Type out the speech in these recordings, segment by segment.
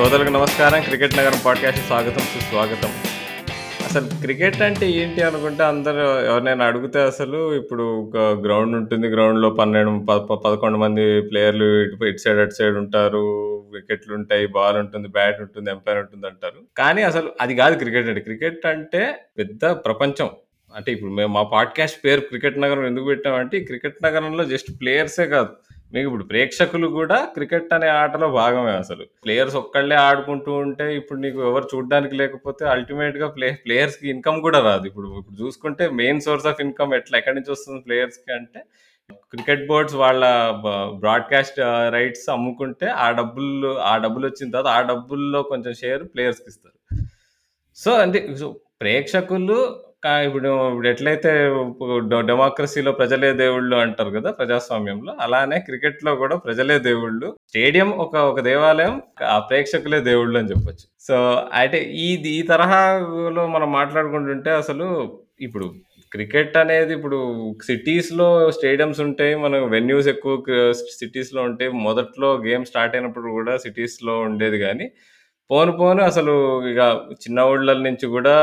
శ్రోతలకు నమస్కారం. క్రికెట్ నగరం పాడ్కాస్ట్ స్వాగతం సుస్వాగతం. అసలు క్రికెట్ అంటే ఏంటి అనుకుంటే అందరూ ఎవరినైనా అడిగితే అసలు ఇప్పుడు ఒక గ్రౌండ్ ఉంటుంది. గ్రౌండ్లో పన్నెండు పదకొండు మంది ప్లేయర్లు ఇటు ఇటు సైడ్ అటు సైడ్ ఉంటారు. వికెట్లు ఉంటాయి బాల్ ఉంటుంది బ్యాట్ ఉంటుంది ఎంపైర్ ఉంటుంది అంటారు. కానీ అసలు అది కాదు క్రికెట్ అంటే. క్రికెట్ అంటే పెద్ద ప్రపంచం. అంటే ఇప్పుడు మేము మా పాడ్కాస్ట్ పేరు క్రికెట్ నగరం ఎందుకు పెట్టామంటే ఈ క్రికెట్ నగరంలో జస్ట్ ప్లేయర్సే కాదు. మీకు ఇప్పుడు ప్రేక్షకులు కూడా క్రికెట్ అనే ఆటలో భాగమే అసలు. ప్లేయర్స్ ఒక్కళ్ళే ఆడుకుంటూ ఉంటే ఇప్పుడు నీకు ఎవరు చూడడానికి లేకపోతే అల్టిమేట్గా ప్లే ప్లేయర్స్కి ఇన్కమ్ కూడా రాదు. ఇప్పుడు ఇప్పుడు చూసుకుంటే మెయిన్ సోర్స్ ఆఫ్ ఇన్కమ్ ఎట్లా ఎక్కడి నుంచి వస్తుంది ప్లేయర్స్కి అంటే క్రికెట్ బోర్డ్స్ వాళ్ళ బ్రాడ్కాస్ట్ రైట్స్ అమ్ముకుంటే ఆ డబ్బులు ఆ డబ్బులు వచ్చిన తర్వాత ఆ డబ్బుల్లో కొంచెం షేర్ ప్లేయర్స్కి ఇస్తారు. సో అంటే సో ప్రేక్షకులు కా- ఇప్పుడు ఇప్పుడు ఎట్లయితే డె- డెమోక్రసీలో ప్రజలే దేవుళ్ళు అంటారు కదా ప్రజాస్వామ్యంలో అలానే క్రికెట్లో కూడా ప్రజలే దేవుళ్ళు. స్టేడియం ఒక ఒక దేవాలయం ఆ ప్రేక్షకులే దేవుళ్ళు అని చెప్పొచ్చు. సో అంటే ఈ ఈ తరహాలో మనం మాట్లాడుకుంటుంటే అసలు ఇప్పుడు క్రికెట్ అనేది ఇప్పుడు సిటీస్లో స్టేడియంస్ ఉంటాయి మనం వెన్యూస్ ఎక్కువ సిటీస్లో ఉంటాయి మొదట్లో గేమ్ స్టార్ట్ అయినప్పుడు కూడా సిటీస్లో ఉండేది కానీ పోను పోను. అసలు ఇక చిన్న ఊళ్ళ నుంచి కూడా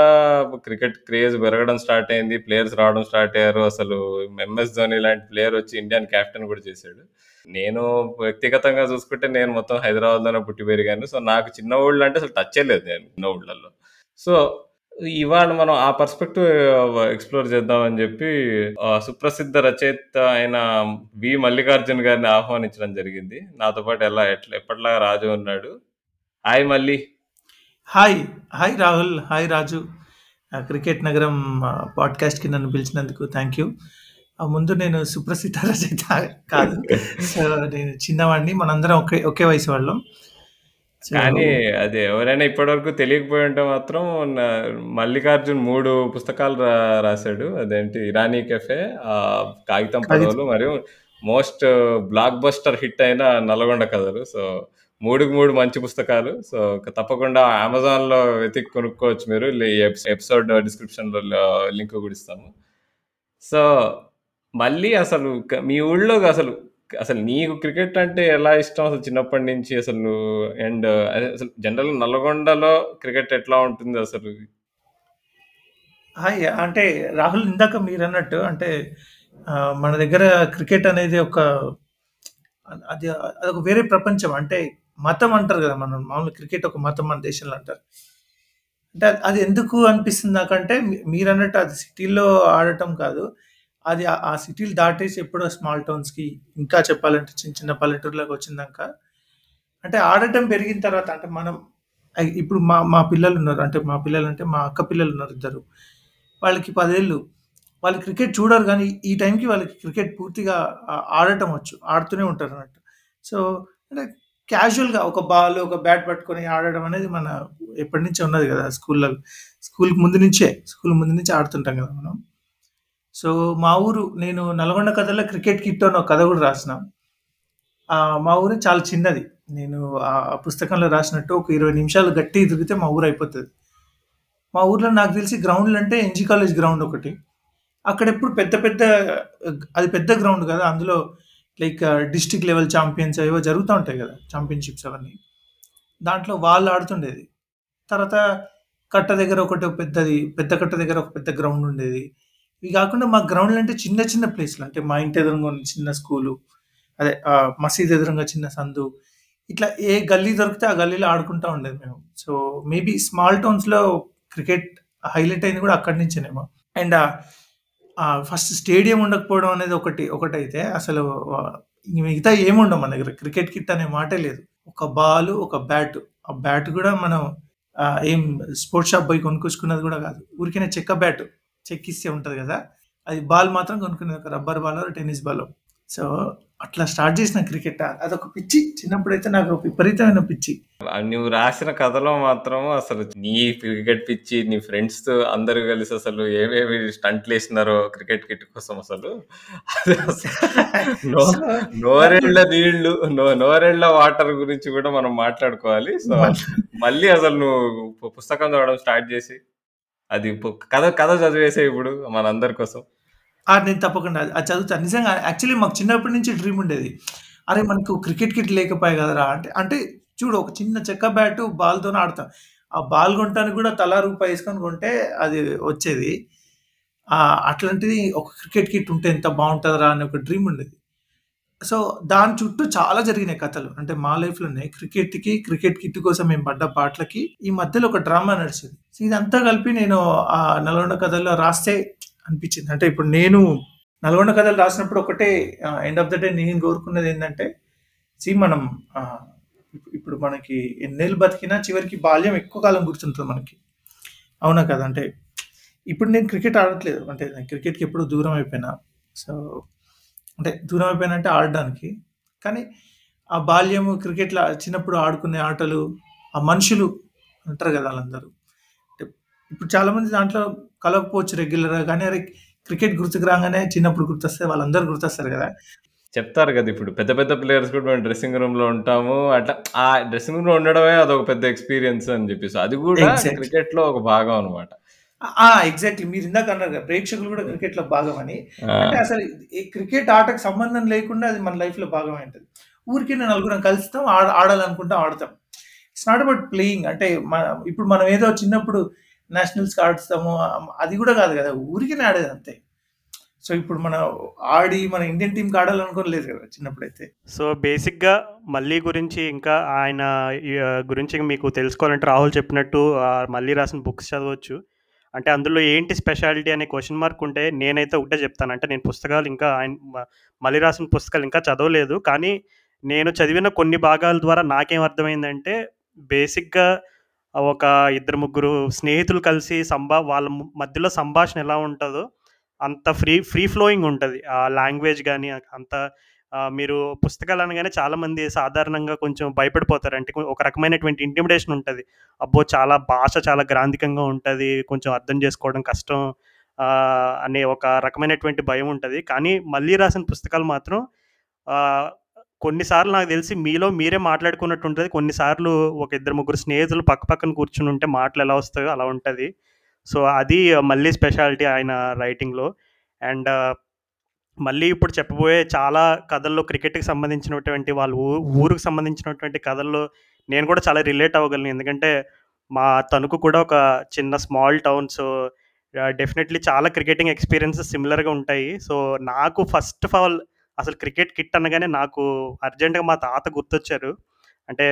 క్రికెట్ క్రేజ్ పెరగడం స్టార్ట్ అయింది. ప్లేయర్స్ రావడం స్టార్ట్ అయ్యారు. అసలు ఎంఎస్ ధోని లాంటి ప్లేయర్ వచ్చి ఇండియన్ కెప్టెన్ కూడా చేశాడు. నేను వ్యక్తిగతంగా చూసుకుంటే నేను మొత్తం హైదరాబాద్లోనే పుట్టి పెరిగాను. సో నాకు చిన్న ఊళ్ళు అంటే అసలు టచ్ లేదు నేను చిన్న ఊళ్ళల్లో సో ఇవాళ మనం ఆ పర్స్పెక్టివ్ ఎక్స్ప్లోర్ చేద్దామని చెప్పి సుప్రసిద్ధ రచయిత అయిన వి మల్లికార్జున్ గారిని ఆహ్వానించడం జరిగింది. నాతో పాటు ఎలా ఎట్లా ఎప్పటిలాగా రాజు ఉన్నాడు. హాయ్ మళ్ళీ. Hi hi Rahul hi Raju. Cricket నగరం పాడ్కాస్ట్కి నన్ను పిలిచినందుకు థ్యాంక్ యూ ముందు నేను సుప్రసిద్ధ రచయిత కాదు. సో నేను చిన్నవాడిని మనందరం ఒకే ఒకే వయసు వాళ్ళం. కానీ అది ఎవరైనా ఇప్పటివరకు తెలియకపోయి ఉంటే మాత్రం మల్లికార్జున్ మూడు పుస్తకాలు రా- రాశాడు. అదేంటి ఇరానీ కెఫే కాగితం పడవలు మరియు మోస్ట్ బ్లాక్ బస్టర్ హిట్ అయిన నల్గొండ కథలు. సో మూడుకి మూడు మంచి పుస్తకాలు. సో తప్పకుండా అమెజాన్లో వెతికి కొనుక్కోవచ్చు మీరు. ఎపిసోడ్ డిస్క్రిప్షన్లో లింక్ కూడా ఇస్తాము. సో మళ్ళీ అసలు మీ ఊళ్ళో అసలు అసలు నీకు క్రికెట్ అంటే ఎలా ఇష్టం? అసలు చిన్నప్పటి నుంచి అసలు అండ్ అసలు జనరల్ నల్గొండలో క్రికెట్ ఎట్లా ఉంటుంది అసలు? హాయ్ అంటే రాహుల్ ఇందాక మీరు అన్నట్టు అంటే మన దగ్గర క్రికెట్ అనేది ఒక అది అదొక వేరే ప్రపంచం. అంటే మతం అంటారు కదా మనం మామూలు క్రికెట్ ఒక మతం మన దేశంలో అంటారు. అంటే అది ఎందుకు అనిపిస్తుంది నాకంటే మీరు అన్నట్టు అది సిటీలో ఆడటం కాదు. అది ఆ- ఆ సిటీలు దాటేసి ఎప్పుడో స్మాల్ టౌన్స్కి ఇంకా చెప్పాలంటే చిన్న చిన్న పల్లెటూరులోకి వచ్చిందాక అంటే ఆడటం పెరిగిన తర్వాత అంటే మనం ఐ- ఇప్పుడు మా మా పిల్లలు ఉన్నారు అంటే మా పిల్లలు అంటే మా అక్క పిల్లలు ఉన్నారు ఇద్దరు. వాళ్ళకి పదేళ్ళు వాళ్ళు క్రికెట్ చూడరు కానీ ఈ టైంకి వాళ్ళకి క్రికెట్ పూర్తిగా ఆ- ఆడటం వచ్చు ఆడుతూనే ఉంటారు అన్నట్టు. సో అంటే క్యాజువల్గా ఒక బాల్ ఒక బ్యాట్ పట్టుకొని ఆడడం అనేది మన ఎప్పటి నుంచి ఉన్నది కదా స్కూల్లో స్కూల్ ముందు నుంచే స్కూల్ ముందు నుంచి ఆడుతుంటాం కదా మనం. సో మా ఊరు నేను నల్గొండ కథలో క్రికెట్ కిట్ అని ఒక కథ కూడా రాసిన. మా ఊరు చాలా చిన్నది. నేను ఆ పుస్తకంలో రాసినట్టు ఒక ఇరవై నిమిషాలు గట్టి తిరిగితే మా ఊరు అయిపోతుంది. మా ఊర్లో నాకు తెలిసి గ్రౌండ్లు అంటే ఎన్జీ కాలేజ్ గ్రౌండ్ ఒకటి. అక్కడ ఎప్పుడు పెద్ద పెద్ద అది పెద్ద గ్రౌండ్ కదా అందులో లైక్ డిస్టిక్ లెవెల్ ఛాంపియన్స్ ఏవో జరుగుతూ ఉంటాయి కదా ఛాంపియన్షిప్స్ అవన్నీ. దాంట్లో వాళ్ళు ఆడుతుండేది. తర్వాత కట్ట దగ్గర ఒకటి పెద్దది పెద్ద కట్ట దగ్గర ఒక పెద్ద గ్రౌండ్ ఉండేది. ఇవి కాకుండా మా గ్రౌండ్లు అంటే చిన్న చిన్న ప్లేస్లు. అంటే మా ఇంటి ఎదురుగా ఉన్న చిన్న స్కూలు అదే మసీద్ ఎదురుగా చిన్న సందు. ఇట్లా ఏ గల్లీ దొరికితే ఆ గల్లీలో ఆడుకుంటా ఉండేది మేము. సో మేబీ స్మాల్ టౌన్స్లో క్రికెట్ హైలైట్ అయింది కూడా అక్కడి నుంచేనేమో. అండ్ ఫస్ట్ స్టేడియం ఉండకపోవడం అనేది ఒకటి ఒకటైతే అసలు ఇంక మిగతా ఏముండవు మన దగ్గర. క్రికెట్ కిట్ అనే మాటే లేదు. ఒక బాల్ ఒక బ్యాట్. ఆ బ్యాట్ కూడా మనం ఏం స్పోర్ట్స్ షాప్ పోయి కొనుక్కొచ్చుకున్నది కూడా కాదు. ఊరికైనా చెక్క బ్యాట్. చెక్ ఇస్తే ఉంటుంది కదా. అది బాల్ మాత్రం కొనుక్కునేది ఒక rubber ball tennis ball. So అట్లా స్టార్ట్ చేసిన క్రికెట్. అదొక పిచ్చి. చిన్నప్పుడైతే నాకు విపరీతమైన పిచ్చి. నువ్వు రాసిన కథలో మాత్రం అసలు నీ క్రికెట్ పిచ్చి నీ ఫ్రెండ్స్ అందరు కలిసి అసలు ఏమేమి స్టంట్లు వేసినారో క్రికెట్ కిట్ కోసం అసలు? అది నోరేళ్ళ నీళ్ళు నోరేళ్ళ వాటర్ గురించి కూడా మనం మాట్లాడుకోవాలి. సో మళ్ళీ అసలు నువ్వు పుస్తకం చదవడం స్టార్ట్ చేసి అది కథ కథ చదివేసే ఇప్పుడు మనందరి కోసం. అది నేను తప్పకుండా అది చదువుతాను నిజంగా యాక్చువల్లీ మాకు చిన్నప్పటి నుంచి డ్రీమ్ ఉండేది అరే మనకు క్రికెట్ కిట్ లేకపోయా కదరా అంటే అంటే చూడు ఒక చిన్న చెక్క బ్యాటు బాల్తోనే ఆడతాం. ఆ బాల్ కొంటానికి కూడా తలా రూపాయి యేసుకొని కొంటే అది వచ్చేది. అట్లాంటిది ఒక క్రికెట్ కిట్ ఉంటే ఎంత బావుంటదిరా అని ఒక డ్రీమ్ ఉండేది. సో, దాని చుట్టూ చాలా జరిగినాయి కథలు. అంటే మా లైఫ్‌లోనే క్రికెట్‌కి, క్రికెట్ కిట్ కోసం మేము పడ్డ పాటలకి ఈ మధ్యలో ఒక డ్రామా నడిచేది. సో, ఇదంతా కలిపి నేను ఆ నల్గొండ కథల్లో రాస్తే అనిపించింది. అంటే ఇప్పుడు నేను నల్గొండ కథలు రాసినప్పుడు ఒకటే ఎండ్ ఆఫ్ ద డే నేను కోరుకున్నది ఏంటంటే సీ మనం ఇప్పుడు మనకి ఎన్నేళ్ళు బతికినా చివరికి బాల్యం ఎక్కువ కాలం గుర్తుంటుంది మనకి. అవునా కదా! అంటే ఇప్పుడు నేను క్రికెట్ ఆడట్లేదు. అంటే నేను క్రికెట్‌కి ఎప్పుడు దూరం అయిపోయినా. సో, అంటే దూరం అయిపోయినా అంటే ఆడడానికి. కానీ ఆ బాల్యము క్రికెట్‌లో చిన్నప్పుడు ఆడుకునే ఆటలు, ఆ మనుషులు అంటారు కదా! వాళ్ళందరూ ఇప్పుడు చాలామంది దాంట్లో కలవకపోవచ్చు రెగ్యులర్‌గా కానీ అరే! క్రికెట్ గుర్తుకు రాంగానే చిన్నప్పుడు గుర్తొస్తే వాళ్ళందరూ గుర్తొస్తారు కదా! చెప్తారు కదా! ఇప్పుడు పెద్ద పెద్ద ప్లేయర్స్ కూడా మేము డ్రెస్సింగ్ రూమ్‌లో ఉంటాము. అట్లా ఆ డ్రెస్సింగ్ రూమ్‌లో ఉండడమే అదొక పెద్ద ఎక్స్‌పీరియన్స్ అని చెప్పేసి. అది కూడా ఎగ్జాక్ట్‌లీ. క్రికెట్‌లో ఒక భాగం అన్నమాట. ఆ! ఎగ్జాక్ట్‌లీ. మీరు ఇందాక అన్నారు కదా! ప్రేక్షకులు కూడా క్రికెట్‌లో భాగమని. ఆ! అంటే అసలు ఈ క్రికెట్ ఆటకు సంబంధం లేకుండా అది మన లైఫ్‌లో భాగమై ఉంటది. ఊరికే నలుగురం కలుస్తాం. ఆడ ఆడాలనుకుంటాం ఆడతాం. It's not about playing. అంటే ఇప్పుడు మనం ఏదో చిన్నప్పుడు నేషనల్స్‌కి ఆడుస్తాము. అది కూడా కాదు కదా! ఊరికి ఆడేది అంతే. సో, ఇప్పుడు మన ఆడి మన ఇండియన్ టీమ్‌కి ఆడాలనుకోలేదు కదా! చిన్నప్పుడైతే. సో, బేసిక్‌గా మళ్ళీ గురించి ఇంకా ఆయన గురించి మీకు తెలుసుకోవాలంటే రాహుల్ చెప్పినట్టు మళ్ళీ మల్లి రాసిన బుక్స్ చదవచ్చు. అంటే అందులో ఏంటి స్పెషాలిటీ అనే క్వశ్చన్ మార్క్ ఉంటే నేనైతే ఒకటే చెప్తాను. అంటే నేను పుస్తకాలు ఇంకా ఆయన మ రాసిన పుస్తకాలు ఇంకా చదవలేదు. కానీ నేను చదివిన కొన్ని భాగాల ద్వారా నాకేం అర్థమైందంటే బేసిక్‌గా ఒక ఇద్దరు ముగ్గురు స్నేహితులు కలిసి సంభా వాళ్ళ మ మధ్యలో సంభాషణ ఎలా ఉంటుందో అంత ఫ్రీ ఫ్రీ ఫ్లోయింగ్ ఉంటుంది ఆ లాంగ్వేజ్ కానీ అంత మీరు పుస్తకాలు అనగానే చాలామంది సాధారణంగా కొంచెం భయపడిపోతారు. అంటే ఒక రకమైనటువంటి ఇంటిమిడేషన్ ఉంటుంది అబ్బో! చాలా భాష చాలా గ్రాంధికంగా ఉంటుంది కొంచెం అర్థం చేసుకోవడం కష్టం అనే ఒక రకమైనటువంటి భయం ఉంటుంది కానీ మళ్ళీ రాసిన పుస్తకాలు మాత్రం కొన్నిసార్లు నాకు తెలిసి మీలో మీరే మాట్లాడుకున్నట్టు ఉంటుంది కొన్నిసార్లు ఒక ఇద్దరు ముగ్గురు స్నేహితులు పక్క పక్కన కూర్చుని ఉంటే మాటలు ఎలా వస్తాయో అలా ఉంటుంది సో, అది మళ్ళీ స్పెషాలిటీ ఆయన రైటింగ్‌లో. అండ్ మళ్ళీ ఇప్పుడు చెప్పబోయే చాలా కథల్లో క్రికెట్‌కి సంబంధించినటువంటి వాళ్ళ ఊరుకు ఊరికి సంబంధించినటువంటి కథల్లో నేను కూడా చాలా రిలేట్ అవ్వగలను. ఎందుకంటే మా తణుకు కూడా ఒక చిన్న స్మాల్ టౌన్. సో, డెఫినెట్‌లీ చాలా క్రికెటింగ్ ఎక్స్‌పీరియన్సెస్ సిమిలర్‌గా ఉంటాయి. సో, నాకు ఫస్ట్ ఆఫ్ ఆల్ అసలు క్రికెట్ కిట్ అనగానే నాకు అర్జెంట్‌గా మా తాత గుర్తొచ్చారు. అంటే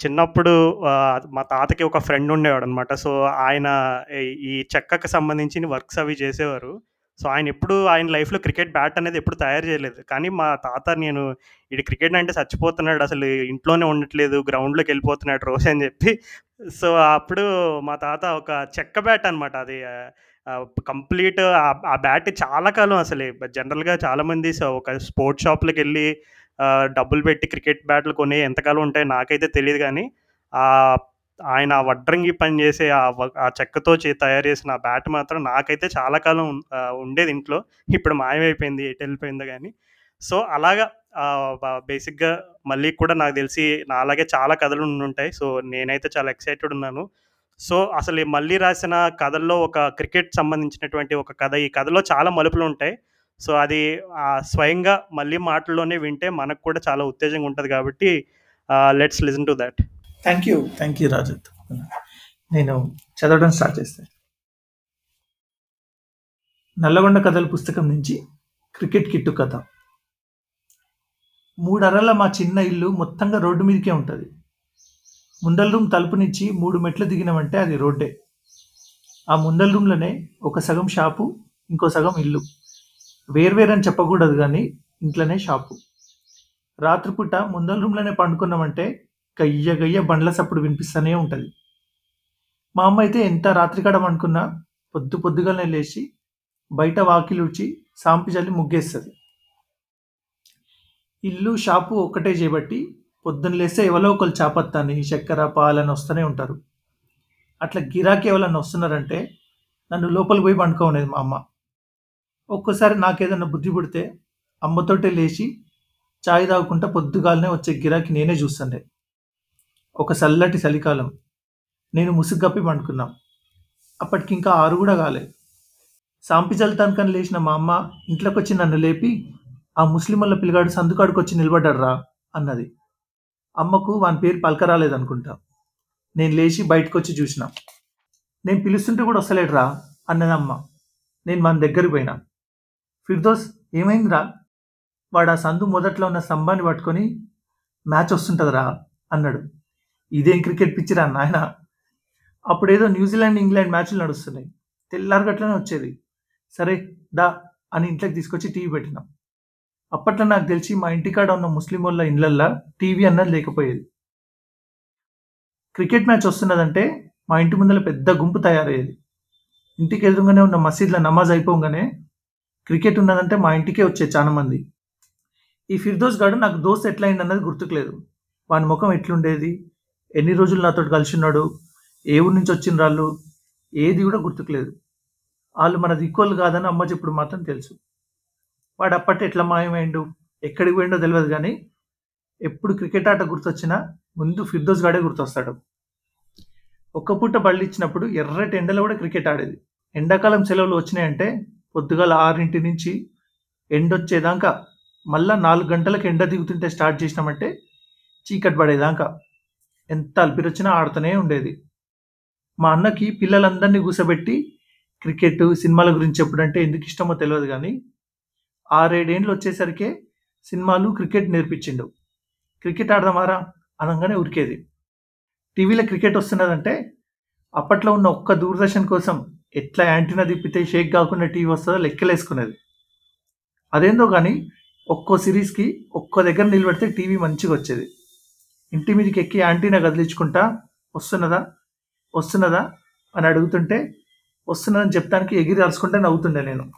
చిన్నప్పుడు మా తాతకి ఒక ఫ్రెండ్ ఉండేవాడనమాట. సో, ఆయన ఈ చెక్కకు సంబంధించిన వర్క్స్ అవి చేసేవారు. సో, ఆయన ఎప్పుడు ఆయన లైఫ్‌లో క్రికెట్ బ్యాట్ అనేది ఎప్పుడు తయారు చేయలేదు. కానీ మా తాత నేను ఇది క్రికెట్ అంటే చచ్చిపోతున్నాడు. అసలు ఇంట్లోనే ఉండట్లేదు. గ్రౌండ్‌లోకి వెళ్ళిపోతున్నాడు రోజు అని చెప్పి సో, అప్పుడు మా తాత ఒక చెక్క బ్యాట్ అనమాట. అది కంప్లీట్ ఆ బ్యాట్ చాలా కాలం అసలు జనరల్‌గా చాలామంది సో, ఒక స్పోర్ట్స్ షాప్‌లకెళ్ళి వెళ్ళి డబ్బులు పెట్టి క్రికెట్ బ్యాట్లు కొని ఎంతకాలం ఉంటాయో నాకైతే తెలియదు కానీ ఆయన వడ్రంగి పని చేసే ఆ చెక్కతో చే తయారు చేసిన ఆ బ్యాట్ మాత్రం నాకైతే చాలా కాలం ఉండేది ఇంట్లో. ఇప్పుడు మాయమైపోయింది. ఎటు వెళ్ళిపోయిందో కానీ సో, అలాగా బేసిక్‌గా మళ్ళీ కూడా నాకు తెలిసి నా అలాగే చాలా కథలు ఉంటాయి సో, నేనైతే చాలా ఎక్సైటెడ్ ఉన్నాను. సో, అసలు మళ్ళీ రాసిన కథల్లో ఒక క్రికెట్ సంబంధించినటువంటి ఒక కథ. ఈ కథలో చాలా మలుపులు ఉంటాయి సో, అది స్వయంగా మళ్ళీ మాటల్లోనే వింటే మనకు కూడా చాలా ఉత్తేజంగా ఉంటుంది కాబట్టి let's listen to that thank you. Thank you Raju. నేను చదవడం స్టార్ట్ చేస్తాను 'నల్లగొండ కథల పుస్తకం నుంచి 'క్రికెట్ కిట్టు' కథ. మూడరల మా చిన్న ఇల్లు మొత్తంగా రోడ్డు మీదకే ఉంటుంది ముందల రూమ్ తలుపునిచ్చి మూడు మెట్లు దిగినామంటే అది రోడ్డే. ఆ ముందల రూమ్‌లోనే ఒక సగం షాపు, ఇంకో సగం ఇల్లు. వేర్వేరని చెప్పకూడదు కానీ ఇంట్లోనే షాపు. రాత్రిపూట ముందల రూమ్‌లోనే పండుకున్నామంటే గయ్య గయ్య బండ్ల సప్పుడు వినిపిస్తూనే ఉంటుంది మా అమ్మ అయితే ఎంత రాత్రికాడ పండుకున్నా పొద్దు పొద్దుగాలనే లేచి బయట వాకిలుడ్చి సాంపి చల్లి ముగ్గేస్తుంది ఇల్లు, షాపు ఒక్కటే చేయబట్టి పొద్దున్న లేస్తే ఎవలో ఒకరు చాపత్తాని, చక్కెర, పాలని వస్తూనే ఉంటారు. అట్లా గిరాకీ ఎవరన్నా వస్తున్నారంటే నన్ను లోపలికి పోయి పండుకోలేదు మా అమ్మ. ఒక్కోసారి నాకేదన్నా బుద్ధి పుడితే అమ్మతోటే లేచి చాయ్ తాగుకుంటా పొద్దుగాలనే వచ్చే గిరాకీ నేనే చూస్తుండే. ఒక చల్లటి చలికాలం. నేను ముసుగు పండుకున్నాం. అప్పటికింకా ఆరు కూడా కాలే. సాంపి చల్తానికని లేచిన మా అమ్మ ఇంట్లోకొచ్చి నన్ను లేపి, "ఆ ముస్లిమోళ్ళ పిల్లగాడు సందుకాడకొచ్చి నిలబడ్డాడురా" అన్నది. అమ్మకు వాని పేరు పలకరాలేదనుకుంటా నేను లేచి బయటకు వచ్చి చూసిన నేను పిలుస్తుంటే కూడా వస్తలేడురా అన్నది అమ్మ నేను మన దగ్గరికి పోయినా ఫిర్దోస్ ఏమైందిరా వాడు ఆ సందు మొదట్లో ఉన్న స్తంభాన్ని పట్టుకొని మ్యాచ్ వస్తుంటుందిరా అన్నాడు ఇదేం క్రికెట్ పిచ్చిరా నాయన? అప్పుడేదో న్యూజిలాండ్ ఇంగ్లాండ్ మ్యాచ్లు నడుస్తున్నాయి. తెల్లారగట్లనే వచ్చేది. సరే దా అని ఇంట్లోకి తీసుకొచ్చి టీవీ పెట్టినాం. అప్పట్లో నాకు తెలిసి మా ఇంటికాడ ఉన్న ముస్లిం వాళ్ళ ఇళ్ళల్లో టీవీ అన్నది లేకపోయేది. క్రికెట్ మ్యాచ్ వస్తున్నదంటే మా ఇంటి ముందర పెద్ద గుంపు తయారయ్యేది. ఇంటికి ఎదురుగానే ఉన్న మసీద్లో నమాజ్ అయిపోగానే క్రికెట్ ఉన్నదంటే మా ఇంటికే వచ్చే చాలా మంది ఈ ఫిర్దోస్ గాడు నాకు దోస్త్ ఎట్లయింది అన్నది గుర్తుకులేదు వాని ముఖం ఎట్లుండేది? ఎన్ని రోజులు నాతో కలిసి ఉన్నాడు ఏ ఊరి నుంచి వచ్చిన వాళ్ళు? ఏది కూడా గుర్తుకులేదు. వాళ్ళు మన దిక్కోళ్ళు కాదని అమ్మ చెప్పుడు మాత్రం తెలుసు. వాడు అప్పటి ఎట్లా మాయమైండు? ఎక్కడికి పోయిండో తెలియదు కానీ ఎప్పుడు క్రికెట్ ఆట గుర్తొచ్చినా ముందు ఫిర్దోస్ గాడే గుర్తొస్తాడు. ఒక్క పూట బళ్ళు ఇచ్చినప్పుడు ఎర్రటి ఎండలో కూడా క్రికెట్ ఆడేది. ఎండాకాలం సెలవులు వచ్చినాయంటే పొద్దుగాల ఆరింటి నుంచి ఎండొచ్చేదాకా మళ్ళా నాలుగు గంటలకు ఎండ దిగుతుంటే స్టార్ట్ చేసినామంటే చీకటి పడేదాకా. ఎంత అల్పిరొచ్చినా ఆడుతూనే ఉండేది. మా అన్నకి పిల్లలందరినీ కూసబెట్టి క్రికెట్ సినిమాల గురించి ఎప్పుడంటే ఎందుకు ఇష్టమో తెలియదు కానీ ఆరేడేండ్లు వచ్చేసరికే సినిమాలు క్రికెట్ నేర్పించిండు. క్రికెట్ ఆడదామారా అనగానే ఉరికేది. టీవీలో క్రికెట్ వస్తున్నదంటే అప్పట్లో ఉన్న ఒక్క దూరదర్శన్ కోసం ఎట్లా యాంటీనా తిప్పితే షేక్ కాకుండా టీవీ వస్తుందో లెక్కలేసుకునేది. అదేందో కానీ ఒక్కో సిరీస్కి ఒక్కో దగ్గర నిలబెడితే టీవీ మంచిగా వచ్చేది ఇంటి మీదకి ఎక్కి యాంటీనా కదిలించుకుంటా వస్తున్నదా? వస్తున్నదా? అని అడుగుతుంటే వస్తున్నదని చెప్తానికి ఎగిరి అరుచుకుంటే నవ్వుతుండే నేను.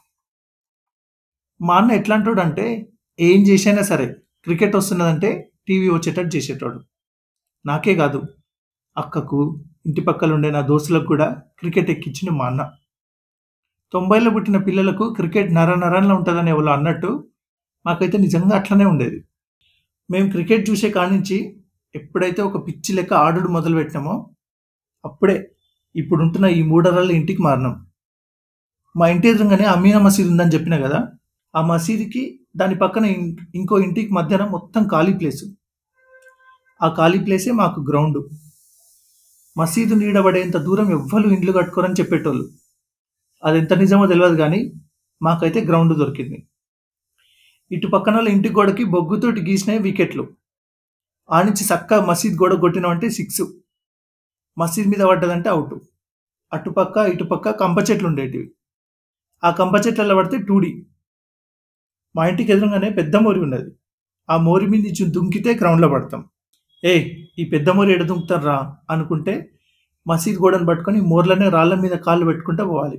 మా అన్న ఎట్లాంటాడు అంటే ఏం చేసైనా సరే క్రికెట్ వస్తున్నదంటే టీవీ వచ్చేటట్టు చేసేటోడు. నాకే కాదు అక్కకు ఇంటి పక్కల ఉండే నా దోస్తులకు కూడా క్రికెట్ ఎక్కించింది మా అన్న. తొంభైలో పుట్టిన పిల్లలకు క్రికెట్ నర నరంలో ఉంటుందని ఎవరో అన్నట్టు మాకైతే నిజంగా అట్లనే ఉండేది. మేము క్రికెట్ చూసే కానించి ఎప్పుడైతే ఒక పిచ్చి లెక్క ఆడుడు మొదలు పెట్టినామో అప్పుడే ఇప్పుడుంటున్న ఈ మూడరాళ్ళ ఇంటికి మారినాం. మా ఇంటి ఎదురుగానే అమీనా మసీద్ ఉందని చెప్పిన కదా ఆ మసీదుకి దాని పక్కన ఇంకో ఇంటికి మధ్యన మొత్తం ఖాళీ ప్లేసు. ఆ ఖాళీ ప్లేసే మాకు గ్రౌండ్. మసీదు నీడబడేంత దూరం ఎవ్వరు ఇండ్లు కట్టుకోరని చెప్పేటోళ్ళు. అది ఎంత నిజమో తెలియదు కానీ మాకైతే గ్రౌండ్ దొరికింది. ఇటు పక్కన వాళ్ళ ఇంటి గోడకి బొగ్గుతోటి గీసినాయి వికెట్లు. ఆ నుంచి చక్క మసీద్ గోడ కొట్టినామంటే సిక్స్ మసీద్ మీద పడ్డదంటే అవుట్ అటుపక్క ఇటుపక్క కంప చెట్లు ఉండేటివి. ఆ కంప చెట్లలో పడితే టూడీ మా ఇంటికి ఎదురుగానే పెద్ద మోరి ఉన్నది. ఆ మోరి మీద నుంచి దుంకితే గ్రౌండ్లో పడతాం. ఏ ఈ పెద్ద మోరి ఎడ దుంకుతారా అనుకుంటే మసీద్ గోడను పట్టుకొని మోర్లనే రాళ్ళ మీద కాళ్ళు పెట్టుకుంటూ పోవాలి.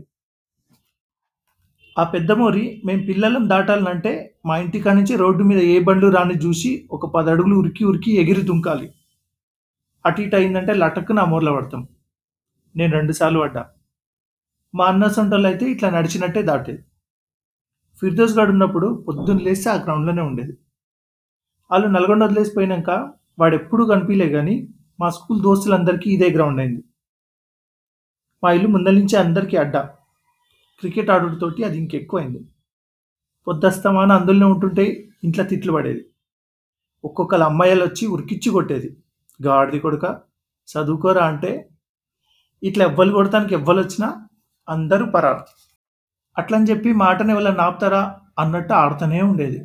ఆ పెద్దమోరి మేము పిల్లలను దాటాలంటే మా ఇంటికా నుంచి రోడ్డు మీద ఏ బండ్లు రాని చూసి ఒక పది అడుగులు ఉరికి ఉరికి ఎగిరి దుంకాలి. అటు ఇటు అయిందంటే లటక్కు నా మోర్లో పడతాం. నేను రెండుసార్లు పడ్డా. మా అన్న సొంటలు అయితే ఇట్లా నడిచినట్టే దాటేది. ఫిర్దోస్ గాడు ఉన్నప్పుడు పొద్దున్న లేస్తే ఆ గ్రౌండ్లోనే ఉండేది. వాళ్ళు నల్గొండ వదిలేసిపోయినాక వాడు ఎప్పుడూ కనిపించలే కానీ మా స్కూల్ దోస్తులందరికీ ఇదే గ్రౌండ్ అయింది. మా ఇల్లు ముందల నుంచి అందరికీ అడ్డా. క్రికెట్ ఆడుడుతోటి అది ఇంకెక్కువైంది. పొద్దస్తమాన అందులోనే ఉంటుంటే ఇంట్లో తిట్లు పడేది. ఒక్కొక్కరు అమ్మాయిలు వచ్చి ఉరికిచ్చి కొట్టేది. గాడిది కొడుక చదువుకోరా అంటే ఇట్లా ఎవ్వరు కొడతానికి ఎవ్వరు వచ్చినా అందరూ పరారు. అట్లని చెప్పి మాటని ఎవరు నాపుతారా అన్నట్టు ఆడుతూనే ఉండేది.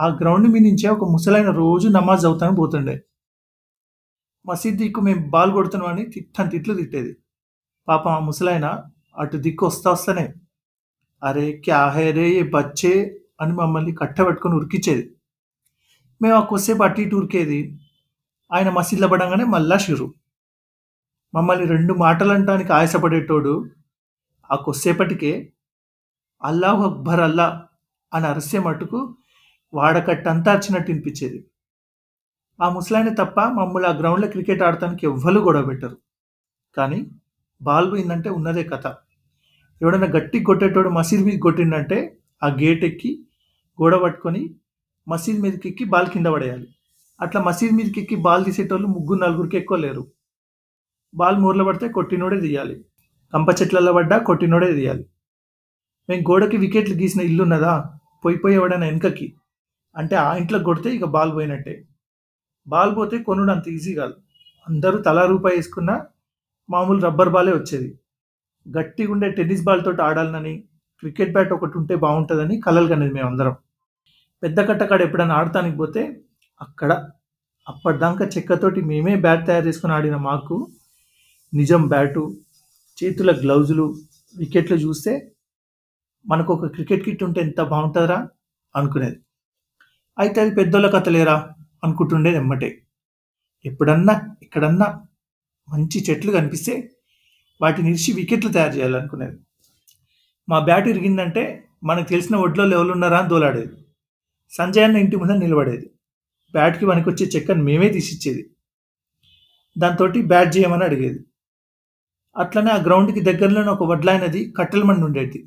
ఆ గ్రౌండ్ మీద నుంచే ఒక ముసలైన రోజు నమాజ్ అవుతాను పోతుండే. మసీద్ దిక్కు మేము బాల్ కొడుతున్నామని తిట్టని తిట్లు తిట్టేది. పాపం ఆ ముసలైన అటు దిక్కు వస్తా వస్తానే అరే క్యా హే రే ఏ బచ్చే అని మమ్మల్ని కట్టబెట్టుకొని ఉరికిచ్చేది. మేము ఆ కొద్దిసేపు అటు ఇటు ఉరికేది. ఆయన మసీద్లో పడంగానే మళ్ళా షురు మమ్మల్ని రెండు మాటలు అంటానికి ఆయాసపడేటోడు ఆ కొద్దిసేపటికే అల్లాహ్ అక్బర్ అల్లా అని అరిసే మటుకు వాడకట్టంతా వచ్చినట్టు వినిపించేది. ఆ ముసలాయన తప్ప మమ్మల్ని ఆ గ్రౌండ్లో క్రికెట్ ఆడటానికి ఎవ్వరు గొడవ పెట్టరు. కానీ బాల్ పోయిందంటే ఉన్నదే కథ. ఎవడైనా గట్టి కొట్టేటోడు మసీద్ మీద కొట్టిండంటే ఆ గేట్ ఎక్కి గోడ పట్టుకొని మసీద్ మీదకి ఎక్కి బాల్ కింద పడేయాలి. అట్లా మసీద్ మీదకి ఎక్కి బాల్ తీసేటోళ్ళు ముగ్గురు నలుగురికి ఎక్కువ లేరు. బాల్ మూరలో పడితే కొట్టినోడే తీయాలి. కంప చెట్లలో పడ్డా కొట్టినోడే తీయాలి. మేము గోడకి వికెట్లు గీసిన ఇల్లు ఉన్నదా? పోయి పోయి ఎవడైనా వెనుకకి. అంటే ఆ ఇంట్లో కొడితే ఇక బాల్ పోయినట్టే. బాల్ పోతే కొనుడు అంత ఈజీ కాదు. అందరూ తలా రూపాయి వేసుకున్న మామూలు రబ్బర్ బాలే వచ్చేది. గట్టిగా ఉండే టెన్నిస్ బాల్ తోటి ఆడాలని క్రికెట్ బ్యాట్ ఒకటి ఉంటే బాగుంటుందని కలలు కనేది మేము అందరం పెద్ద కట్టకాడ ఎప్పుడైనా ఆడటానికి పోతే అక్కడ అప్పటిదాకా చెక్కతోటి మేమే బ్యాట్ తయారు చేసుకుని ఆడిన మాకు నిజం బ్యాటు చేతుల గ్లౌజులు వికెట్లు చూస్తే మనకు ఒక క్రికెట్ కిట్ ఉంటే ఎంత బాగుంటుందిరా అనుకునేది. అయితే అది పెద్దోళ్ళ కథ లేరా అనుకుంటుండేది ఎమ్మటే. ఎప్పుడన్నా ఎక్కడన్నా మంచి చెట్లు కనిపిస్తే వాటిని ఇరిచి వికెట్లు తయారు చేయాలనుకునేది. మా బ్యాట్ ఇరిగిందంటే మనకు తెలిసిన ఒడ్లో ఎవరు ఉన్నారా అని దోలాడేది. సంజయ్ అన్న ఇంటి ముందర నిలబడేది. బ్యాట్కి పనికొచ్చే చెక్కను మేమే తీసిచ్చేది. దాంతో బ్యాట్ చేయమని అడిగేది. అట్లనే ఆ గ్రౌండ్కి దగ్గరలోనే ఒక వడ్లాయనది కట్టెలమండి ఉండేది.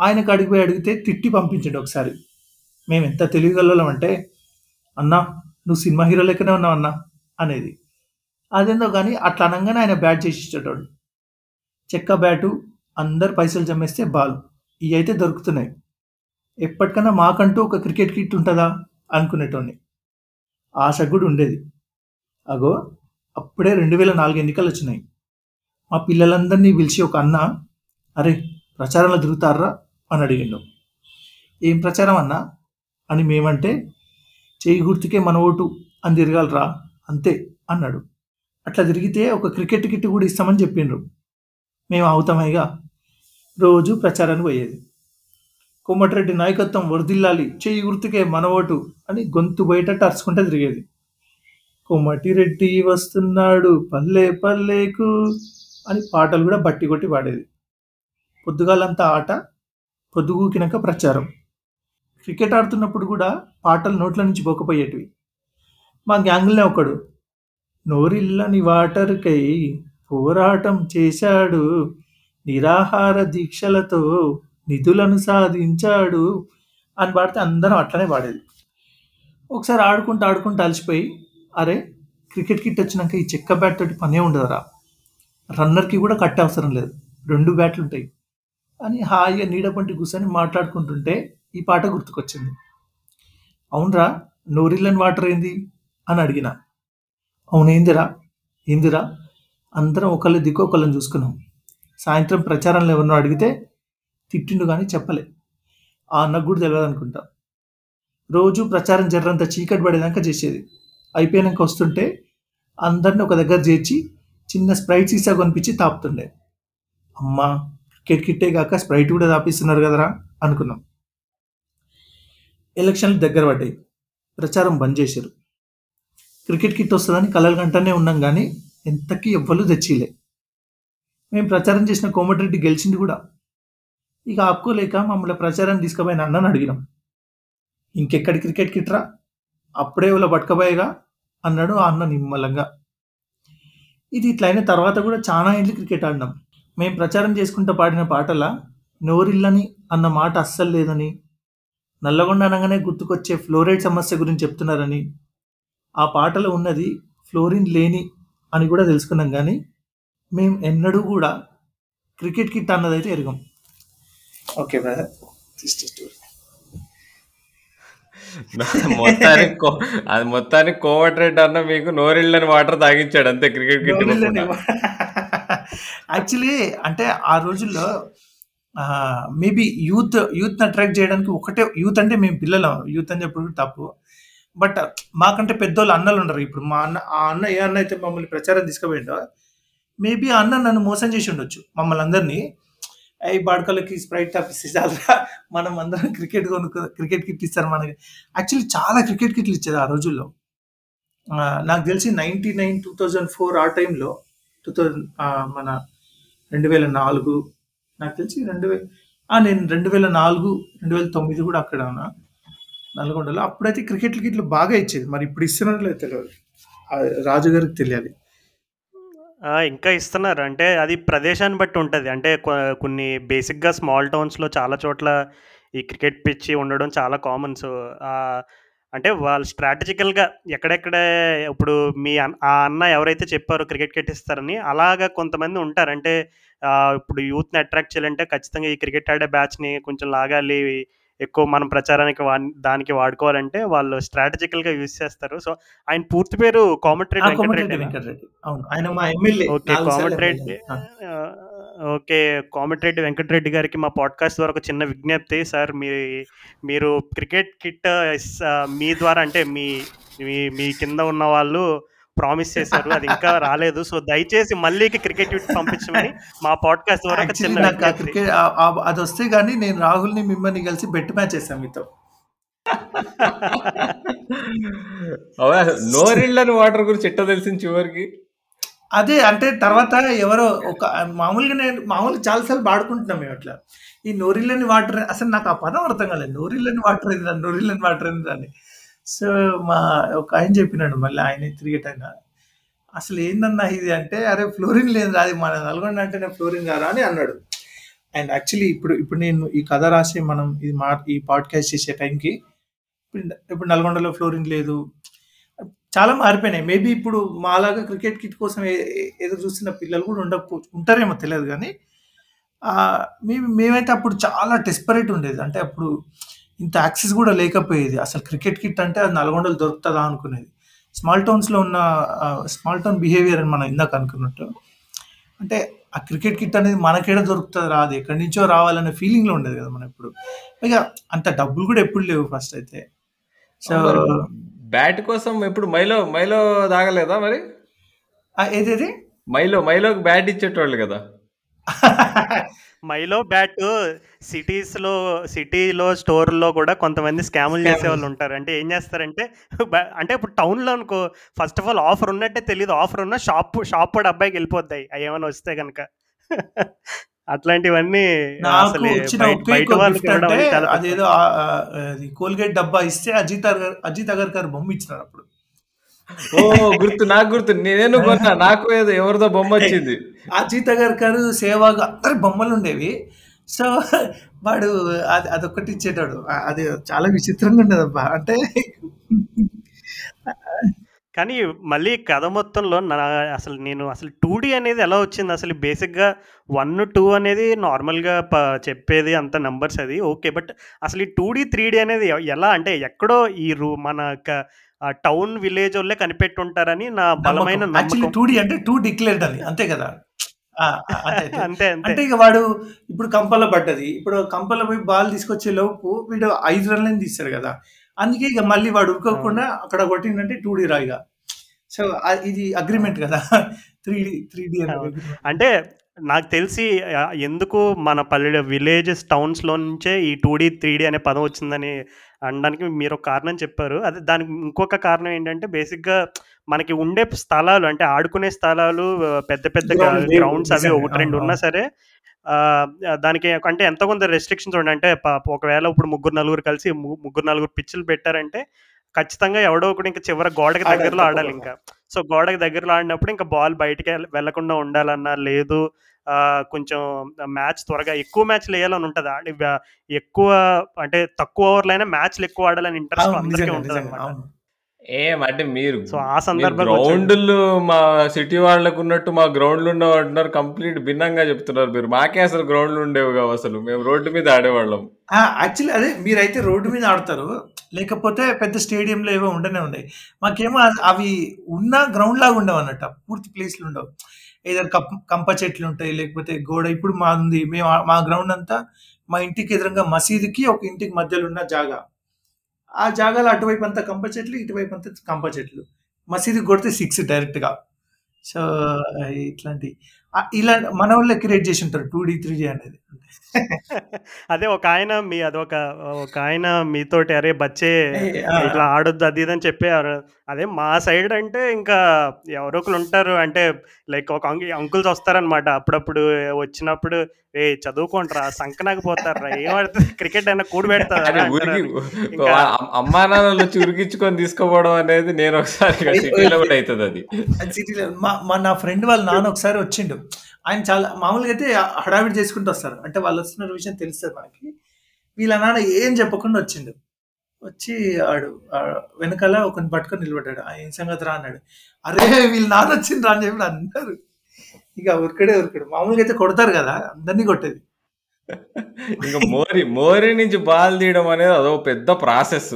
ఆయనకు అడిగిపోయి అడిగితే తిట్టి పంపించండి ఒకసారి. మేము ఎంత తెలివిగలం అంటే అన్నా నువ్వు సినిమా హీరో లెక్కనే ఉన్నావు అన్నా అనేది. అదేందో కానీ అట్లా అనగానే ఆయన బ్యాట్ చేసి ఇచ్చేటోడు. చెక్క బ్యాటు అందరు పైసలు జమ్మేస్తే బాల్. ఇవి అయితే దొరుకుతున్నాయి. ఎప్పటికన్నా మాకంటూ ఒక క్రికెట్ కిట్ ఉంటుందా? అనుకునేటోడిని ఆశ కూడా ఉండేది. అగో అప్పుడే రెండు వేల నాలుగు ఎన్నికలు వచ్చినాయి. మా పిల్లలందరినీ పిలిచి ఒక అన్న అరే ప్రచారంలో తిరుగుతారా? అని అడిగిండు. ఏం ప్రచారం అన్నా? అని మేమంటే చేయి గుర్తుకే మన ఓటు అని తిరగాలరా అంతే అన్నాడు. అట్లా తిరిగితే ఒక క్రికెట్ కిట్ కూడా ఇస్తామని చెప్పిండ్రు. మేము అవుతామైగా. రోజు ప్రచారానికి పోయేది. కోమటిరెడ్డి నాయకత్వం వరదిల్లాలి చెయ్యి గుర్తుకే మన ఓటు అని గొంతు బయట అరుచుకుంటే తిరిగేది. కోమటిరెడ్డి వస్తున్నాడు పల్లె పల్లెకు అని పాటలు కూడా బట్టి కొట్టి పాడేది. పొద్దుగాలంతా ఆట పొద్దుగూకినాక ప్రచారం. క్రికెట్ ఆడుతున్నప్పుడు కూడా పాటలు నోట్ల నుంచి పోకపోయేటివి. మా గ్యాంగులనే ఒకడు నోరిల్లని వాటర్కై పోరాటం చేశాడు. నిరాహార దీక్షలతో నిధులను సాధించాడు అని పాడితే అందరం అట్లనే పాడేది. ఒకసారి ఆడుకుంటూ ఆడుకుంటూ అలసిపోయి అరే క్రికెట్ కిట్ వచ్చినాక ఈ చెక్క బ్యాట్ తోటి పనే ఉండదురా. రన్నర్కి కూడా కట్టే అవసరం లేదు. రెండు బ్యాట్లు ఉంటాయి అని హాయిగా నీడపంటి కూర్చొని మాట్లాడుకుంటుంటే ఈ పాట గుర్తుకొచ్చింది. అవునరా నోరిల్లన్ వాటర్ ఏంది? అని అడిగిన. అవునేందిరా ఏందిరా? అందరం ఒకళ్ళు దిక్కు ఒకళ్ళని చూసుకున్నాం. సాయంత్రం ప్రచారంలో ఎవరినో అడిగితే తిట్టిండు కానీ చెప్పలే. ఆ అన్నకు కూడా తెలియదు అనుకుంటా. రోజు ప్రచారం జర్రంత చీకటి పడేదాకా చేసేది. అయిపోయాక వస్తుంటే అందరిని ఒక దగ్గర చేర్చి చిన్న స్ప్రైట్ సీసా కొనిపించి తాపుతుండే. అమ్మా క్రికెట్ కిట్టే కాక స్ప్రైట్ కూడా తాపిస్తున్నారు కదరా అనుకున్నాం. ఎలక్షన్లు దగ్గర పడ్డాయి. ప్రచారం బంద్ చేశారు. క్రికెట్ కిట్ వస్తుందని కలలు గంటనే ఉన్నాం కానీ ఎంతకీ ఎవ్వరు తెచ్చిలే మేము ప్రచారం చేసిన కోమటిరెడ్డి గెలిచింది కూడా. ఇక ఆపుకోలేక మమ్మల్ని ప్రచారం తీసుకుపోయిన అన్నని అడిగినాం. ఇంకెక్కడి క్రికెట్ కిట్రా అప్పుడే వాళ్ళ పట్టుకపోయేగా అన్నాడు ఆ అన్న నిమ్మలంగా. ఇది ఇట్లయిన తర్వాత కూడా చాలా ఇంట్లు క్రికెట్ ఆడినాం. మేము ప్రచారం చేసుకుంటూ పాడిన పాటల నోరిల్లని అన్న మాట అస్సలు లేదని నల్లగొండ అనగానే గుర్తుకొచ్చే ఫ్లోరైడ్ సమస్య గురించి చెప్తున్నారని ఆ పాటలో ఉన్నది ఫ్లోరిన్ లేని అని కూడా తెలుసుకున్నాం కానీ మేము ఎన్నడూ కూడా క్రికెట్ కిట్ అన్నదైతే ఎరగం. Okay brother. మొత్తానికి అది మొత్తానికి కోమటిరెడ్డి అన్న మీకు నోరిళ్ళని వాటర్ తాగించాడు అంతే క్రికెట్ కిట్. యాక్చువల్లీ అంటే ఆ రోజుల్లో మేబీ యూత్ యూత్ అట్రాక్ట్ చేయడానికి ఒకటే యూత్ అంటే మేము పిల్లలం. యూత్ అని చెప్పడం తప్పు. బట్ మాకంటే పెద్దోళ్ళు అన్నలు ఉండరు. ఇప్పుడు మా అన్న ఆ అన్న ఏ అన్న అయితే మమ్మల్ని ప్రచారం తీసుకుపోయిండో మేబీ ఆ అన్న నన్ను మోసం చేసి ఉండొచ్చు మమ్మల్ని అందరినీ. ఈ బాడకలకి స్ప్రైట్ తాపిస్తే చాలా మనం అందరం క్రికెట్ కొనుక్కో క్రికెట్ కిట్ ఇస్తారు మనకి. యాక్చువల్లీ చాలా క్రికెట్ కిట్లు ఇచ్చేది ఆ రోజుల్లో. నాకు తెలిసి ninety nine two thousand four ఆ టైంలో టూ థౌజండ్ మన రెండు వేల నాలుగు నాకు తెలిసి రెండు వేల నేను రెండు వేల నాలుగు రెండు వేల తొమ్మిది కూడా అక్కడ ఉన్నా. నల్గొండలో. అప్పుడైతే క్రికెట్ కిట్లు బాగా ఇచ్చేది. మరి ఇప్పుడు ఇస్తున్నట్లయితే తెలియదు. రాజుగారికి తెలియాలి. ఇంకా ఇస్తున్నారు. అంటే అది ప్రదేశాన్ని బట్టి ఉంటుంది. అంటే కొన్ని బేసిక్గా స్మాల్ టౌన్స్లో చాలా చోట్ల ఈ క్రికెట్ పిచ్చి ఉండడం చాలా కామన్. సో అంటే వాళ్ళు స్ట్రాటజికల్గా ఎక్కడెక్కడ ఇప్పుడు మీ ఆ అన్న ఎవరైతే చెప్పారో క్రికెట్ కిట్ ఇస్తారని అలాగా కొంతమంది ఉంటారు. అంటే ఇప్పుడు యూత్ని అట్రాక్ట్ చేయాలంటే ఖచ్చితంగా ఈ క్రికెట్ ఆడే బ్యాచ్ని కొంచెం లాగాలి. ఎక్కువ మనం ప్రచారానికి వాన్ దానికి వాడుకోవాలంటే వాళ్ళు స్ట్రాటజికల్‌గా యూజ్ చేస్తారు. సో, ఆయన పూర్తి పేరు వెంకటరెడ్డేనా? వెంకటరెడ్డి. అవును. ఆయన మా ఎమ్మెల్యే. ఓకే. 4 సార్లు కోమటిరెడ్డి ఎమ్మెల్యే. ఆ! ఆహ్, ఓకే. కోమటిరెడ్డి వెంకటరెడ్డి గారికి మా పాడ్‌కాస్ట్ ద్వారా ఒక చిన్న విజ్ఞప్తి. సార్ మీ మీరు క్రికెట్ కిట్ మీ ద్వారా అంటే మీ మీ మీ కింద ఉన్న వాళ్ళు ప్రామిస్ చేశారు. అది ఇంకా రాలేదు. సో, దయచేసి మల్లీకి క్రికెట్ కిట్ పంపించమని మా పాడ్‌కాస్ట్ ద్వారా చిన్న. క్రికెట్ ఆహ్, అదొస్తే గాని నేను రాహుల్‌ని, మిమ్మల్ని కలిసి బెట్ మ్యాచ్ ఏసాం మీతో. నోరిళ్ళని వాటర్ గురించి ఎట్టా తెలిసింది చివరికి? అదే అంటే తర్వాత ఎవరో ఒక మామూలుగా నేను మామూలుగా చాలా సార్లు వాడుకుంటున్నాం మేము అట్లా. ఈ నోరిల్లని వాటర్ అసలు నాకు ఆ పదం అర్థం కాలేదు. నోరిల్లని వాటర్ ఏందిరా? నోరిల్లని వాటర్ ఏందిరా అని. సో, మా ఒక ఆయన చెప్పినాడు మళ్ళీ ఆయన క్రికెట్ ఆయన. అసలు ఏందన్నా ఇది అంటే, "అరే ఫ్లోరిన్ లేదు రాదు మన నల్గొండ అంటేనే ఫ్లోరిన్ కారా" అని అన్నాడు. అండ్ యాక్చువల్లీ ఇప్పుడు ఇప్పుడు నేను ఈ కథ రాసి మనం ఇది మా ఈ పాడ్‌కాస్ట్ చేసే టైంకి ఇప్పుడు ఇప్పుడు నల్గొండలో ఫ్లోరిన్ లేదు. చాలా మారిపోయినాయి. మేబీ ఇప్పుడు మాలాగా క్రికెట్ కిట్ కోసం ఎదురు చూస్తున్న పిల్లలు కూడా ఉండకపోవచ్చు. ఉంటారేమో తెలియదు కానీ మేము మేమైతే అప్పుడు చాలా డెస్పరేట్ ఉండేది. అంటే అప్పుడు ఇంత యాక్సెస్ కూడా లేకపోయేది. అసలు క్రికెట్ కిట్ అంటే అది నల్గొండలో దొరుకుతదా అనుకునేది. స్మాల్ టౌన్స్‌లో ఉన్న స్మాల్ టౌన్ బిహేవియర్ అని మనం ఇందాక అనుకున్నట్టు. అంటే ఆ క్రికెట్ కిట్ అనేది మనకేడ దొరుకుతదిరా అది ఎక్కడి నుంచో రావాలనే ఫీలింగ్‌లో ఉండేది కదా మనం ఎప్పుడు. పైగా అంత డబ్బులు కూడా ఎప్పుడు లేవు ఫస్ట్ అయితే. సో బ్యాట్ కోసం ఎప్పుడు మైలో మైలో తాగలేదా మరి? ఏదేది? మైలో మైలోకి బ్యాట్ ఇచ్చేటోళ్ళు కదా! మైలో బ్యాటు సిటీస్‌లో సిటీలో స్టోర్‌లో కూడా కొంతమంది స్కాములు స్కామ్‌లు. చేసేవాళ్ళు ఉంటారు. అంటే ఏం చేస్తారంటే బ అంటే ఇప్పుడు టౌన్‌లో అనుకో ఫస్ట్ ఆఫ్ ఆల్ ఆఫర్ ఉన్నట్టే తెలీదు. ఆఫర్ ఉన్న షాప్ షాప్ వాడి అబ్బాయికి వెళ్ళిపోద్దాయి. అయేమన్నా వస్తే గనక. అట్లాంటివన్నీ నాకు అసలు వచ్చిన బయట ఒకే బయట ఒక్క వాళ్ళకి గిఫ్ట్ ఇవ్వడం అంటే అనేది చాలా తప్పు. అదేదో ఆహ్, ఆహ్, అది కోల్‌గేట్ డబ్బా ఇస్తే అజిత్ అగర్ అజిత్ అగర్కర్ బొమ్మ ఇచ్చినారు ఓహ్! గుర్తు నాకు గుర్తు. నేను కొన్నా. నాకు ఏదో ఎవరిదో బొమ్మొచ్చింది. అజిత్ అగర్కర్, సేవాగ్ అందరి బొమ్మలుండేవి. సో, వాడు అది అదొక్కటి ఇచ్చేటోడు. అది చాలా విచిత్రంగా ఉండేదబ్బా! అంటే కానీ మళ్ళీ కథ మొత్తంలో నా అసలు నేను అసలు 2డీ అనేది ఎలా వచ్చింది? అసలు బేసిక్‌గా 1, 2 అనేది నార్మల్‌గా ప చెప్పేది అంత నంబర్స్ అది ఓకే. బట్ అసలు ఈ 2డీ, 3డీ అనేది ఎ ఎలా అంటే ఎక్కడో ఈ రు మన ఆహ్, టౌన్ విలేజోళ్ళే కనిపెట్టుంటారని నా. బలమైన నమ్మకం. 2డీ అంటే 2 డిక్లేర్డ్ అని. అంతే కదా! ఆ! ఆ! అంతే. అంటే ఇక వాడు ఇప్పుడు కంపలో పడ్డది. ఇప్పుడు కంపలో పోయి బాల్ తీసుకొచ్చే లోపు వీడు 5 రన్‌లని తీస్తాడు కదా! అందుకే ఇక మళ్ళీ వాడు. ఉరుకోకుండా అక్కడ కొట్టిండంటే 2డీ రా ఇగ. సో, ఇది అగ్రీమెంట్ కదా! 3డీ 3డీ అనేది అవును. అగ్రీమెంట్. అంటే నాకు తెలిసి ఎందుకు మన పల్లె విలేజెస్, టౌన్స్‌లో నుంచే ఈ 2డీ, 3డీ అనే పదం వచ్చిందని అనడానికి మీరొక కారణం చెప్పారు. అదే దానికి ఇంకొక కారణం ఏంటంటే బేసిక్‌గా మనకి ఉండే స్థలాలు అంటే ఆడుకునే స్థలాలు పెద్ద పెద్ద. గ్రౌండ్స్ అవి నిజంగా. 1, 2 అవును. ఉన్నా. సరే దానికి అంటే ఎంతో కొంత రెస్ట్రిక్షన్స్ ఉంటాయి. అంటే ఒకవేళ ఇప్పుడు ముగ్గురు, నలుగురు కలిసి ముగ్గురు, నలుగురు పిచ్చులు పెట్టారంటే ఖచ్చితంగా ఎవడో ఒకడు ఇంక చివర గోడకి దగ్గరలో ఆడాలి. ఇంకా. సో, గోడకి దగ్గరలో ఆడినప్పుడు ఇంకా బాల్ బయటికి ఎల్ వెళ్ళకుండా ఉండాలన్నా, లేదు కొంచెం మ్యాచ్ త్వరగా ఎక్కువ మ్యాచ్‌లు ఎయాలని ఉంటది. ఎక్కువ అంటే తక్కువ ఓవర్‌లైనా మ్యాచ్‌లు ఎక్కువ ఆడాలని ఇంట్రెస్ట్. అందరికీ నిజంగా. నిజంగా. ఉంటదనమాట. అవును. ఏం అంటే మీరు సో, ఆ వచ్చాడు. గ్రౌండులు మా సిటీ వాళ్ళకున్నట్టు మా గ్రౌండ్‌లు ఉండవంటున్నారు. కంప్లీట్ భిన్నంగా చెప్తున్నారు మీరు. మాకే అసలు గ్రౌండ్‌లు ఉండేవి కావు అసలు. మేము రోడ్డు మీద ఆడేవాళ్ళం. ఆ! యాక్చువల్లీ అదే మీరైతే రోడ్డు మీద ఆడతారు. లేకపోతే పెద్ద స్టేడియంలో ఏవో ఉండనే ఉన్నాయి. మాకేమో అవి ఉన్న గ్రౌండ్ లాగా ఉండవన్నట్టు. పూర్తి ప్లేస్‌లు ఉండవు. ఏదైనా కప్ కంప చెట్లు ఉంటాయి లేకపోతే గోడ ఇప్పుడు మాదుంది. మేము మా గ్రౌండ్ అంతా మా ఇంటికి ఎదురుంగా మసీదుకి, ఒక ఇంటికి మధ్యలో ఉన్న జాగా. ఆ జాగాలో అటువైపు అంతా కంప చెట్లు, ఇటువైపు అంతా కంప చెట్లు. మసీదుకి కొడితే సిక్స్ డైరెక్ట్‌గా. సో, ఇట్లాంటి ఇలా మన వాళ్ళే క్రియేట్ చేసి ఉంటారు 2డీ, 3డీ అనేది. అదే ఒకాయన మీ అదొక ఒకాయన మీతోటి "అరే బచ్చే ఏ! ఇట్లా ఆడొద్దు" అది ఇది అని చెప్పారు. అదే మా సైడ్ అంటే ఇంకా ఎవరో ఒకళ్ళు ఉంటారు. అంటే లైక్ ఒక అంక్ అంకుల్స్ వస్తారనమాట. అప్పుడప్పుడు వచ్చినప్పుడు "ఏయ్ చదువుకోండిరా సంకనాకి పోతార్రా ఏం ఆడుతుంది క్రికెట్ అయినా కూడబెడతదా" అని అంటారు ఉరికి అని. ఇంకా అమ్ అమ్మా నాన్నలు వచ్చి ఉరికించుకొని తీసుకుపోవడం అనేది నేను ఒకసారి సిటీలో కూడా అయితది అది. అది సిటీలో మా మా నా ఫ్రెండ్ వాళ్ళ నాన్న ఒకసారి వచ్చిండు. ఆయన చాలా మామూలుగా అయితే హడావిడి చేసుకుంటూ వస్తారు. అంటే వాళ్ళు వస్తున్న విషయం తెలుస్తుంది మనకి. వీళ్ళ నాన్న ఏం చెప్పకుండా వచ్చిండు. వచ్చి ఆడు వెనకాల ఒకని పట్టుకొని నిలబడ్డాడు. ఆయన సంగతి రా అన్నాడు. "అరే! వీళ్ళు నాన్న వచ్చిండ్రా" అని చెప్పి అందరూ ఇక ఉరికడే ఉరికడు మామూలుగా అయితే కొడతారు కదా! అందరినీ కొట్టేది. ఇంక మోరి మోరి నుంచి బాల్ తీయడం అనేది అదో పెద్ద ప్రాసెస్.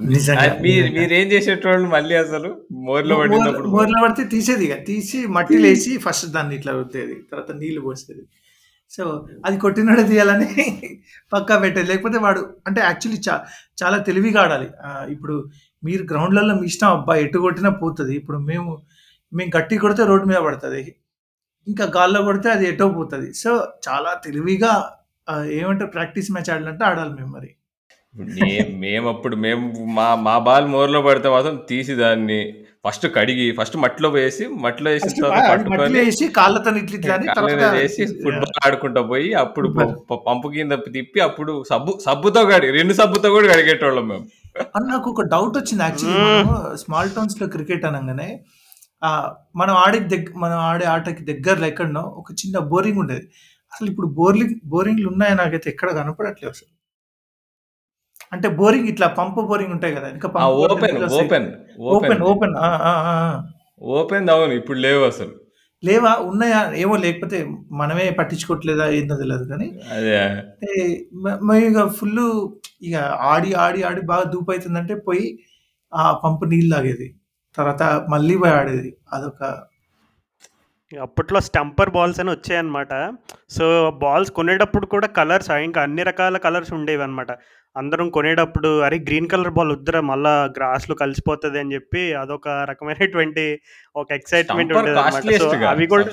మీరు చేసేటోళ్ళు మళ్ళీ అసలు? మోరిలో మోర్- పడినప్పుడు మోర్లో పడితే తీసేది ఇక. తీసి మట్టిలో వేసి ఫస్ట్ దాన్ని ఇట్లా రుద్దేది. తర్వాత నీళ్ళు పోసేది. సో అది కొట్టినోడే తీయాలని పక్కా పెట్టేది. లేకపోతే వాడు అంటే యాక్చువల్లీ చా చాలా తెలివిగా ఆడాలి. ఇప్పుడు మీరు గ్రౌండ్లలో మీ ఇష్టం అబ్బా ఎటు కొట్టినా పోతుంది. ఇప్పుడు మేము మేము గట్టి కొడితే రోడ్డు మీద పడుతుంది. ఇంకా గాల్లో కొడితే అది ఎటో పోతుంది. సో చాలా తెలివిగా ఏమంటారు? ప్రాక్టీస్ మ్యాచ్ ఆడాలంటే ఆడాలి మేము మరి. మేము అప్పుడు మేము మా మా బాల్ మోర్లో పడితే మాత్రం తీసి దాన్ని ఫస్ట్ కడిగి ఫస్ట్ మట్టిలో వేసి మట్టిలో వేసిన తర్వాత కాళ్ళతో ఇట్లా వేసి ఫుట్బాల్ ఆడుకుంటా పోయి అప్పుడు పంపు కింద తిప్పి అప్పుడు సబ్బు సబ్బుతో కడిగి రెండు సబ్బుతో కూడా కడిగేటోళ్ళం మేము. అని నాకు ఒక డౌట్ వచ్చింది యాక్చువల్లీ. స్మాల్ టౌన్స్లో క్రికెట్ అనగానే మనం ఆడే దగ్గర మనం ఆడే ఆటకి దగ్గరలో ఎక్కడనో ఒక చిన్న బోరింగ్ ఉండేది. అసలు ఇప్పుడు బోర్లింగ్ బోరింగ్లు ఉన్నాయో నాకైతే ఎక్కడ కనపడట్లేదు అసలు. అంటే బోరింగ్ ఇట్లా పంపు బోరింగ్ ఉంటాయి కదా ఇంకా open open open. Open open అవును ఇప్పుడు లేవు అసలు. లేవా ఉన్నాయా ఏమో లేకపోతే మనమే పట్టించుకోవట్లేదా ఏందో తెలియదు కానీ. మేము ఇక ఫుల్ ఇక ఆడి ఆడి ఆడి బాగా దూపు అవుతుందంటే పోయి ఆ పంపు నీళ్ళు తాగేది. తర్వాత మళ్ళీ పోయి ఆడేది. అదొక అప్పట్లో స్టంపర్ బాల్స్ అని వచ్చాయన్నమాట. సో బాల్స్ కొనేటప్పుడు కూడా కలర్స్ ఇంకా అన్ని రకాల కలర్స్ ఉండేవి అనమాట అందరం కొనేటప్పుడు అరే గ్రీన్ కలర్ బాల్ వద్దురా మళ్ళా గ్రాస్లో కలిసిపోతుంది అని చెప్పి అదొక రకమైనటువంటి ఒక ఎక్సైట్మెంట్ ఉండేది అనమాట సో అవి కూడా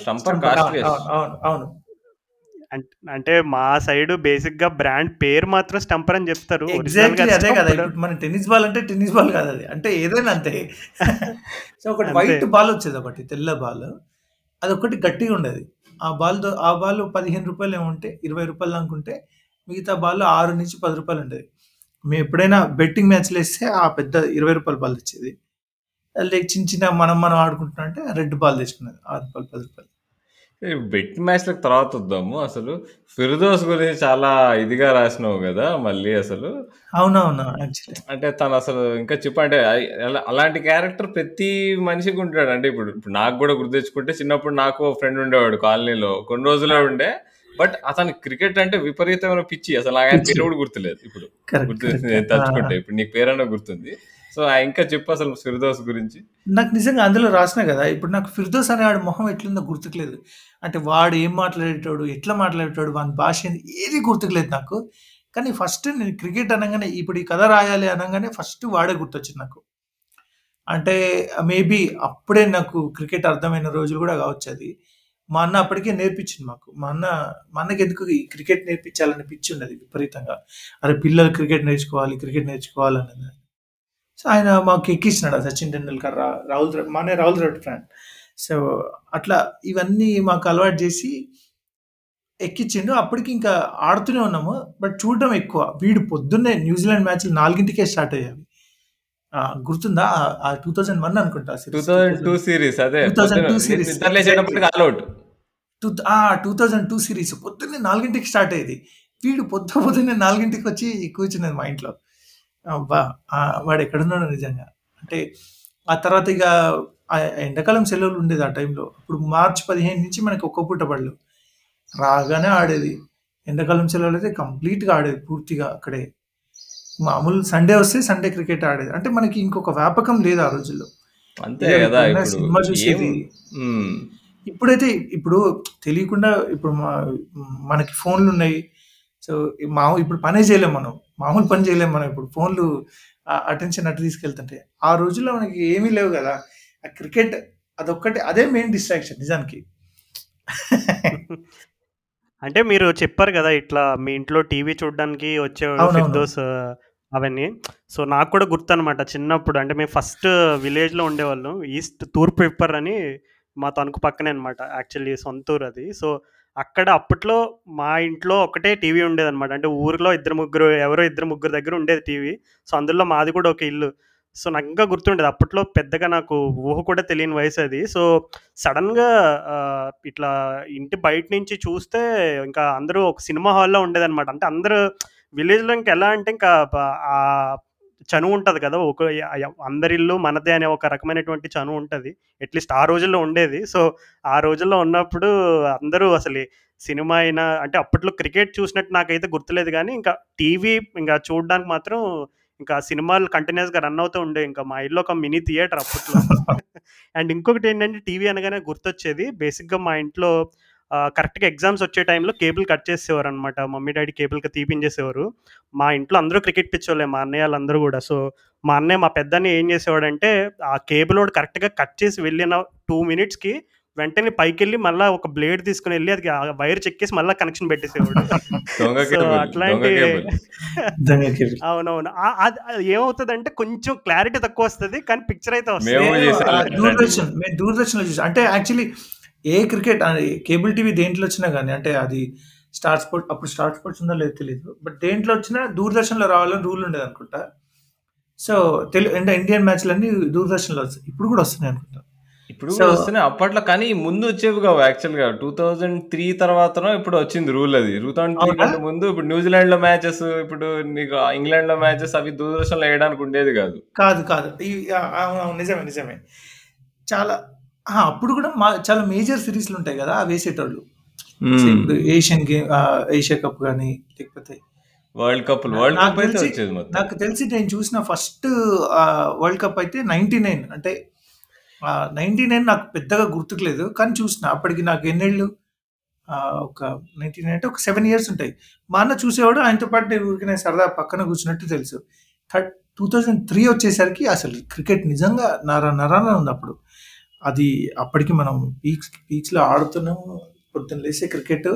అంటే మా సైడ్ బేసిక్గా బ్రాండ్ పేరు మాత్రం స్టంపర్ అని చెప్తారు. ఎగ్జాక్ట్లీ అదే కదా. మన టెన్నిస్ బాల్ అంటే టెన్నిస్ బాల్ కాదు అది. అంటే ఏదైనా అంతే. సో ఒకటి. వైట్ బాల్ వచ్చేది ఒకటి తెల్ల బాల్. అది ఒకటి గట్టిగా ఉండేది. ఆ బాల్ ఆ బాల్ పదిహేను రూపాయలు ఏముంటే ఇరవై రూపాయలు అనుకుంటే మిగతా బాల్ ఆరు నుంచి పది రూపాయలు ఉండేది. మేము ఎప్పుడైనా బెట్టింగ్ మ్యాచ్లు వేస్తే ఆ పెద్ద ఇరవై రూపాయల బాల్ తెచ్చేది. లేక చిన్న చిన్న మనం మనం ఆడుకుంటున్నా అంటే రెడ్ బాల్ తెచ్చుకునేది. ఆరు రూపాయలు పది రూపాయలు. బెట్ మ్యాచ్లకు తర్వాత వద్దాము. అసలు ఫిర్దోస్ గురించి చాలా ఇదిగా రాసినావు కదా మళ్ళీ అసలు. అవునవును యాక్చువల్లీ అంటే తను అసలు ఇంకా చెప్పు అంటే అలాంటి క్యారెక్టర్ ప్రతి మనిషికి ఉంటాడు. అంటే ఇప్పుడు ఇప్పుడు నాకు కూడా గుర్తు తెచ్చుకుంటే చిన్నప్పుడు నాకు ఫ్రెండ్ ఉండేవాడు కాలనీలో. కొన్ని రోజులే ఉండే. బట్ అతను క్రికెట్ అంటే విపరీతమైన పిచ్చి. అసలు నాకు ఆయన. పేరు కూడా గుర్తులేదు ఇప్పుడు. గుర్తు తలుచుకుంటే. ఇప్పుడు నీకు పేరన్నా గుర్తుంది. సో ఇంకా చెప్పు అసలు ఫిర్దోస్ గురించి. నాకు నిజంగా అందులో రాసిన కదా ఇప్పుడు నాకు ఫిర్దోస్ అనే వాడి మొహం ఎట్లుందో గుర్తుకులేదు. అంటే వాడు ఏం మాట్లాడేటోడు ఎట్లా మాట్లాడేటోడు వాని భాష ఏది గుర్తుకులేదు నాకు. కానీ ఫస్ట్ నేను క్రికెట్ అనగానే ఇప్పుడు ఈ కథ రాయాలి అనగానే ఫస్ట్ వాడే గుర్తొచ్చింది నాకు. అంటే మేబీ అప్పుడే నాకు క్రికెట్ అర్థమైన రోజులు కూడా కావచ్చు అది. మా అన్న అప్పటికే నేర్పించింది మాకు. మా అన్న మా అన్నకి ఎందుకు ఈ క్రికెట్ నేర్పించాలని పిచ్చి ఉన్నది విపరీతంగా. అరే పిల్లలు క్రికెట్ నేర్చుకోవాలి క్రికెట్ నేర్చుకోవాలన్నది సో ఆయన మాకు ఎక్కించినాడు ఆ సచిన్ టెండూల్కర్ రా రాహుల్ ద్రవిడ్ మానే రాహుల్ ద్రవిడ్ ఫ్యాన్. సో అట్లా ఇవన్నీ మాకు అలవాటు చేసి ఎక్కించిండు. అప్పటికి ఇంకా ఆడుతూనే ఉన్నాము బట్ చూడడం ఎక్కువ. వీడు పొద్దున్నే న్యూజిలాండ్ మ్యాచ్లు నాలుగింటికే స్టార్ట్ అయ్యావి. ఆ, గుర్తుందా? ఆ టూ థౌజండ్ వన్ అనుకుంటా టూ థౌజండ్ టూ సిరీస్ అదే. 2002 series. నిద్రలేసేటప్పటికి all out two two thousand two series. పొద్దున్నే నాలుగింటికి స్టార్ట్ అయ్యేది. వీడు పొద్దు పొద్దున్నే నాలుగింటికి వచ్చి కూర్చున్నది మా ఇంట్లో. అబ్బా ఆ, వాడు ఎక్కడున్నాడు నిజంగా. అంటే ఆ తర్వాత ఇక ఆ ఎండాకాలం సెలవులు ఉండేది ఆ టైంలో. ఇప్పుడు మార్చ్ పదిహేను నుంచి మనకి ఒక్క పూట పడలు రాగానే ఆడేది. ఎండాకాలం సెలవులు అయితే కంప్లీట్గా ఆడేది పూర్తిగా అక్కడే. మామూలు సండే వస్తే సండే క్రికెట్ ఆడేది. అంటే మనకి ఇంకొక వ్యాపకం లేదు ఆ రోజుల్లో. అంతే ఇక కదా ఇప్పుడు. సినిమా చూసేది. ఇప్పుడైతే ఇప్పుడు తెలియకుండా ఇప్పుడు మా- మనకి ఫోన్లు ఉన్నాయి. సో మా ఇప్పుడు పనే చేయలేం మనం. మామూలు పని చేయలేం మనం ఇప్పుడు. ఫోన్లు అటెన్షన్ అటు తీసుకెళ్తుంటే. ఆ రోజుల్లో మనకి ఏమీ లేవు కదా. ఆ క్రికెట్ అదొక్కటి అదే మెయిన్ డిస్ట్రాక్షన్ నిజానికి. అంటే మీరు చెప్పారు కదా ఇట్లా మీ ఇంట్లో టీవీ చూడడానికి. ఫిర్దోస్ ఆ, అవన్నీ. సో నాకు కూడా గుర్తు అనమాట చిన్నప్పుడు. అంటే మేము ఫస్ట్ విలేజ్లో ఉండేవాళ్ళం. ఈస్ట్ తూర్పు విప్పర్ అని మా తణుకు పక్కనే అనమాట యాక్చువల్లీ సొంతూరు అది. సో అక్కడ అప్పట్లో మా ఇంట్లో ఒకటే టీవీ ఉండేది అనమాట అంటే ఊరిలో ఇద్దరు ముగ్గురు ఎవరో ఇద్దరు ముగ్గురు దగ్గర ఉండేది టీవీ. సో అందులో మాది కూడా ఒక ఇల్లు. సో నాకు ఇంకా గుర్తుండేది. అప్పట్లో పెద్దగా నాకు ఊహ కూడా తెలియని వయసు అది. సో సడన్గా ఇట్లా ఇంటి బయట నుంచి చూస్తే ఇంకా అందరూ ఒక సినిమా హాల్లో ఉండేదన్నమాట. అంటే అందరూ విలేజ్లో ఇంకా ఎలా అంటే ఇంకా చనువు ఉంటది కదా! ఒక అందరిల్లు మనదే అనే ఒక రకమైనటువంటి చనువు ఉంటది. అట్‌లీస్ట్ ఆ రోజుల్లో ఉండేది. సో, ఆ రోజుల్లో ఉన్నప్పుడు అందరూ అసలు సినిమా అయినా అంటే అప్పట్లో క్రికెట్ చూసినట్టు నాకైతే గుర్తులేదు గానీ, ఇంకా టీవీ ఇంక చూడడానికి మాత్రం ఇంకా సినిమాలు కంటిన్యూయస్‌గా రన్ అవుతూ ఉండేవి. ఇంకా మా ఇల్లు ఒక మినీ థియేటర్ అప్పట్లో. అండ్ ఇంకొకటేంటంటే టీవీ అనగానే గుర్తొచ్చేది బేసిక్‌గా మా ఇంట్లో కరెక్ట్‌గా ఎగ్జామ్స్ వచ్చే టైంలో కేబుల్ కట్ చేసేసేవారనమాట. మమ్మీ, డ్యాడీ కేబుల్‌కి తీపించేసేవారు. మా ఇంట్లో అందరూ క్రికెట్ పిచ్చోళ్ళే మా అన్నయ్య ఆళ్ళందరూ గూడా. సో, మా అన్నయ్య మా పెద్దన్నయ్య ఏం చేసేవాడంటే ఆ కేబులోడు కరెక్ట్‌గా కట్ చేసి వెళ్ళిన 2 మినిట్స్‌కి వెంటనే పైకెళ్ళి మళ్ళా ఒక బ్లేడ్ తీసుకొనెళ్ళి అది ఆ వైర్ చెక్కేసి మళ్ళా కనెక్షన్ పెట్టేసేవాడు. So, cable. అట్లాంటి కేబుల్. కేబుల్. అవునవును. అది అది ఏమవుతదంటే కొంచెం క్లారిటీ తక్కువొస్తది. కానీ పిక్చర్ అయితే వస్తది. దూరదర్శన్ చూసా. అంటే యాక్చువల్లీ ఏ క్రికెట్ అది కేబుల్ టీవీ దేంట్లో వచ్చినా గాని అంటే అది స్టార్ స్పోర్ట్ అప్పుడు స్టార్ స్పోర్ట్స్ ఉందో లేదో తెలీదు. బట్ దేంట్లో వచ్చినా దూరదర్శన్‌లో రావాలని రూల్ ఉండేదనుకుంటా. సో, తెలు అంటే ఇండియన్ మ్యాచ్‌లన్నీ దూరదర్శన్‌లో వస్తాయి. ఇప్పుడు కూడా వస్తున్నాయి అనుకుంటా. ఇప్పుడు వస్తున్నాయి. అప్పట్లో కానీ ముందు వచ్చేవి కావు యాక్చువల్‌గా. 2003 తర్వాతనో ఎప్పుడో వచ్చింది రూల్ అది. 2003 అవునా? కంటే ముందు ఇప్పుడు న్యూజిలాండ్‌లో మ్యాచెస్ ఇప్పుడు నీకు ఇంగ్లాండ్‌లో మ్యాచెస్ అవి దూరదర్శన్‌లో వేయడానికి ఉండేది కాదు. కాదు. కాదు. నిజమే. నిజమే. చాలా ఆ! అప్పుడు కూడా మా చాలా మేజర్ సీరీస్‌లు ఉంటాయి కదా! అవి వేసేటోళ్ళు. ఇప్పుడు ఏషియన్ గేమ్ ఏషియా కప్ గాని లేకపోతే వరల్డ్ కప్‌లు. నా వరల్డ్ నాకు కప్ అయితే తెలిసి వచ్చేది మొత్తం. నాకు తెలిసి నేను చూసిన ఫస్ట్ వరల్డ్ కప్ అయితే 99 అంటే ఆహ్, 99 నాకు పెద్దగా గుర్తుకు లేదు. కానీ చూసిన. అప్పటికి నాకు ఎన్నేళ్ళు ఒక 99 అంటే ఒక 7 ఇయర్స్ ఉంటాయి. మా అన్న చూసేవాడు. ఆయనతో పాటు నేను ఊరికనే సరదా పక్కన కూర్చున్నట్టు తెలుసు. థర్డ్ 2003 వచ్చేసరికి అసలు క్రికెట్ నిజంగా నర నరాన ఉంది అప్పుడు. అది అప్పటికి మనం పీక్స్ పీక్స్‌లో ఆడుతున్నాము. పొద్దున్న లేస్తే క్రికెట్.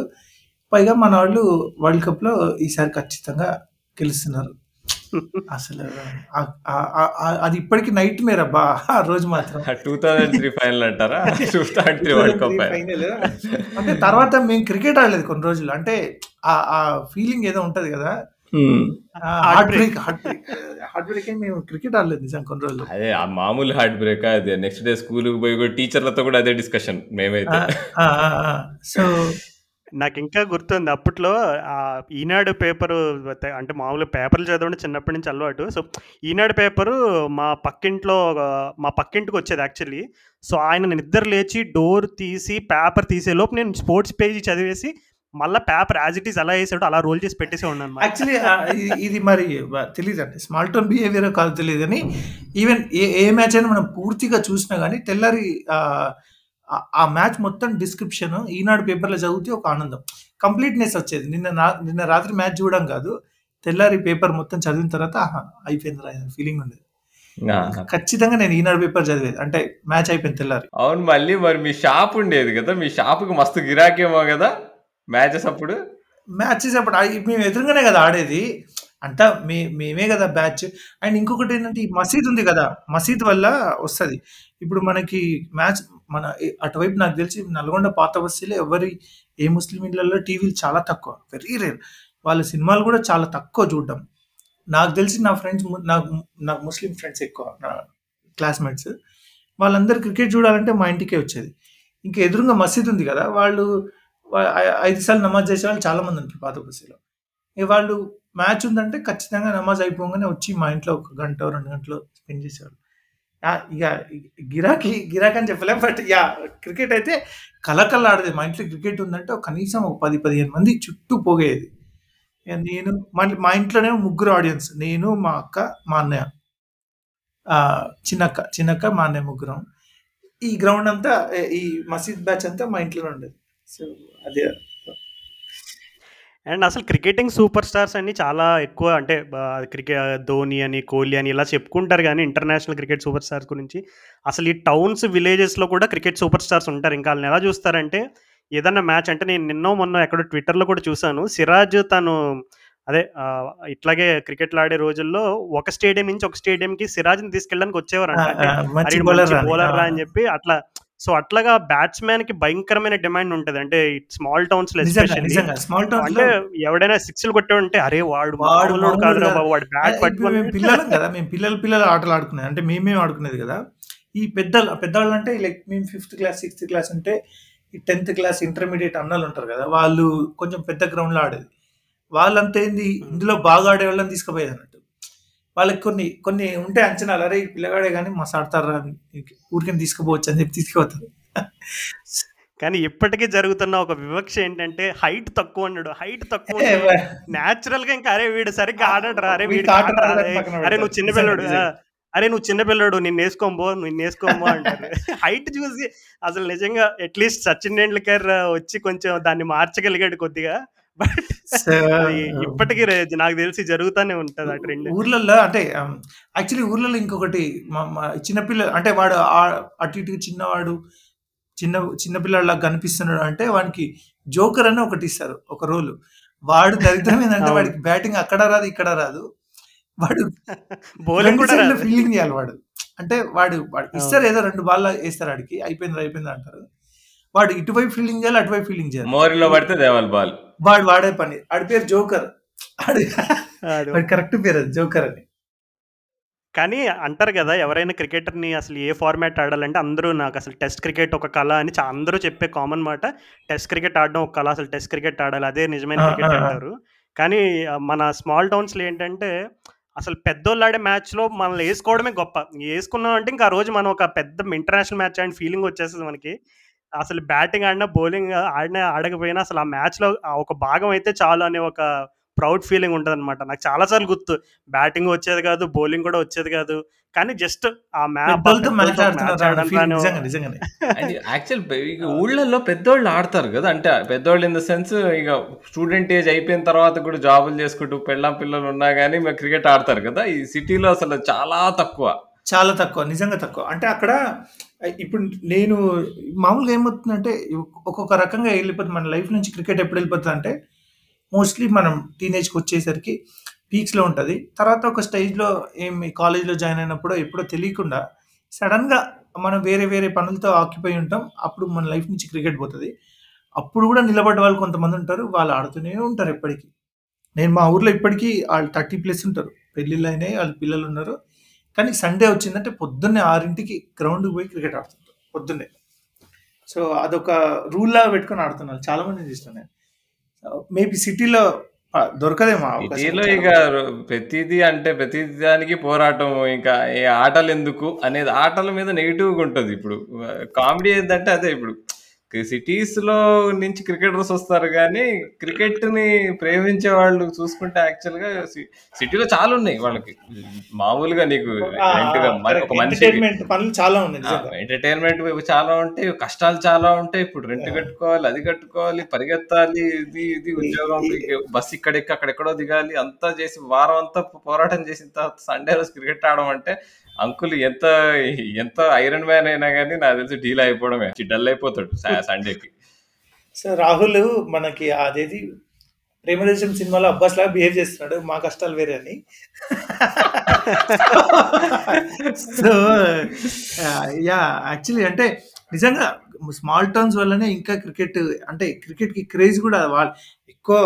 పైగా మనోళ్ళు వరల్డ్ కప్‌లో ఈసారి ఖచ్చితంగా గెలుస్తున్నారు. అసలు అది ఇప్పటికి నైట్‌మేర్ అబ్బా! ఆ రోజు మాత్రం. 2003 ఫైనల్ అంటారా? 2003 వరల్డ్ 2003 కప్. ఫైనల్. అంటే తర్వాత మేము క్రికెట్ ఆడలేదు కొన్ని రోజులు. అంటే ఆ ఆ ఫీలింగ్ ఏదో ఉంటది కదా! Heart break. Heart break. Heart break అయి మేము క్రికెట్ ఆడలేదు నిజంగా కొన్ని రోజులు. అదే ఆ మామూలు హార్ట్ బ్రేకా అదే. నెక్స్ట్ డే స్కూలుకి పోయి కూడా టీచర్లతో కూడా అదే డిస్కషన్! మేమైతే. సో నాకింకా గుర్తుంది. అప్పట్లో ఈనాడు పేపరు అంటే మామూలుగా పేపర్లు చదవడం చిన్నప్పటి నుంచి అలవాటు. సో, ఈనాడు పేపరు మా పక్కింట్లో మా పక్కింటికొచ్చేది యాక్చువల్లీ. సో, ఆయన నిద్ర లేచి డోర్ తీసి పేపర్ తీసేలోపు నేను స్పోర్ట్స్ పేజీ చదివేసి మళ్ళా పేపర్ యాజ్ ఇట్ ఈజ్ ఎలా ఏసాడో అలా రోల్ చేసి పెట్టేసేవాడిననమాట. యాక్చువల్లీ ఆహ్, ఇది ఇది మరి వ తెలీదండి. స్మాల్ టౌన్ బిహేవియరో కాదో తెలీదు గానీ, ఈవెన్ ఏ ఏ మ్యాచ్ అయినా మనం పూర్తిగా చూసినా గానీ తెల్లారి ఆ ఆ మ్యాచ్ మొత్తం డిస్క్రిప్షన్ ఈనాడు పేపర్‌లో చదివితే ఒక ఆనందం. కంప్లీట్‌నెస్ వచ్చేది. నిన్న నిన్న రాత్రి మ్యాచ్ చూడడం కాదు. తెల్లారి పేపర్ మొత్తం చదివిన తర్వాత ఆహా! అయిపోయిందిరా ఫీలింగ్ ఉండేది. ఖచ్చితంగా నేను ఈనాడు పేపర్ చదివేది. అంటే మ్యాచ్ అయిపోయింది తెల్లారి. అవును. మళ్ళీ మరి మీ షాప్ ఉండేది కదా! మీ షాప్‌కి మస్తు గిరాకేమో గదా! మ్యాచెస్ అప్పుడు? మ్యాచెస్ అప్పుడు మేము ఎదురుగానే కదా ఆడేది. అంతా మే మేమే కదా బ్యాచ్. అండ్ ఇంకొకటి ఏంటంటే ఈ మసీద్ ఉంది కదా! మసీద్ వల్ల వస్తుంది ఇప్పుడు మనకి మ్యాచ్ మన అటువైపు నాకు తెలిసి నల్గొండ పాత బస్తీలో ఎవరి ఏ ముస్లిం ఇళ్ళలో టీవీలు చాలా తక్కువ. Very rare. వాళ్ళ సినిమాలు కూడా చాలా తక్కువ చూడడం. నాకు తెలిసి నా ఫ్రెండ్స్ నాకు నాకు ముస్లిం ఫ్రెండ్స్ ఎక్కువ. నా క్లాస్‌మేట్స్. వాళ్ళందరూ క్రికెట్ చూడాలంటే మా ఇంటికే వచ్చేది. ఇంకా ఎదురుంగా మసీద్ ఉంది కదా! వాళ్ళు ఐదు సార్లు నమాజ్ చేసేవాళ్ళు చాలా మంది ఉంటారు పాత బస్సులో వాళ్ళు మ్యాచ్ ఉందంటే ఖచ్చితంగా నమాజ్ అయిపోగానే వచ్చి మా ఇంట్లో ఒక గంట రెండు గంటలు స్పెండ్ చేసేవాళ్ళు. ఇక గిరాకీ గిరాకీ అని చెప్పలేం. బట్ యా క్రికెట్ అయితే కళకళలాడేది. మా ఇంట్లో క్రికెట్ ఉందంటే ఒక కనీసం ఒక 10, 15 మంది చుట్టూ పోగేది. నేను మళ్ళీ మా ఇంట్లోనే ముగ్గురు ఆడియన్స్. నేను, మా అక్క, మా అన్నయ్య. చిన్నక్క, చిన్నక్క, మా అన్నయ్య ముగ్గురం. ఈ గ్రౌండ్ అంతా ఈ మసీద్ బ్యాచ్ అంతా మా ఇంట్లోనే ఉండేది. సో, అదే. అండ్ అసలు క్రికెటింగ్ సూపర్ స్టార్స్ అన్ని చాలా ఎక్కువ అంటే ఆహ్, క్రికె ధోని అని, కోహ్లీ అని ఇలా చెప్పుకుంటారు గానీ ఇంటర్నేషనల్ క్రికెట్ సూపర్ స్టార్స్ గురించి. అసలు ఈ టౌన్స్, విలేజెస్‌లో కూడా క్రికెట్ సూపర్ స్టార్స్ ఉంటారు. ఇంకా ఆళ్ళని ఎలా చూస్తారంటే ఏదన్నా మ్యాచ్ అంటే నేను నిన్నో, మొన్నో ఎక్కడో ట్విట్టర్‌లో కూడా చూసాను. సిరాజ్ తను అదే ఇట్లాగే క్రికెట్లు ఆడే రోజుల్లో ఒక స్టేడియం నుంచి ఒక స్టేడియంకి సిరాజ్‌ని తీసుకెళ్ళడానికి! ఈడు బౌలర్ రా! అని చెప్పి అట్లా సో, అట్లాగా బ్యాట్స్‌మ్యాన్‌కి భయంకరమైన డిమాండ్ ఉంటది. అంటే స్మాల్ టౌన్స్‌లో నిజంగా. ఎస్పెషల్లీ. అంటే ఎవడైనా సిక్స్‌లు కొట్టాడంటే అరే! వాడు వాడు కాదు. వాడి బ్యాట్ పట్టుకొని పిల్లలం కదా! మేము పిల్లలు పిల్లలు ఆటలు ఆడుకునేది. అంటే మేమే ఆడుకునేది కదా! ఈ పెద్దలు పెద్దవాళ్ళంటే లైక్ మేము ఫిఫ్త్ క్లాస్, సిక్స్త్ క్లాస్ ఉంటే ఈ 10థ్ క్లాస్ ఇంటర్మీడియేట్ అన్నలు ఉంటారు కదా! వాళ్ళు కొంచెం పెద్ద గ్రౌండ్‌లో ఆడేది. వాళ్ళంతా ఏంది. ఇందులో బాగా ఆడేవాళ్ళని తీసుకుపోయేదన్నట్టు. వాళ్ళకి కొన్ని కొన్ని ఉంటాయి అంచనాలు అరే ఈ పిల్లగాడే కానీ మస్తు ఆడతారా అని ఊరికని తీసుకుపోవచ్చు అని చెప్పి తీసుకుపోతారు. కానీ ఇప్పటికీ జరుగుతున్న ఒక వివక్ష ఏంటంటే హైట్ తక్కువ అన్నాడు. హైట్ తక్కువ ఉంటే న్యాచురల్గా ఇంకా అరే వీడు సరిగ్గా ఆడడు అరే. పక్కన అరే. నువ్వు చిన్నపిల్లడు నిజంగా, ఆ, అరే నువ్వు చిన్నపిల్లడు నిన్ను వేసుకోబో నిన్ను వేసుకోబో అంటారు. హైట్ చూసి అసలు నిజంగా అట్లీస్ట్ సచిన్ టెండూల్కర్ వచ్చి కొంచెం దాన్ని మార్చగలిగాడు కొద్దిగా. బట్ ఇప్పటికీ నాకు తెలిసి జరుగుతూనే ఉంటది ఆ ట్రెండ్. ఊర్లలో అంటే యాక్చువల్లీ ఊర్లలో ఇంకొకటి చిన్నపిల్ల అంటే వాడు అటు ఇటు చిన్నవాడు చిన్న చిన్నపిల్లలా కనిపిస్తున్నాడు అంటే వానికి జోకర్ అని ఒకటి ఇస్తారు ఒక రోల్. వాడు దరిద్రం ఏంటంటే. వాడికి బ్యాటింగ్ అక్కడ రాదు ఇక్కడ రాదు. వాడు బౌలింగ్. ఫీలింగ్ చేయాలి వాడు. అంటే వాడు వాడు ఇస్తారు ఏదో రెండు బాల్ వేస్తారు వాడికి అయిపోయింది అయిపోయింది అంటారు. వాడు ఇటువైపు ఫీలింగ్ చేయాలి అటువైపు ఫీలింగ్ చేయాలి. మోరిలో పడితే దేవాలి బాల్. వాడు వాడే పని. ఆడి పేరు జోకర్. వాడి కరెక్ట్ పేరు అది జోకర్ అని. కానీ అంటారు కదా ఎవరైనా క్రికెటర్ని అసలు ఏ ఫార్మాట్ ఆడాలంటే అందరూ నాకు అసలు టెస్ట్ క్రికెట్ ఒక కళ అని అందరూ చెప్పే కామన్ మాట టెస్ట్ క్రికెట్ ఆడడం ఒక కళ అసలు టెస్ట్ క్రికెట్ ఆడాలి అదే నిజమైన క్రికెట్. అంటారు. కానీ మన స్మాల్ టౌన్స్లో ఏంటంటే అసలు పెద్దోళ్ళు ఆడే మ్యాచ్లో మనల్ని వేసుకోవడమే గొప్ప. వేసుకున్నాం అంటే ఇంకా ఆ రోజు మనం ఒక పెద్ద ఇంటర్నేషనల్ మ్యాచ్ అండ్ ఫీలింగ్ వచ్చేస్తుంది మనకి. అసలు బ్యాటింగ్ ఆడినా బౌలింగ్ ఆడినా ఆడకపోయినా అసలు ఆ మ్యాచ్లో ఒక భాగం అయితే చాలు అనే ఒక ప్రౌడ్ ఫీలింగ్ ఉంటుంది అనమాట నాకు చాలాసార్లు గుర్తు. బ్యాటింగ్ వచ్చేది కాదు బౌలింగ్ కూడా వచ్చేది కాదు. కానీ జస్ట్ ఆ యాక్చువల్ ఇక ఊళ్ళల్లో పెద్దోళ్ళు ఆడతారు కదా అంటే పెద్దోళ్ళు ఇన్ ద సెన్స్ ఇక స్టూడెంట్ ఏజ్ అయిపోయిన తర్వాత కూడా జాబులు చేసుకుంటూ పెళ్ళాం పిల్లలు ఉన్నా కానీ క్రికెట్ ఆడతారు కదా. ఈ సిటీలో అసలు చాలా తక్కువ. చాలా తక్కువ నిజంగా తక్కువ. అంటే అక్కడ ఇప్పుడు నేను మామూలుగా ఏమవుతుందంటే ఒక్కొక్క రకంగా వెళ్ళిపోతుంది. మన లైఫ్ నుంచి క్రికెట్ ఎప్పుడు వెళ్ళిపోతుంది అంటే మోస్ట్లీ మనం టీనేజ్కి వచ్చేసరికి పీక్స్లో ఉంటుంది. తర్వాత ఒక స్టేజ్లో ఏమి కాలేజ్లో జాయిన్ అయినప్పుడు ఎప్పుడో తెలియకుండా సడన్గా మనం వేరే వేరే పనులతో ఆక్యుపై ఉంటాం. అప్పుడు మన లైఫ్ నుంచి క్రికెట్ పోతుంది. అప్పుడు కూడా నిలబడ్డ వాళ్ళు కొంతమంది ఉంటారు. వాళ్ళు ఆడుతూనే ఉంటారు ఎప్పటికీ. నేను మా ఊర్లో ఇప్పటికీ వాళ్ళు థర్టీ ప్లస్ ఉంటారు. పెళ్ళిళ్ళు అయినాయి వాళ్ళ పిల్లలు ఉన్నారు. కానీ సండే వచ్చిందంటే పొద్దున్నే ఆరింటికి గ్రౌండ్కి పోయి క్రికెట్ ఆడుతుంటారు పొద్దున్నే. సో అదొక రూల్ లాగా పెట్టుకొని ఆడుతున్నారు చాలా మంది చూస్తాను నేను మేబీ సిటీలో దొరకదేమో సిటీలో ఇక ప్రతిదీ అంటే ప్రతి దానికి పోరాటం ఇంకా ఏ ఆటలు ఎందుకు అనేది ఆటల మీద నెగిటివ్గా ఉంటుంది ఇప్పుడు. కామెడీ ఏంటంటే అదే ఇప్పుడు. సిటీస్లో నుంచి క్రికెటర్స్ వస్తారు కానీ క్రికెట్ని ప్రేమించే వాళ్ళు చూసుకుంటే యాక్చువల్గా సిటీలో చాలా ఉన్నాయి వాళ్ళకి. మామూలుగా నీకు ఒక పనులు చాలా ఉన్నాయి. ఎంటర్టైన్మెంట్ చాలా ఉంటాయి కష్టాలు చాలా ఉంటాయి. ఇప్పుడు రెంట్ కట్టుకోవాలి అది కట్టుకోవాలి పరిగెత్తాలి ఇది ఇది ఉద్యోగం బస్ ఇక్కడ ఎక్క అక్కడెక్కడో దిగాలి అంతా చేసి వారం అంతా పోరాటం చేసిన తర్వాత సండే రోజు క్రికెట్ ఆడడం అంటే అంకుల్ ఎంత ఎంత ఐరన్ మ్యాన్ అయినా కానీ నాకు తెలిసి డీల్ అయిపోవడమే. డల్ అయిపోతాడు సండేకి. సో రాహుల్ మనకి అదేది ప్రేమదేశం సినిమాలో అబ్బాస్ లాగా బిహేవ్ చేస్తున్నాడు. మా కష్టాలు వేరే అని. సో యా యాక్చువల్లీ అంటే నిజంగా స్మాల్ టౌన్స్ వల్లనే ఇంకా క్రికెట్ అంటే క్రికెట్కి క్రేజ్ కూడా వాళ్ళు ఎక్కువ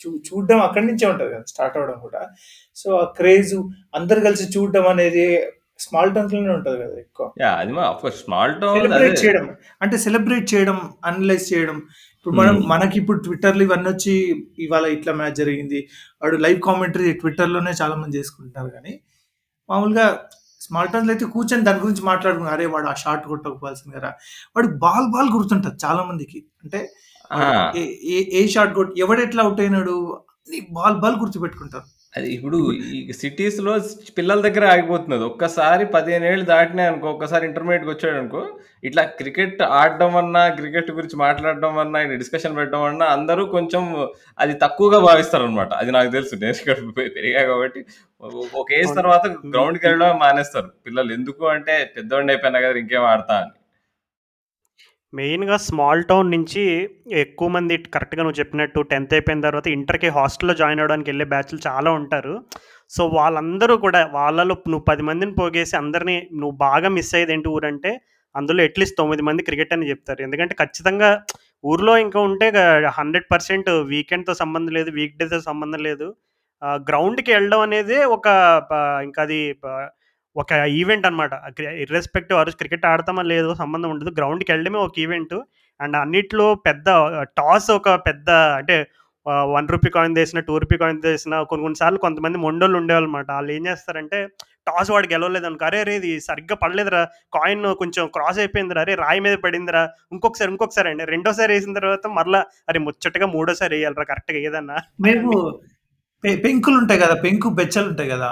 చూ చూడడం అక్కడి నుంచే ఉంటుంది కదా స్టార్ట్ అవడం కూడా. సో ఆ క్రేజ్ అందరు కలిసి చూడడం అనేది స్మాల్ టౌన్స్లోనే ఉంటుంది కదా ఎక్కువ. యా అది మా స్మాల్ టౌన్ సెలబ్రేట్ చేయడం అంటే సెలబ్రేట్ చేయడం అనలైజ్ చేయడం. ఇప్పుడు మనం Hmm. మనకి ఇప్పుడు ట్విట్టర్లో ఇవన్నీ వచ్చి ఇవాళ ఇట్లా మ్యాచ్ జరిగింది. వాడు లైవ్ కామెంటరీ ట్విట్టర్లోనే చాలా మంది చేసుకుంటున్నారు కానీ మామూలుగా స్మాల్ టౌన్స్ అయితే కూర్చొని దాని గురించి మాట్లాడుకున్నారు అరే వాడు ఆ షాట్ కొట్టకపోవాల్సింది కదా. వాడు బాల్ బాల్ గుర్తుంటుంది చాలా మందికి అంటే ఏ- షాట్ కొట్టి ఎవడు ఎట్లా అవుట్ అయినాడు బాల్ బాల్ గుర్తు పెట్టుకుంటారు అది ఇప్పుడు ఈ సిటీస్లో పిల్లల దగ్గర ఆగిపోతున్నది. ఒక్కసారి పదిహేను ఏళ్ళు దాటినాయి అనుకో ఒక్కసారి ఇంటర్మీడియట్కి వచ్చాడు అనుకో ఇట్లా క్రికెట్ ఆడడం అన్నా క్రికెట్ గురించి మాట్లాడడం అన్నా డిస్కషన్ పెట్టడం అన్నా అందరూ కొంచెం అది తక్కువగా భావిస్తారు అనమాట అది నాకు తెలుసు. నేను ఇక్కడ పెరిగా కాబట్టి ఒక ఏజ్ తర్వాత గ్రౌండ్కి వెళ్ళడం మానేస్తారు. పిల్లలు ఎందుకు అంటే పెద్దవాడిని అయిపోయినా కదా ఇంకేం ఆడతా అని. మెయిన్‌గా స్మాల్ టౌన్ నుంచి ఎక్కువ మంది కరెక్ట్‌గా నువ్వు చెప్పినట్టు 10థ్ అయిపోయిన తర్వాత ఇంటర్‌కి హాస్టల్‌లో జాయిన్ అవ్వడానికి వెళ్ళే బ్యాచ్‌లు చాలా ఉంటారు. సో, వాళ్ళందరూ కూడా వాళ్ళలో నువ్వు పది మందిని పోగేసి అందరిని నువ్వు బాగా మిస్ అయ్యేది ఏంటి ఊరంటే, అందులో అట్‌లీస్ట్ తొమ్మిది మంది క్రికెట్ అని చెప్తారు. ఎందుకంటే ఖచ్చితంగా ఊర్లో ఇంకా ఉంటే హండ్రెడ్ పర్సెంట్ వీకెండ్‌తో సంబంధం లేదు. వీక్ డేతో సంబంధం లేదు. గ్రౌండ్‌కి వెళ్ళడం అనేది ఒక ప ఇంకా అది ఒక ఈవెంట్ అనమాట. ఇర్రెస్పెక్టివ్ ఆ రోజు క్రికెట్ ఆడతామా లేదో సంబంధం ఉండదు. గ్రౌండ్‌కి వెళ్ళడమే ఒక ఈవెంట్. అండ్ అన్నిట్లో పెద్ద టాస్ ఒక పెద్ద అంటే వన్ రూపీ కాయిన్ తీసినా, 2 రూపీ కాయిన్ తీసినా కొన్ని కొన్ని సార్లు కొంతమంది మొండోళ్ళు ఉండేవాళ్ళమాట. ఏం చేస్తారంటే టాస్ వాడు గెలవలేదనుకో, "అరే! అరే! ఇది సరిగ్గా పడలేదురా. కాయిన్ కొంచెం క్రాస్ అయిపోయిందిరా. అరే! రాయి మీద పడిందిరా. ఇంకొకసారి, ఇంకొకసారి" అండి. రెండోసారి వేసిన తర్వాత మరలా అరే! ముచ్చటగా మూడోసారి వేయాలరా కరెక్ట్‌గా ఏదన్నా మేము పెంకులు ఉంటాయి కదా పెంకు బెచ్చలు ఉంటాయి కదా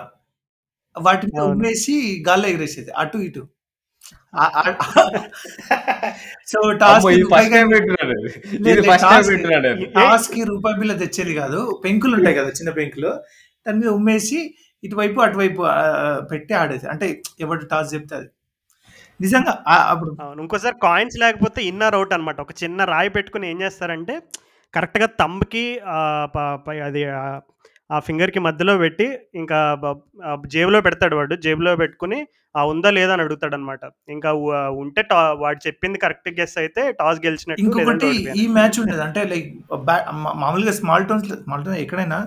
మీద అవును. ఉమ్మేసి గాల్లో ఎగిరేసేది. అటు ఇటు. ఆహ్, సో టాస్‌కి అమ్మో! ఇది రూపాయి ఫస్ట్ టైమ్ వింటున్నాను ఇది. లేదు, ఇది లేదు. ఫస్ట్ టైమ్ టాస్‌కి వింటున్నాను నేను. టాస్‌కి రూపాయి బిళ్ళ తెచ్చేది గాదు. పెంకులుంటాయి గదా! చిన్న పెంకులు. దాని మీద ఉమ్మేసి ఇటువైపు, అటువైపు ఆహ్, పెట్టి ఆడేది. అంటే ఎవడు టాస్ జెప్తే అది. నిజంగా ఆహ్, అప్పుడు అవును. ఇంకోసారి కాయిన్స్ లేకపోతే ఇన్ ఆర్ ఔట్ అనమాట. ఒక చిన్న రాయి పెట్టుకొని ఏం చేస్తారంటే కరెక్ట్‌గా థంబ్‌కి ఆహ్, ప పై అది ఆహ్, ఆ ఫింగర్‌కి మధ్యలో పెట్టి ఇంకా జేబులో పెడతాడు వాడు. జేబులో పెట్టుకొని ఆ! ఉందా లేదా అని అడుగుతాడనమాట. ఇంకా వ ఉంటే టా వాడు చెప్పింది కరెక్ట్ గెస్ అయితే టాస్ గెలిచినట్టు ఇంకొకటి ఈ. మ్యాచ్ ఉండేది. అంటే లైక్ మామూలుగా స్మాల్ టౌన్స్‌లో స్మాల్ టౌన్ ఎక్కడైనా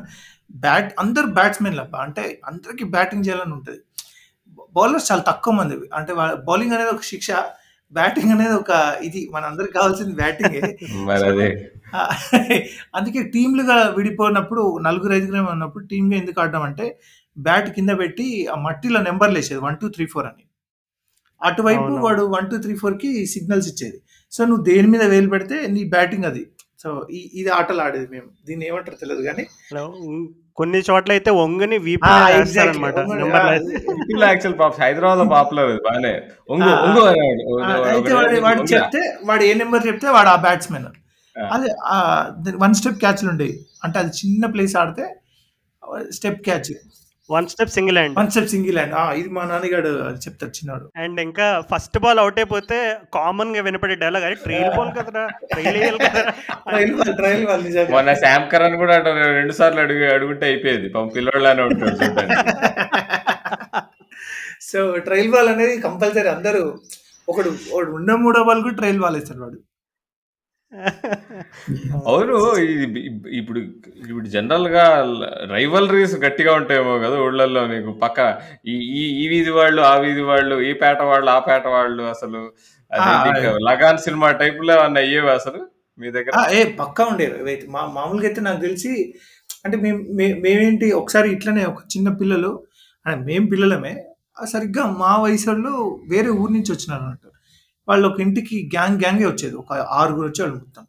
బ్యాట్ అందరూ బ్యాట్స్‌మెన్‌లబ్బా. అంటే అందరికి బ్యాటింగ్ చేయాలని ఉంటది. బౌలర్స్ చాలా తక్కువ మంది. అంటే బౌలింగ్ అనేది ఒక శిక్ష. బ్యాటింగ్ అనేది ఒక ఇది. మనందరికి కావాల్సింది బ్యాటింగే. అందుకే టీమ్‌లుగా విడిపోయినప్పుడు నలుగురు, ఐదుగురేమో ఉన్నప్పుడు టీమ్‌గా ఎందుకు ఆడడం అంటే బ్యాట్ కింద పెట్టి ఆ మట్టిలో నంబర్‌లేసేది. 1, 2, 3, 4 అని. అటువైపు. వాడు 1, 2, 3, 4కి సిగ్నల్స్ ఇచ్చేది. సో నువ్వు దేని మీద వేలు పెడితే నీ బ్యాటింగ్ అది. సో ఈ ఇది ఆటలు ఆడేది మేము. దీన్ని ఏమంటారో హలో! హ్మ్. కొన్ని ఎగ్జాక్ట్‌లీ. వేస్తారనమాట. ఒంగని యాక్చువల్ పాపం పాపులర్ బానే. ఒంగు! ఒంగు అయితే వాడు. చెప్తే వాడు ఏ నంబర్ చెప్తే వాడు ఆ బ్యాట్స్‌మెన్. అదే వన్ స్టెప్ క్యాచ్‌లుండేవి. అంటే అది చిన్న ప్లేస్ ఆడితే step catch. One step single hand. One step single hand. ఆ! ఇది మా నాన్నగాడు చెప్తాడు చిన్నోడు. అండ్ ఇంకా ఫస్ట్ బాల్ ఔట్ అయిపోతే కామన్‌గా వినపడే డైలాగ్ "అరే! ట్రైల్ బాల్ కదరా! ట్రైల్ ఎయ్యాలి కదరా!" ట్రైల్ బాల్, ట్రైల్ బాల్ నిజంగా. మొన్న శామ్ కరణ్ కూడా అటు 2 సార్లు అడుగు అడుగుంటే అయిపోయేది. పాపం పిల్లోడిలానే ఉంటాడు. సో ట్రైల్ బాల్ అనేది కంపల్సరీ అందరూ ఒకడు ఒకడు ఉన్న మూడో బాల్ కూడా ట్రైల్ బాల్ వేస్తాడు వాడు. అవును. ఇప్పుడు ఇప్పుడు జనరల్‌గా రైవల్‌రీస్ గట్టిగా ఉంటాయేమో గదా! ఊళ్ళల్లో నీకు పక్క ఈ ఈ వీధి వాళ్ళు, ఆ వీధి వాళ్ళు, ఈ పేట వాళ్ళు, ఆ పేట వాళ్ళు అసలు 'లగాన్' సినిమా టైప్‌లో ఏమన్నా అయ్యేవా అసలు మీ దగ్గర? ఏ పక్కా ఉండేరు. ఇవైతే మా మామూలుగా అయితే నాకు తెలిసి అంటే మేము మేమేంటి ఒకసారి ఇట్లనే ఒక చిన్న పిల్లలు ఆహ్, మేము పిల్లలమే. సరిగ్గా మా వయసోళ్ళు వేరే ఊరు నుంచి వచ్చినారన్నట్టు. వాళ్ళు ఒక ఇంటికి గ్యాంగ్ గ్యాంగే వచ్చేది. ఒక ఆరుగురు వచ్చేవాళ్ళు మొత్తం.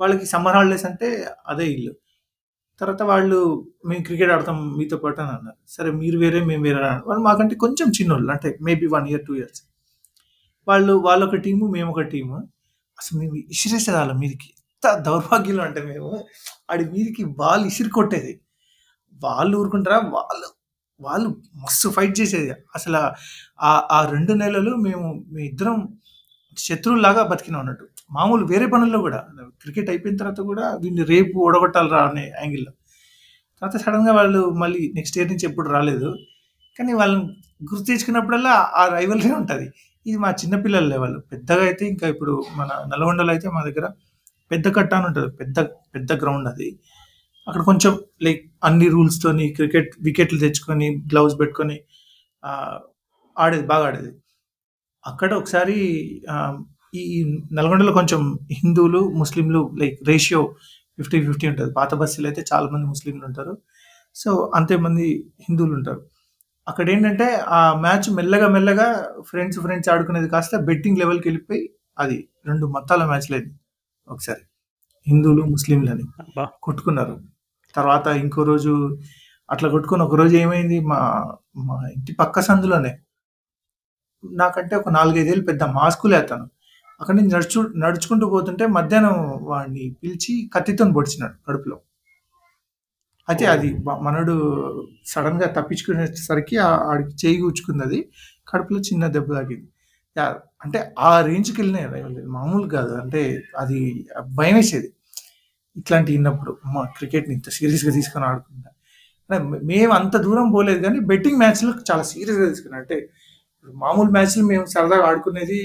వాళ్ళకి సమ్మర్ హాలిడేస్ అంటే అదే ఇల్లు. తర్వాత వాళ్ళు మేము క్రికెట్ ఆడతాం మీతో పాటు అని అన్నారు. సరే మీరు వేరే మేము వేరే అన్నారు. వాళ్ళు మాకంటే కొంచెం చిన్నోళ్ళు. అంటే maybe one year, two years. వాళ్ళు వాళ్ళొక టీము, మేము ఒక టీము. అసలు మేము ఇసిరేసేవాళ్ళం మీదకి. ఎంత దౌర్భాగ్యులం అంటే మేము ఆడి మీదకి బాల్ ఇసిరి కొట్టేది. వాళ్ళు ఊరుకుంటారా? వాళ్ళు వాళ్ళు మస్తు ఫైట్ చేసేది. అసలు ఆ ఆ రెండు నెలలు మేము మీ ఇద్దరం శత్రువులాగా బతికిన ఉన్నట్టు మామూలు వేరే పనుల్లో కూడా క్రికెట్ అయిపోయిన తర్వాత కూడా వీడిని రేపు ఓడగొట్టాలరా అనే యాంగిల్‌లో. తర్వాత సడన్గా వాళ్ళు మళ్ళీ నెక్స్ట్ ఇయర్ నుంచి ఎప్పుడు రాలేదు. కానీ వాళ్ళని గుర్తు తెచ్చుకున్నప్పుడల్లా ఆ రైవల్రీ ఉంటుంది ఇది మా చిన్నపిల్లలే వాళ్ళు పెద్దగా అయితే ఇంకా ఇప్పుడు మన నల్గొండలో అయితే మా దగ్గర పెద్ద కట్ట అని ఉంటుంది పెద్ద పెద్ద గ్రౌండ్ అది. అక్కడ కొంచెం లైక్ అన్ని రూల్స్‌తోని క్రికెట్ వికెట్లు తెచ్చుకొని, గ్లౌస్ పెట్టుకొని ఆడేది బాగా ఆడేది. అక్కడ ఒకసారి ఈ నల్గొండలో కొంచెం హిందువులు, ముస్లింలు లైక్ రేషియో 50, 50 ఉంటది. పాత బస్తీలో అయితే చాలా మంది ముస్లింలు ఉంటారు. సో, అంతే మంది హిందువులు ఉంటారు. అక్కడేంటంటే ఆ మ్యాచ్ మెల్లగా మెల్లగా ఫ్రెండ్స్, ఫ్రెండ్స్ ఆడుకునేది కాస్త బెట్టింగ్ లెవెల్‌కెళ్ళిపోయి అది 2 మతాల మ్యాచ్‌లయింది ఒకసారి. హిందువులు, ముస్లింలని అబ్బా! కొట్టుకున్నారు. తర్వాత ఇంకో రోజు అట్లా కొట్టుకొని ఒకరోజు ఏమైంది మా మా ఇంటి పక్క సందులోనే నాకంటే ఒక 4, 5 ఏళ్ళు పెద్ద మా స్కూలే అతను. అక్కడి నుంచి నడుచు నడుచుకుంటూ పోతుంటే మధ్యాహ్నం వాడిని పిలిచి కత్తితోని పొడిచినాడు కడుపులో. అయితే! అది మ మనోడు సడెన్‌గా తప్పించుకునేసరికి ఆడికి చెయ్యి గుచ్చుకుందది. కడుపులో చిన్న దెబ్బ తాకింది. యాహ్! అంటే ఆ రేంజ్‌కెళ్ళినాయి రైవల్రీ మామూలు కాదు. అంటే అది భయమేసేది. ఇట్లాంటియి ఇన్నప్పుడు. అమ్మా! క్రికెట్‌ని ఇంత సీరియస్‌గా తీసుకొని ఆడుకుంటా. అంటే మేము అంత దూరం పోలేదు గానీ బెట్టింగ్ మ్యాచ్‌లో చాలా సీరియస్‌గా తీసుకున్నాం. అంటే మామూలు మ్యాచ్‌లు మేము సరదాగా ఆడుకునేది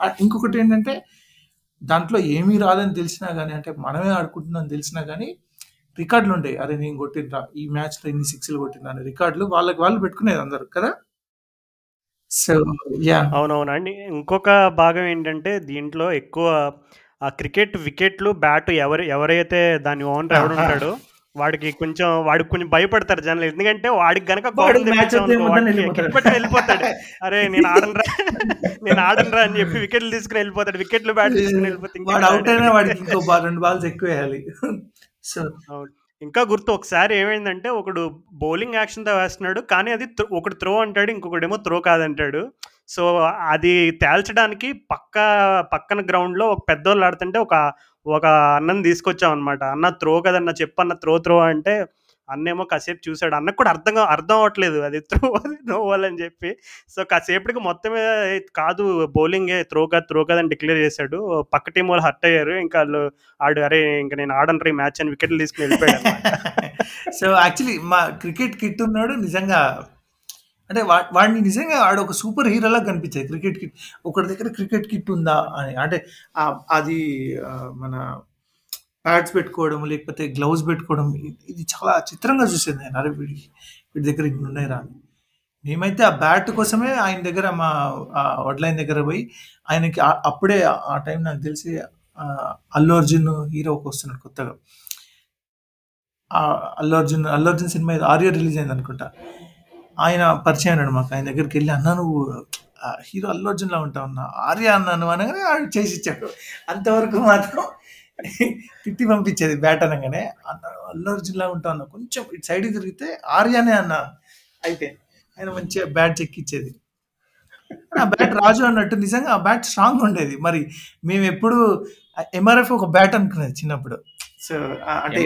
ఆహ్, ఇంకొకటేంటంటే దాంట్లో ఏమీ రాదని తెలిసినా గానీ అంటే మనమే ఆడుకుంటున్నాం అని తెలిసినా గానీ రికార్డులుండేయి. అరే! నేను కొట్టినరా ఈ మ్యాచ్‌లో ఇన్ని సిక్స్‌లు కొట్టినా అని రికార్డులు వాళ్ళకి వాళ్ళు పెట్టుకునేది అందరూ కదా! So, yeah! అవునవును. అండ్ ఇంకొక భాగం ఏంటంటే దీంట్లో ఎక్కువ ఆ క్రికెట్ వికెట్లు, బ్యాట్ ఎవరు ఎవరైతే దాని ఓనర్! ఆ! ఎవడుంటాడో వాడికి కొంచెం వాడికి కొంచెం భయపడతారు జనాలు. ఎందుకంటే వాడికి గనక వెళ్ళిపోతాడు. వెళ్ళిపోతాడు. అరే నేను ఆడనురా నేను ఆడనురా అని చెప్పి వికెట్లు తీసుకొని వెళ్ళిపోతాడు. వికెట్లు, బ్యాట్ తీసుకొని వెళ్ళిపోతే వాడు ఇంకెక్కడ ఔట్ అయినా ఆడాడు. వాడికి ఇంకో బాల్ 2 బాల్స్ ఎక్కువేయాలి. సో అవును. ఇంకా గుర్తు ఒకసారి ఏమైందంటే ఒకడు బౌలింగ్ యాక్షన్‌తో వేస్తున్నాడు. కానీ అది ఒకడు త్రో అంటాడు. ఇంకొకడేమో త్రో కాదంటాడు. సో అది తేల్చడానికి పక్క పక్కన గ్రౌండ్‌లో ఒక పెద్దోళ్ళు ఆడుతుంటే ఒక ఒక అన్నని తీసుకొచ్చామనమాట. "అన్న త్రో కదన్నా చెప్పన్న త్రో త్రో" అంటే అన్నేమో కాసేపు చూసాడు. అన్నకు కూడా అర్థం అర్థం అవ్వట్లేదు. అది త్రో అది నోవాలని చెప్పి. సో కాసేపటికి మొత్తం మీద కాదు బౌలింగే త్రో కాదు, త్రో కాదని డిక్లేర్ చేశాడు పక్క టీం వాళ్ళు హర్ట్ అయ్యారు. ఇంకా వాళ్ళు ఆడు "అరే ఇంక నేను ఆడను రీ మ్యాచ్" అని వికెట్లు తీసుకుని వెళ్ళిపోయాడు సో యాక్చువల్లీ మా క్రికెట్ కిట్ ఉన్నాడు నిజంగా అంటే వా వాడిని నిజంగా వాడు ఒక సూపర్ హీరోలా కనిపించేది క్రికెట్ కిట్. ఒకటి దగ్గర క్రికెట్ కిట్ ఉందా అని. అంటే అది మన ప్యాడ్స్ పెట్టుకోవడం, లేకపోతే గ్లౌస్ పెట్టుకోవడం ఇది చాలా చిత్రంగా చూసేది నేను. అరే వీడి వీడి దగ్గర ఇన్ని ఉన్నాయిరా అని. మేమైతే ఆ బ్యాట్ కోసమే ఆయన దగ్గర మా వడ్లైన్ వడ్లాయన దగ్గర పోయి ఆయనకి అప్పుడే ఆ టైం నాకు తెలిసి 'అల్లు అర్జున్' హీరోకి వస్తున్నాడు కొత్తగా. 'అల్లు అర్జున్' 'అల్లు అర్జున్' సినిమా ఆర్యర్ 'ఆర్య' రిలీజ్ అయిందనుకుంటా. ఆయన పరిచయం అయినాడు మాకు. ఆయన దగ్గరికి వెళ్ళి "అన్నా నువ్వు హీరో 'అల్లు అర్జున్‌లా ఉంటావు అన్న ఆర్య అన్నాను అనగానే ఆడు చేసిచ్చాడు. అంతవరకు మాత్రం తిట్టి పంపించేది బ్యాట్ అనగానే "అన్నా 'అల్లు అర్జున్‌లా ఉంటావు అన్న కొంచెం ఇటు సైడ్‌కి తిరిగితే ఆర్యనే అన్నా" అయితే ఆయన మంచిగా బ్యాట్ చెక్కిచ్చేది. ఆ బ్యాట్ రాజు అన్నట్టు నిజంగా ఆ బ్యాట్ స్ట్రాంగ్ ఉండేది. మరి మేము ఎప్పుడు ఎంఆర్ఎఫ్ ఒక బ్యాట్ అనుకునేది చిన్నప్పుడు. సో అంటే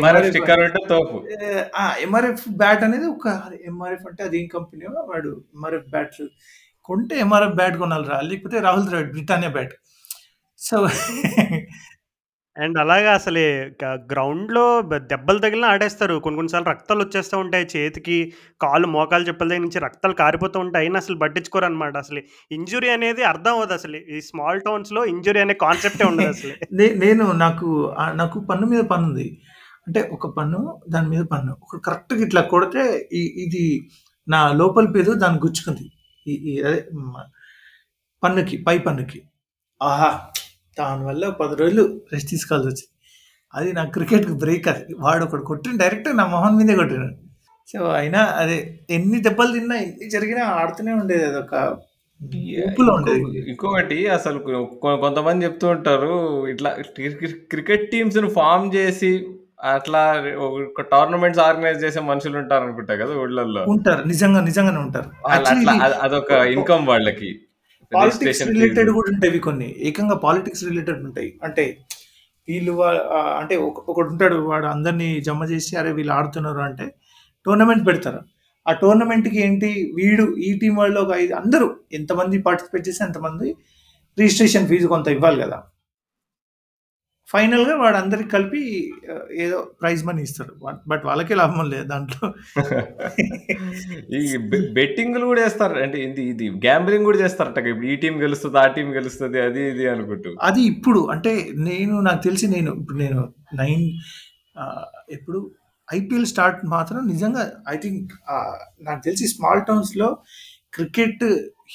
ఎంఆర్ఎఫ్ బ్యాట్ అనేది ఒక ఎంఆర్ఎఫ్ అంటే అదేం కంపెనీయో వాడు ఎంఆర్ఎఫ్ బ్యాట్లు కొంటే ఎంఆర్ఎఫ్ బ్యాట్ కొనాలిరా. లేకపోతే Rahul Dravid Britannia bat. So and అలాగా అసలే క గ్రౌండ్‌లో బ దెబ్బలు తగిలినా ఆడేస్తారు. కొన్ని కొన్ని సార్లు రక్తాలొచ్చేస్తా ఉంటాయి చేతికి, కాళ్ళు, మోకాలు చెప్పుల దగ్గర నుంచి రక్తాలు కారిపోతూ ఉంటాయి. అయినా అసలు పట్టించుకోరనమాట. అసలు ఇంజ్యూరీ అనేది అర్థం అవ్వదసలు. ఈ స్మాల్ టౌన్స్‌లో ఇంజ్యూరీ అనే కాన్సెప్టే ఉండదసలు. నే నేను నాకు ఆహ్, నాకు పన్ను మీద పన్నుంది. అంటే ఒక పన్ను, దాని మీద పన్ను. ఒక కరెక్ట్‌గా ఇట్లా కొడితే ఇ ఇది నా లోపలి పేరు దాన్ని గుచ్చుకుంది. ఈ ఈ అదే మ పన్నుకి, పై పన్నుకి. ఆహా! దానివల్ల 10 రోజులు రెస్ట్ తీసుకోవాల్సొచ్చింది. అది నా క్రికెట్‌కి బ్రేక్ అది. వాడొకడు కొట్టిండు డైరెక్ట్‌గా నా మొహం మీదే కొట్టిండు. సో అయినా అదే ఎన్ని దెబ్బలు తిన్నా, ఎన్ని జరిగినా ఆడుతూనే ఉండేది అదొక. ఇంకొకటి అసలు కొంతమంది చెప్తూ ఉంటారు. ఇట్లా క్రి క్రి క్రికెట్ టీమ్స్‌ని ఫార్మ్ చేసి అట్లా ఒక టోర్నమెంట్స్ ఆర్గనైజ్ చేసే మనుషులు ఉంటారనుకుంటా కదా ఊళ్ళల్లో. ఉంటారు. నిజంగా నిజంగా ఉంటారు. అదొక ఇన్‌కమ్ వాళ్ళకి. Politics related. కూడా ఉంటాయి కొన్ని. ఏకంగా పాలిటిక్స్ రిలేటెడ్ ఉంటాయి. అంటే వీళ్ళు అంటే ఒక ఒకడుంటాడు వాడు అందరిని జమ చేసి అరే వీళ్ళు ఆడుతున్నారు అంటే టోర్నమెంట్ పెడతారు. ఆ టోర్నమెంట్‌కి ఏంటి వీడు ఈ టీమ్ వాళ్ళు ఒక 5 అందరూ ఎంతమంది పార్టిసిపేట్ చేస్తే అంతమంది రిజిస్ట్రేషన్ ఫీజు కొంత ఇవ్వాలి గదా! ఫైనల్‌గా వాడందరికి కలిపి ఆహ్, ఏదో ప్రైజ్ మనీ ఇస్తాడు. బట్ వాళ్ళకే లాభం లేదు దాంట్లో. ఈ బెట్టింగ్‌లు కూడా ఏస్తారు. అంటే ఇది ఇది గ్యాంబ్లింగ్ కూడా చేస్తారట. ఇప్పుడు ఈ టీమ్ గెలుస్తది, ఆ టీమ్ గెలుస్తది అది ఇది అనుకుంటూ. అది ఇప్పుడు అంటే నేను నాకు తెలిసి నేను ఇప్పుడు నేను 9 ఆహ్, ఎప్పుడు ఐపీఎల్ స్టార్ట్ మాత్రం నిజంగా ఐ థింక్ నాకు తెలిసి స్మాల్ టౌన్స్‌లో క్రికెట్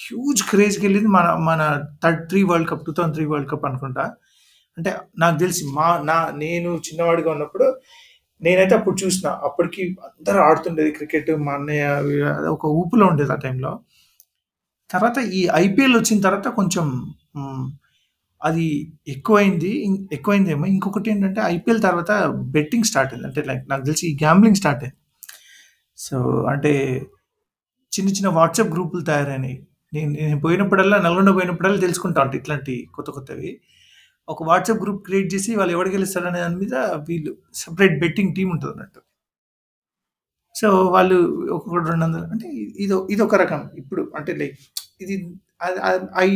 హ్యూజ్ క్రేజ్‌కెళ్ళింది మన మన third 3 world cup 2003 world cup అనుకుంటా. అంటే నాకు తెలిసి మా నా నేను చిన్నవాడిగా ఉన్నప్పుడు నేనైతే అప్పుడు చూసిన. అప్పటికి అందరూ ఆడుతుండేది క్రికెట్. మా అన్నయ్య ఒక ఊపులో ఉండేది ఆ టైంలో. తర్వాత ఈ ఐపీఎల్ వచ్చిన తర్వాత కొంచెం అది ఎక్కువైంది. ఇం ఇంకొకటి ఏంటంటే ఐపీఎల్ తర్వాత బెట్టింగ్ స్టార్ట్ అయింది. అంటే లైక్ నాకు తెలిసి గ్యాంబ్లింగ్ స్టార్ట్ అయింది. సో అంటే చిన్న చిన్న వాట్సాప్ గ్రూపులు తయారైనాయి. నేను నేను పోయినప్పుడల్లా నల్గొండ పోయినప్పుడల్లా తెలుసుకుంటా ఉంటా ఇట్లాంటి కొత్త కొత్తవి. ఒక వాట్సాప్ గ్రూప్ క్రియేట్ చేసి వాళ్ళు ఎవడు గెలుస్తాడనే దాని మీద వీళ్ళు సెపరేట్ బెట్టింగ్ టీమ్ ఉంటదన్నట్టు. సో వాళ్ళు ఒక్కొక్కడు 200 అంటే ఇదో ఇదొక రకం. ఇప్పుడు అంటే లైక్ ఇది ఐ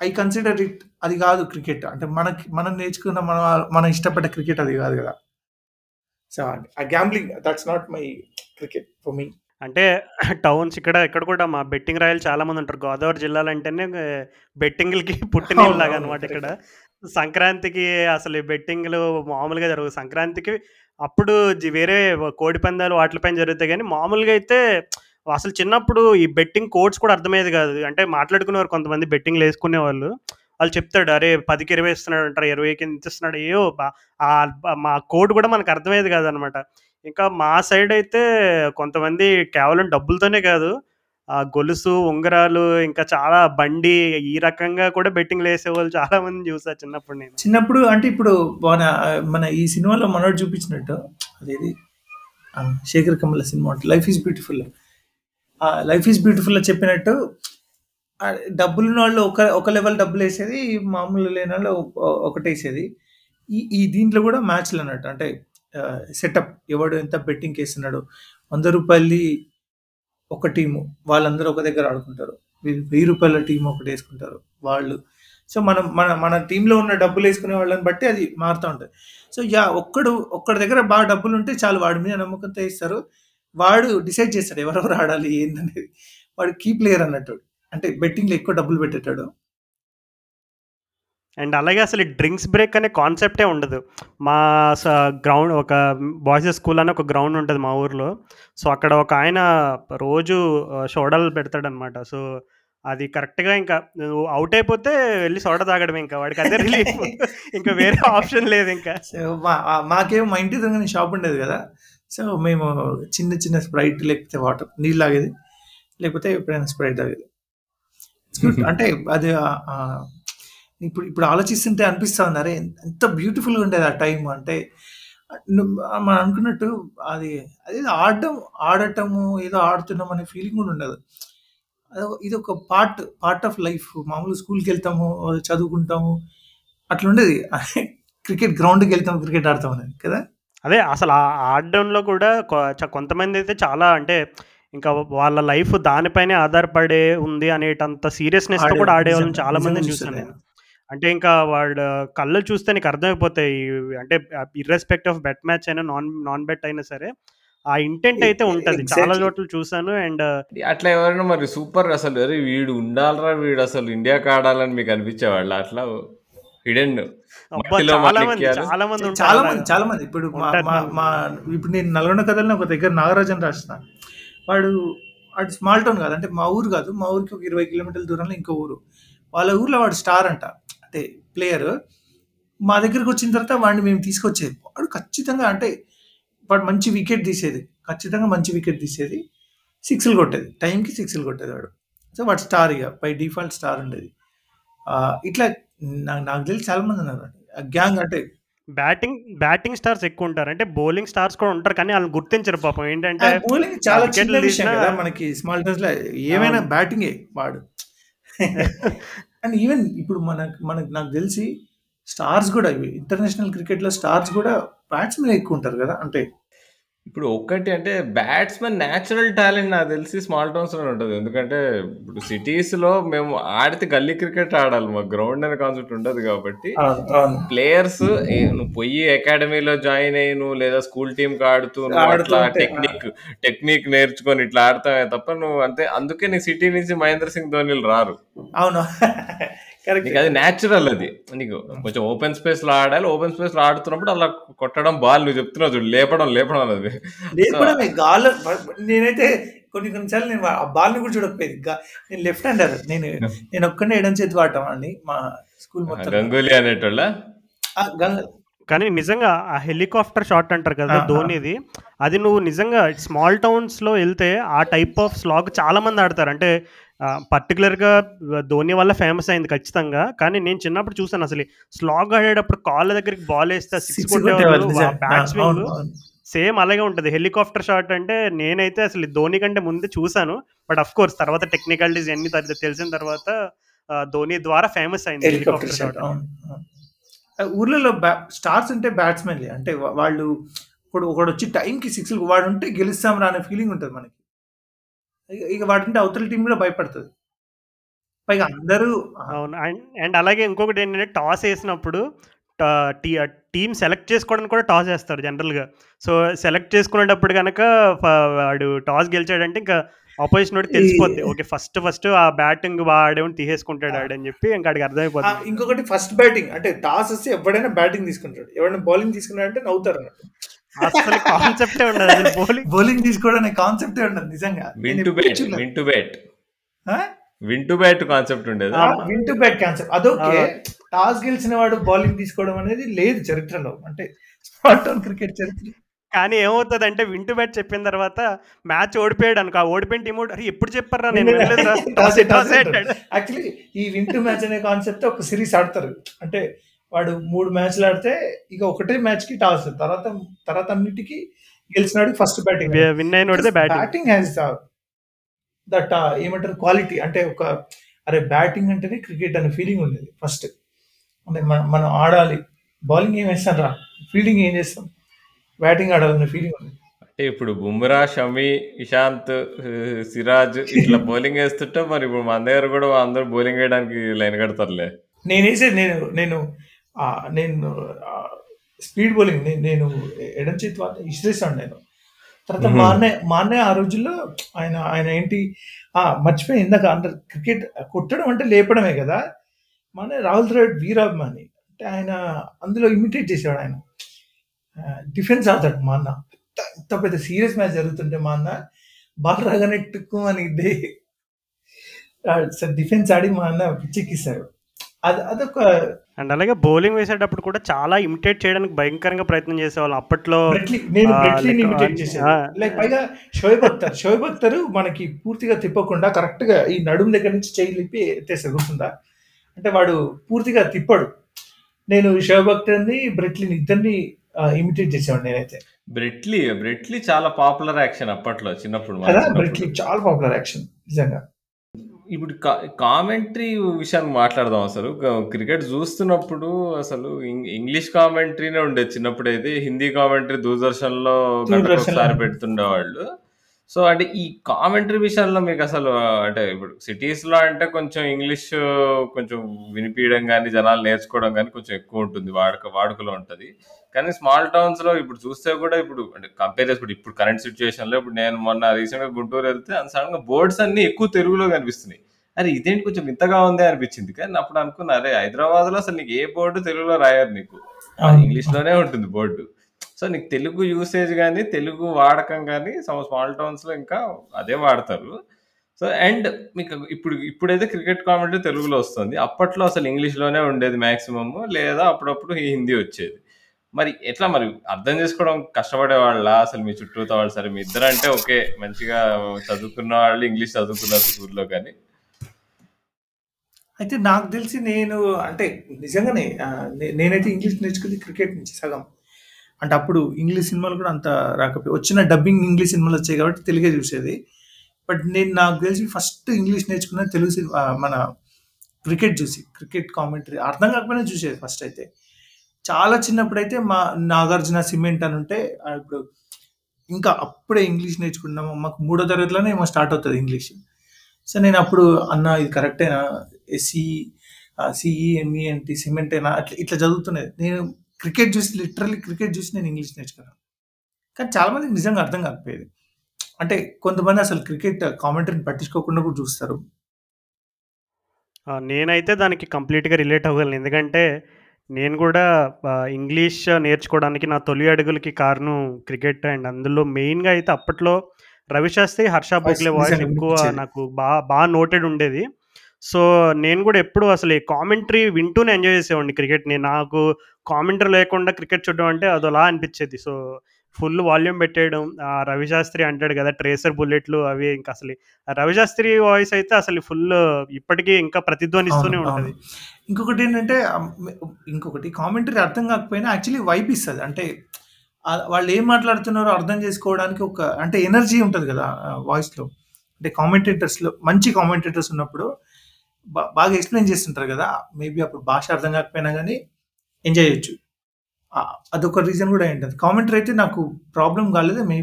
ఐ కన్సిడర్ ఇట్ అది కాదు క్రికెట్. అంటే మనకి మనం నేర్చుకున్న మన మనం ఇష్టపడ్డ క్రికెట్ అది కాదు కదా! సో ఆ gambling that's not my cricket for me. అంటే టౌన్స్ ఇక్కడ ఇక్కడ కూడా మా బెట్టింగ్ రాయలు చాలామంది ఉంటారు. గోదావరి జిల్లాలంటేనే బెట్టింగ్‌లకి పుట్టినీళ్ళలాగా అవునవును. అనమాట ఇక్కడ. సంక్రాంతికి అసలు ఈ బెట్టింగ్‌లు మామూలుగా జరగవు. సంక్రాంతికి అప్పుడు జి వేరే కోడి పందాలు వాటిపైన జరుగుతాయి గానీ, మామూలుగా అయితే అసలు చిన్నప్పుడు ఈ బెట్టింగ్ కోడ్స్ కూడా అర్థమయ్యేది కాదు. అంటే మాట్లాడుకునేవారు కొంతమంది బెట్టింగ్‌లేసుకునేవాళ్ళు. వాళ్ళు చెప్తాడు అరే పదికి ఇరవై ఇస్తున్నాడు అంటారు ఇరవైకి ఎంత ఇస్తున్నాడు ఏయో బ- మా కోడ్ కూడా మనకు అర్థమయ్యేది కాదనమాట ఇంకా మా సైడ్ అయితే కొంతమంది కేవలం డబ్బులతోనే కాదు ఆ గొలుసు ఉంగరాలు ఇంకా చాలా బండి ఈ రకంగా కూడా బెట్టింగ్ వేసేవాళ్ళు చాలా మంది చూసా చిన్నప్పుడు నేను. చిన్నప్పుడు అంటే ఇప్పుడు మన మన ఈ సినిమాలో మనోడు చూపించినట్టు అదేది? Sekhar Kammula cinema life is beautiful. Life is beautiful చెప్పినట్టు డబ్బులున్న వాళ్ళు ఒక ఒక లెవెల్ డబ్బులు వేసేది మామూలు లేని వాళ్ళు ఒకటేసేది ఈ ఈ దీంట్లో కూడా మ్యాచ్లు అన్నట్టు. అంటే సెటప్ ఎవడు ఎంత బెట్టింగ్ వేస్తున్నాడు. వంద రూపాయలది ఒక టీము వాళ్ళందరూ ఒక దగ్గర ఆడుకుంటారు. వెయ్యి రూపాయల టీం ఒకటి వేసుకుంటారు వాళ్ళు. సో మనం మన మన టీంలో ఉన్న డబ్బులు వేసుకునే వాళ్ళని బట్టి అది మారుతూ ఉంటుంది. సో యా ఒక్కడు ఒక్కడి దగ్గర బాగా డబ్బులు ఉంటే చాలు వాడి మీద నమ్మకంతో ఇస్తారు వాడు డిసైడ్ చేస్తాడు ఎవరెవరు ఆడాలి ఏందనేది. వాడు కీ ప్లేయర్ అన్నట్టు. అంటే బెట్టింగ్లో ఎక్కువ డబ్బులు పెట్టేటాడు. అండ్ అలాగే అసలు డ్రింక్స్ బ్రేక్ అనే కాన్సెప్టే ఉండదు. మా గ్రౌండ్ ఒక బాయ్స్ స్కూల్ అని ఒక గ్రౌండ్ ఉంటుంది మా ఊర్లో. సో అక్కడ ఒక ఆయన రోజు సోడాలు పెడతాడనమాట సో అది కరెక్ట్గా ఇంకా అవుట్ అయిపోతే వెళ్ళి సోడా తాగడం ఇంకా. వాడికి అదే రిలీఫ్ ఇంకా వేరే ఆప్షన్ లేదు ఇంకా. సో మా ఇంటి దగ్గర షాప్ ఉండేది కదా. సో మేము చిన్న చిన్న స్ప్రైట్ లేకపోతే వాటర్ నీళ్ళు తాగేది. లేకపోతే ఎప్పుడైనా స్ప్రైట్ తాగేది. అంటే అది ఇప్పుడు ఇప్పుడు ఆలోచిస్తుంటే అనిపిస్తా ఉంది అరే ఎంత బ్యూటిఫుల్గా ఉండేది ఆ టైం అంటే ను- మనం అనుకున్నట్టు అది అది ఆడటం ఆడటము ఏదో ఆడుతున్నాం అనే ఫీలింగ్ కూడా ఉండదు. అదొక- ఇది ఒక పార్ట్ పార్ట్ ఆఫ్ లైఫ్ మామూలు స్కూల్కి వెళ్తాము చదువుకుంటాము అట్లా ఉండేది. క్రికెట్ గ్రౌండ్కి వెళ్తాం క్రికెట్ ఆడతాం అనేది కదా? అదే అసలు ఆ ఆడడంలో కూడా కొ- చ- కొంతమంది అయితే చాలా అంటే ఇంకా వాళ్ళ లైఫ్ దానిపైనే ఆధారపడే ఉంది అనేటంత సీరియస్నెస్ కూడా ఆడేవాళ్ళు. ఆడేవాళ్ళని నిజంగా- చాలా మందిని నిజంగా చూసాను నేను. అంటే ఇంకా వాడు కళ్ళు చూస్తే నీకు అర్థమైపోతాయి. అంటే ఇర్రెస్పెక్ట్ ఆఫ్ బెట్ మ్యాచ్ అయినా నాన్ నాన్ బెట్ అయినా సరే ఆ ఇంటెంట్ అయితే ఉంటది. చాలా. చోట్ల చూసాను అండ్ అట్లా ఎవరైనా మరి సూపర్ అసలు అరే వీడు ఉండాలరా వీడు అసలు ఇండియాకి ఆడాలని మీకు అనిపించేవాళ్ళు? అట్లా హిడెన్ చాలా మంది చాలా మంది చాలా. మంది ఇప్పుడు మా ఇప్పుడు నేను నల్గొండ కథల్లో ఒక దగ్గర నాగరాజన్ రాసిన. వాడు వాడు స్మాల్ టౌన్ కాదు. అంటే మా ఊరు కాదు. మా ఊరికి ఒక ఇరవై కిలోమీటర్ల దూరంలో ఇంకో ఊరు. వాళ్ళ ఊర్లో వాడు స్టార్ అంట. అంటే ప్లేయర్ మా దగ్గరికి వచ్చిన తర్వాత వాడిని మేము తీసుకొచ్చేది. వాడు ఖచ్చితంగా అంటే వాడు మంచి వికెట్ తీసేది. ఖచ్చితంగా మంచి వికెట్ తీసేది. సిక్స్లు కొట్టేది. టైంకి సిక్స్లు కొట్టేది వాడు. సో వాడు స్టార్ ఇక. బై డిఫాల్ట్ స్టార్ ఉండేది. ఇట్లా నాకు నాకు తెలిసి చాలా మంది ఉన్నారు గ్యాంగ్ అంటే బ్యాటింగ్ బ్యాటింగ్ స్టార్స్ ఎక్కువ ఉంటారు. అంటే బౌలింగ్ స్టార్స్ కూడా ఉంటారు కానీ వాళ్ళని గుర్తించరు పాపం. ఏంటంటే బౌలింగ్ చాలా చిన్న విషయం కదా మనకి స్మాల్ టౌన్స్లో. ఏమైనా. బ్యాటింగే వాడు. అండ్ ఈవెన్ ఇప్పుడు మనకు మనకు నాకు తెలిసి స్టార్స్ కూడా ఇంటర్నేషనల్ క్రికెట్లో స్టార్స్ కూడా బ్యాట్స్మెన్ ఎక్కువ ఉంటారు కదా అంటే ఇప్పుడు ఒక్కటి అంటే బ్యాట్స్మెన్ న్యాచురల్ టాలెంట్ నాకు తెలిసి స్మాల్ టౌన్స్లో ఉంటుంది. ఎందుకంటే ఇప్పుడు సిటీస్లో మేము ఆడితే గల్లీ క్రికెట్ ఆడాలి. మాకు గ్రౌండ్ అనే కాన్సెప్ట్ ఉండదు కాబట్టి ప్లేయర్స్ నువ్వు పోయి అకాడమీలో జాయిన్ అయ్యి నువ్వు లేదా స్కూల్ టీమ్కి ఆడుతూ నువ్వు ఆడుతూ అట్లా ఉంటే, టెక్నిక్ టెక్నిక్ నేర్చుకొని ఇట్లా ఆడతావే తప్ప నువ్వు అంతే అందుకే నీ సిటీ నుంచి మహేంద్ర సింగ్ ధోనిలు రారు. అవును. నీకు అది న్యాచురల్ అది. నీకు కొంచెం ఓపెన్ స్పేస్లో ఆడాలి ఓపెన్ స్పేస్లో ఆడుతున్నప్పుడు అలా కొట్టడం బాల్ నువ్వు చెప్తున్నావు చూడు లేపడం లేపడం అన్నది. లేకపోవడమే గాల్లో నేనైతే కొన్ని కొన్నిసార్లు నేను ఆ బాల్ని కూడా చూడకపోయేది. నేను లెఫ్ట్ హ్యాండర్ నేను నేను ఒక్కనే ఎడం చేతి వాడటం అండి మా స్కూల్ మొత్తం. గంగూలీ అనేటోళ్ళ? ఆ, గంగ- కానీ నిజంగా ఆ హెలికాప్టర్ షాట్ అంటారు కదా. ధోనిది అది నువ్వు నిజంగా స్మాల్ టౌన్స్లో వెళ్తే ఆ టైప్ ఆఫ్ స్లాగ్ చాలా మంది ఆడతారు. అంటే పర్టికులర్గా ధోని వల్ల ఫేమస్ అయింది ఖచ్చితంగా. కానీ నేను చిన్నప్పుడు చూసాను అసలు. స్లాగ్ ఆడేటప్పుడు కాళ్ళ దగ్గరికి బాల్ వేస్తే సిక్స్ కొట్టేవాళ్ళు బ్యాట్స్మెన్. సేమ్ అలాగే ఉంటుంది. హెలికాప్టర్ షాట్ అంటే నేనైతే అసలు ధోని కంటే ముందే చూసాను బట్ అఫ్ కోర్స్ తర్వాత టెక్నికాలిటీస్ అన్ని తెలిసిన తర్వాత ధోని ద్వారా ఫేమస్ అయింది హెలికాప్టర్ షాట్ ఊర్లలో స్టార్స్ అంటే బ్యాట్స్మెన్లే అంటే వాళ్ళు ఇప్పుడు ఒకడు వచ్చి టైంకి సిక్స్ వాడు ఉంటే గెలుస్తాం రా అనే ఫీలింగ్ ఉంటుంది మనకి. ఇక- వాడుంటే అవతల టీం కూడా భయపడుతుంది. పైగా అందరూ అవును. అండ్ అండ్ అలాగే ఇంకొకటి ఏంటంటే టాస్ వేసినప్పుడు టీం సెలెక్ట్ చేసుకోవడానికి కూడా టాస్ వేస్తారు జనరల్గా. సో సెలెక్ట్ చేసుకునేటప్పుడు కనుక వాడు టాస్ గెలిచాడంటే ఇంకా ఆపోజిషన్ వాడికి తెలిసిపోద్ది. ఓకే ఫస్ట్ ఫస్ట్ ఆ బ్యాటింగ్ వాడేమో తీసేసుకుంటాడు ఆడని చెప్పి ఇంకా ఆ, అర్థమైపోతుంది ఇంకొకటి ఫస్ట్ బ్యాటింగ్. అంటే టాస్ వస్తే ఎవడైనా బ్యాటింగ్ తీసుకుంటాడు. ఎవరైనా బౌలింగ్ తీసుకున్నాడంటే నవ్వుతారు అన్నట్టు. అసలు కాన్సెప్టే ఉండదు. బౌలింగ్ బౌలింగ్ తీసుకోవడం అనే కాన్సెప్టే ఉండదు నిజంగా. విన్ టు చూడలేదు. విన్ టు ఆ? విన్ టు బ్యాట్ కాన్సెప్ట్ ఉండేది? విన్ టు బ్యాట్ కాన్సెప్ట్ అదొకే. టాస్ గెలిచిన వాడు బౌలింగ్ తీసుకోవడం అనేది లేదు చరిత్రలో. అంటే స్మార్ట్ ఆన్ క్రికెట్ చరిత్ర. కానీ ఏమవుతుంది అంటే వింటూ బ్యాట్ చెప్పిన తర్వాత మ్యాచ్ ఓడిపోయాడు అనుకో. ఆ ఓడిపోయిన టీం అరే ఎప్పుడు చెప్పారా నేను. యాక్చువల్లీ ఈ విన్ టు మ్యాచ్ అనే కాన్సెప్ట్ ఒక సిరీస్ ఆడతారు. అంటే వాడు మూడు మ్యాచ్లు ఆడితే ఇక ఒకటే మ్యాచ్కి టాస్. తర్వాత తర్వాత అన్నిటికీ గెలిచినాడు ఫస్ట్ బ్యాటింగ్ విన్ అయిన బ్యాటింగ్ హ్యాస్ దట్ ఏమంటారు క్వాలిటీ అంటే ఒక అరే బ్యాటింగ్ అంటేనే క్రికెట్ అనే ఫీలింగ్ ఉండేది ఫస్ట్ అంటే మనం మనం ఆడాలి. బౌలింగ్ ఏం వేస్తాం రా? ఫీల్డింగ్ ఏం చేస్తాం? బ్యాటింగ్ ఆడాలనే ఫీలింగ్ ఉంది అంటే ఇప్పుడు బుమ్రా షమి ఇషాంత్ సిరాజ్ ఇట్లా బౌలింగ్ వేస్తుంటే మరి ఇప్పుడు మన దగ్గర కూడా అందరూ బౌలింగ్ వేయడానికి లైన్ కడతారులే. నేను వేసేది నేను నేను నేను స్పీడ్ బౌలింగ్ నేను ఎడం చేతి వాళ్ళ ఇసిరేసాను నేను. తర్వాత మా అన్నయ్య మా అన్నయ్య ఆ రోజుల్లో ఆయన ఆయన ఏంటి ఆ, మర్చిపోయి ఇందాక అందరు క్రికెట్ కొట్టడం అంటే లేపడమే కదా. మా అన్నయ్య రాహుల్ ద్రావిడ్ వీరాభిమాని అంటే ఆయన అందులో ఇమిటేట్ చేసేవాడు ఆయన. డిఫెన్స్ ఆడతాడు మా అన్న ఎంత పెద్ద సీరియస్ మ్యాచ్ జరుగుతుంటే మా అన్న బాల్ రాగానే టుక్కు అని ఇద్దే డిఫెన్స్ ఆడి మా అన్న పిచ్చెక్కిస్తారు అది అదొక అండ్ అలాగే బౌలింగ్ వేసేటప్పుడు కూడా చాలా ఇమిటేట్ చేయడానికి భయంకరంగా ప్రయత్నం చేసేవాళ్ళం. అప్పట్లో. లైక్ పైగా షోయబ్ అఖ్తర్ షోయబ్ అఖ్తర్ మనకి పూర్తిగా తిప్పకుండా కరెక్ట్గా ఈ నడుము దగ్గర నుంచి చేయి లిప్పి గుర్తుందా? అంటే వాడు పూర్తిగా తిప్పడు. నేను షోయబ్ అఖ్తర్ని బ్రెట్లీని ఇద్దరిని ఇమిటేట్ చేసేవాడు నేనైతే. బ్రెట్లీ బ్రెట్లీ చాలా పాపులర్ యాక్షన్ అప్పట్లో చిన్నప్పుడు మన కదా చిన్నప్పుడు. బ్రెట్లీ చాలా పాపులర్ యాక్షన్ నిజంగా. ఇప్పుడు కామెంటరీ విషయాన్ని మాట్లాడదాం అసలు. క- క్రికెట్ చూస్తున్నప్పుడు అసలు ఇంగ్- ఇంగ్లీష్ కామెంటరీనే ఉండేది. చిన్నప్పుడు అయితే హిందీ కామెంటరీ దూరదర్శన్లో దూరదర్శన్లో. ఒకసారి పెడుతుండేవాళ్ళు. సో అంటే ఈ కామెంటరీ విషయంలో మీకు అసలు అంటే ఇప్పుడు సిటీస్లో అంటే కొంచెం ఇంగ్లీష్ కొంచెం వినిపించడం కానీ జనాలు నేర్చుకోవడం కానీ కొంచెం ఎక్కువ ఉంటుంది. వాడుక వాడుకలో ఉంటుంది. కానీ స్మాల్ టౌన్స్లో ఇప్పుడు చూస్తే కూడా ఇప్పుడు అంటే కంపేర్ చేసుకుంటే ఇప్పుడు కరెంట్ సిచ్యువేషన్లో ఇప్పుడు నేను మొన్న రీసెంట్గా గుంటూరు వెళ్తే సడన్గా బోర్డ్స్ అన్ని ఎక్కువ తెలుగులో కనిపిస్తున్నాయి. అరే ఇదేంటి కొంచెం వింతగా ఉంది అనిపించింది. కానీ అప్పుడు అనుకున్నా అరే హైదరాబాద్లో అసలు నీకు ఏ బోర్డు తెలుగులో రాయరు నీకు. ఇంగ్లీష్లోనే ఉంటుంది బోర్డు సో నీకు తెలుగు యూసేజ్ కానీ తెలుగు వాడకం కానీ సమ్ స్మాల్ టౌన్స్లో ఇంకా అదే వాడతారు. సో అండ్ మీకు ఇప్పుడు ఇప్పుడైతే క్రికెట్ కామెంటరీ తెలుగులో వస్తుంది. అప్పట్లో అసలు ఇంగ్లీష్లోనే ఉండేది మ్యాక్సిమమ్ లేదా అప్పుడప్పుడు హిందీ వచ్చేది. మరి ఎట్లా మరి? అర్థం చేసుకోవడం కష్టపడే వాళ్ళ? అసలు మీ చుట్టూతో వాళ్ళు సరే మీ ఇద్దరు అంటే ఓకే మంచిగా చదువుకున్న వాళ్ళు ఇంగ్లీష్ చదువుకున్నారు స్కూల్లో కానీ. అయితే నాకు తెలిసి నేను అంటే నిజంగానే నేనైతే ఇంగ్లీష్ నేర్చుకుంది క్రికెట్ నుంచి సగం. అంటే అప్పుడు ఇంగ్లీష్ సినిమాలు కూడా అంత రాకపోయి వచ్చిన డబ్బింగ్ ఇంగ్లీష్ సినిమాలు వచ్చాయి కాబట్టి తెలుగే చూసేది. బట్ నేను నాకు తెలిసి ఫస్ట్ ఇంగ్లీష్ నేర్చుకున్న తెలుగు సినిమా మన క్రికెట్ చూసి క్రికెట్ కామెంటరీ అర్థం కాకపోయినా చూసేది ఫస్ట్ అయితే. చాలా చిన్నప్పుడు అయితే మా నాగార్జున సిమెంట్ అని ఉంటే ఇప్పుడు ఇంకా అప్పుడే ఇంగ్లీష్ నేర్చుకున్నాము మాకు మూడో తరగతిలోనే ఏమో స్టార్ట్ అవుతుంది ఇంగ్లీష్. సో నేను అప్పుడు అన్న ఇది కరెక్టేనా? ఎస్సీ సిఈఎంఈ ఏంటి సిమెంటేనా? అట్లా ఇట్లా చదువుతున్నది. నేను క్రికెట్ చూసి లిటరల్లీ క్రికెట్ చూసి నేను ఇంగ్లీష్ నేర్చుకున్నాను కానీ చాలా మందికి నిజంగా అర్థం కాకపోయేది అంటే కొంతమంది అసలు క్రికెట్ కామెంటరీని పట్టించుకోకుండా కూడా చూస్తారు నేనైతే దానికి కంప్లీట్‌గా రిలేట్ అవ్వగలను. ఎందుకంటే, నేను ఆహ్, ఇంగ్లీష్ నేర్చుకోవడానికి నా తొలి అడుగులకి కారణం క్రికెట్ అండ్ అందులో మెయిన్‌గా అయితే అప్పట్లో రవిశాస్త్రి, హర్ష భోగ్లే వాయిస్ ఎక్కువ. నాకు బా బా నోటెడ్ ఉండేది. సో, నేను గూడా ఎప్పుడు అసలు ఈ కామెంటరీ వింటూనే ఎంజాయ్ చేసేవాడిని క్రికెట్‌ని. నాకు కామెంటరీ లేకుండా క్రికెట్ చూడడం అంటే అదోలా అనిపిచ్చేది. సో, ఫుల్ వాల్యూమ్ పెట్టేయడం. రవిశాస్త్రి అంటాడు గదా! ట్రేసర్ బుల్లెట్లు అవి ఇంక అసలు రవిశాస్త్రి వాయిస్ అయితే అసలు ఫుల్ ఇప్పటికీ ఇంకా. ప్రతిధ్వనిస్తూనే. ఉంటది. ఇంకొకటి ఏంటంటే ఇంకొకటి కామెంటరీ అర్థం కాకపోయినా యాక్చువల్లీ వైబ్ ఇస్తది. అంటే వాళ్ళు ఏం మాట్లాడుతున్నారో అర్థం చేసుకోవడానికి ఒక అంటే ఎనర్జీ ఉంటది కదా! వాయిస్‌లో. అంటే కామెంటేటర్స్‌లో మంచి కామెంటేటర్స్ ఉన్నప్పుడు బాగా ఎక్స్‌ప్లెయిన్ చేస్తుంటారు కదా! మేబీ అప్పుడు భాష అర్థం కాకపోయినా కానీ ఎంజాయ్ చేయొచ్చు. అదొక రీజన్ కూడా అయ్యుంటది. కామెంటరీ అయితే నాకు ప్రాబ్లం కాలేదు. మే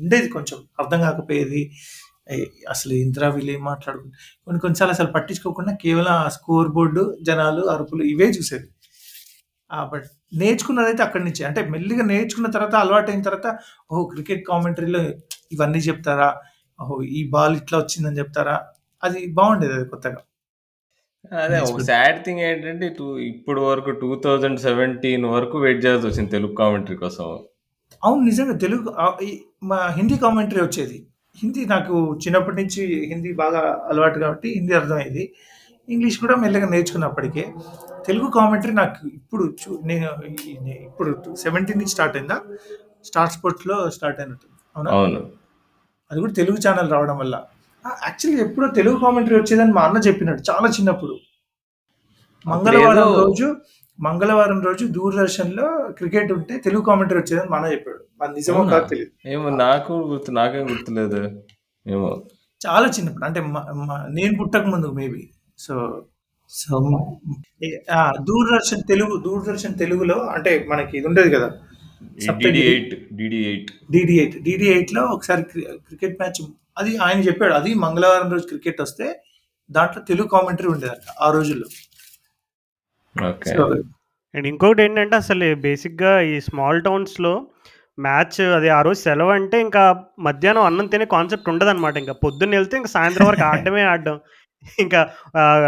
ఉండేది కొంచెం అర్థం కాకపోయేది. అసలు ఇంద్రా వీళ్ళు ఏం మాట్లాడుకుంటు కొన్ని కొన్నిసార్లు అసలు పట్టించుకోకుండా కేవలం స్కోర్ బోర్డు, జనాలు, అరుపులు ఇవే చూసేది. బట్ బట్ నేర్చుకున్నదైతే అక్కడి నుంచి అంటే మెల్లిగా నేర్చుకున్న తర్వాత అలవాటయిన తర్వాత ఓహో! క్రికెట్ కామెంటరీలో ఇవన్నీ చెప్తారా? ఓహో! ఈ బాల్ ఇట్లా వచ్చిందని చెప్తారా? అది బాగుండేది అది కొత్తగా. అదే ఒక. సాడ్ థింగ్ ఏంటంటే ఇటు ఇప్పుడు వరకు 2017 వరకు వెయిట్ చేయాల్సొచ్చింది తెలుగు కామెంటరీ కోసం. అవును. నిజంగా తెలుగు ఈ మా హిందీ కామెంటరీ వచ్చేది. హిందీ నాకు చిన్నప్పటి నుంచి హిందీ బాగా అలవాటు కాబట్టి హిందీ అర్థమయ్యేది ఇంగ్లీష్ కూడా మెల్లగా నేర్చుకున్నప్పటికే తెలుగు కామెంటరీ నాకు ఇప్పుడు చూ నేను ఈ- నే- ఇప్పుడు సెవెంటీన్ నుంచి స్టార్ట్ అయిందా స్టార్ స్పోర్ట్స్లో స్టార్ట్ అయినట్టు అవునా అవును అది కూడా తెలుగు ఛానల్ రావడం వల్ల యాక్చువల్లీ ఎప్పుడో తెలుగు కామెంటరీ వచ్చేదని మా అన్న చెప్పినట్టు చాలా చిన్నప్పుడు. మంగళవారం రోజు మంగళవారం రోజు దూరదర్శన్లో క్రికెట్ ఉంటే తెలుగు కామెంటరీ వచ్చేదని మా అన్న చెప్పాడు. అది నిజమో? కాదు తెలియదు ఏమో నాకు గుర్తు నాకేం గుర్తులేదు. ఏమో. చాలా చిన్నప్పుడు అంటే నేను పుట్టక ముందు maybe so so Doordarshan Telugu Doordarshan తెలుగులో అంటే మనకి ఇది ఉండేది కదా. DD eight DD eight DD eight DD ఎయిట్లో ఒకసారి క్రి- క్రికెట్ మ్యాచ్ అది ఆయన చెప్పాడు అది మంగళవారం రోజు క్రికెట్ వస్తే దాంట్లో తెలుగు కామెంటరీ ఉండేదంట ఆ రోజుల్లో అండ్ ఇంకొకటి ఏంటంటే అసలు బేసిక్‌గా ఈ స్మాల్ టౌన్స్‌లో మ్యాచ్ అది ఆ రోజు సెలవు అంటే ఇంకా మధ్యాహ్నం అన్నం తినే కాన్సెప్ట్ ఉండదనమాట. ఇంకా పొద్దున్న ఎళ్తే ఇంక సాయంత్రం వరకు ఆడడమే ఆడడం. ఇంకా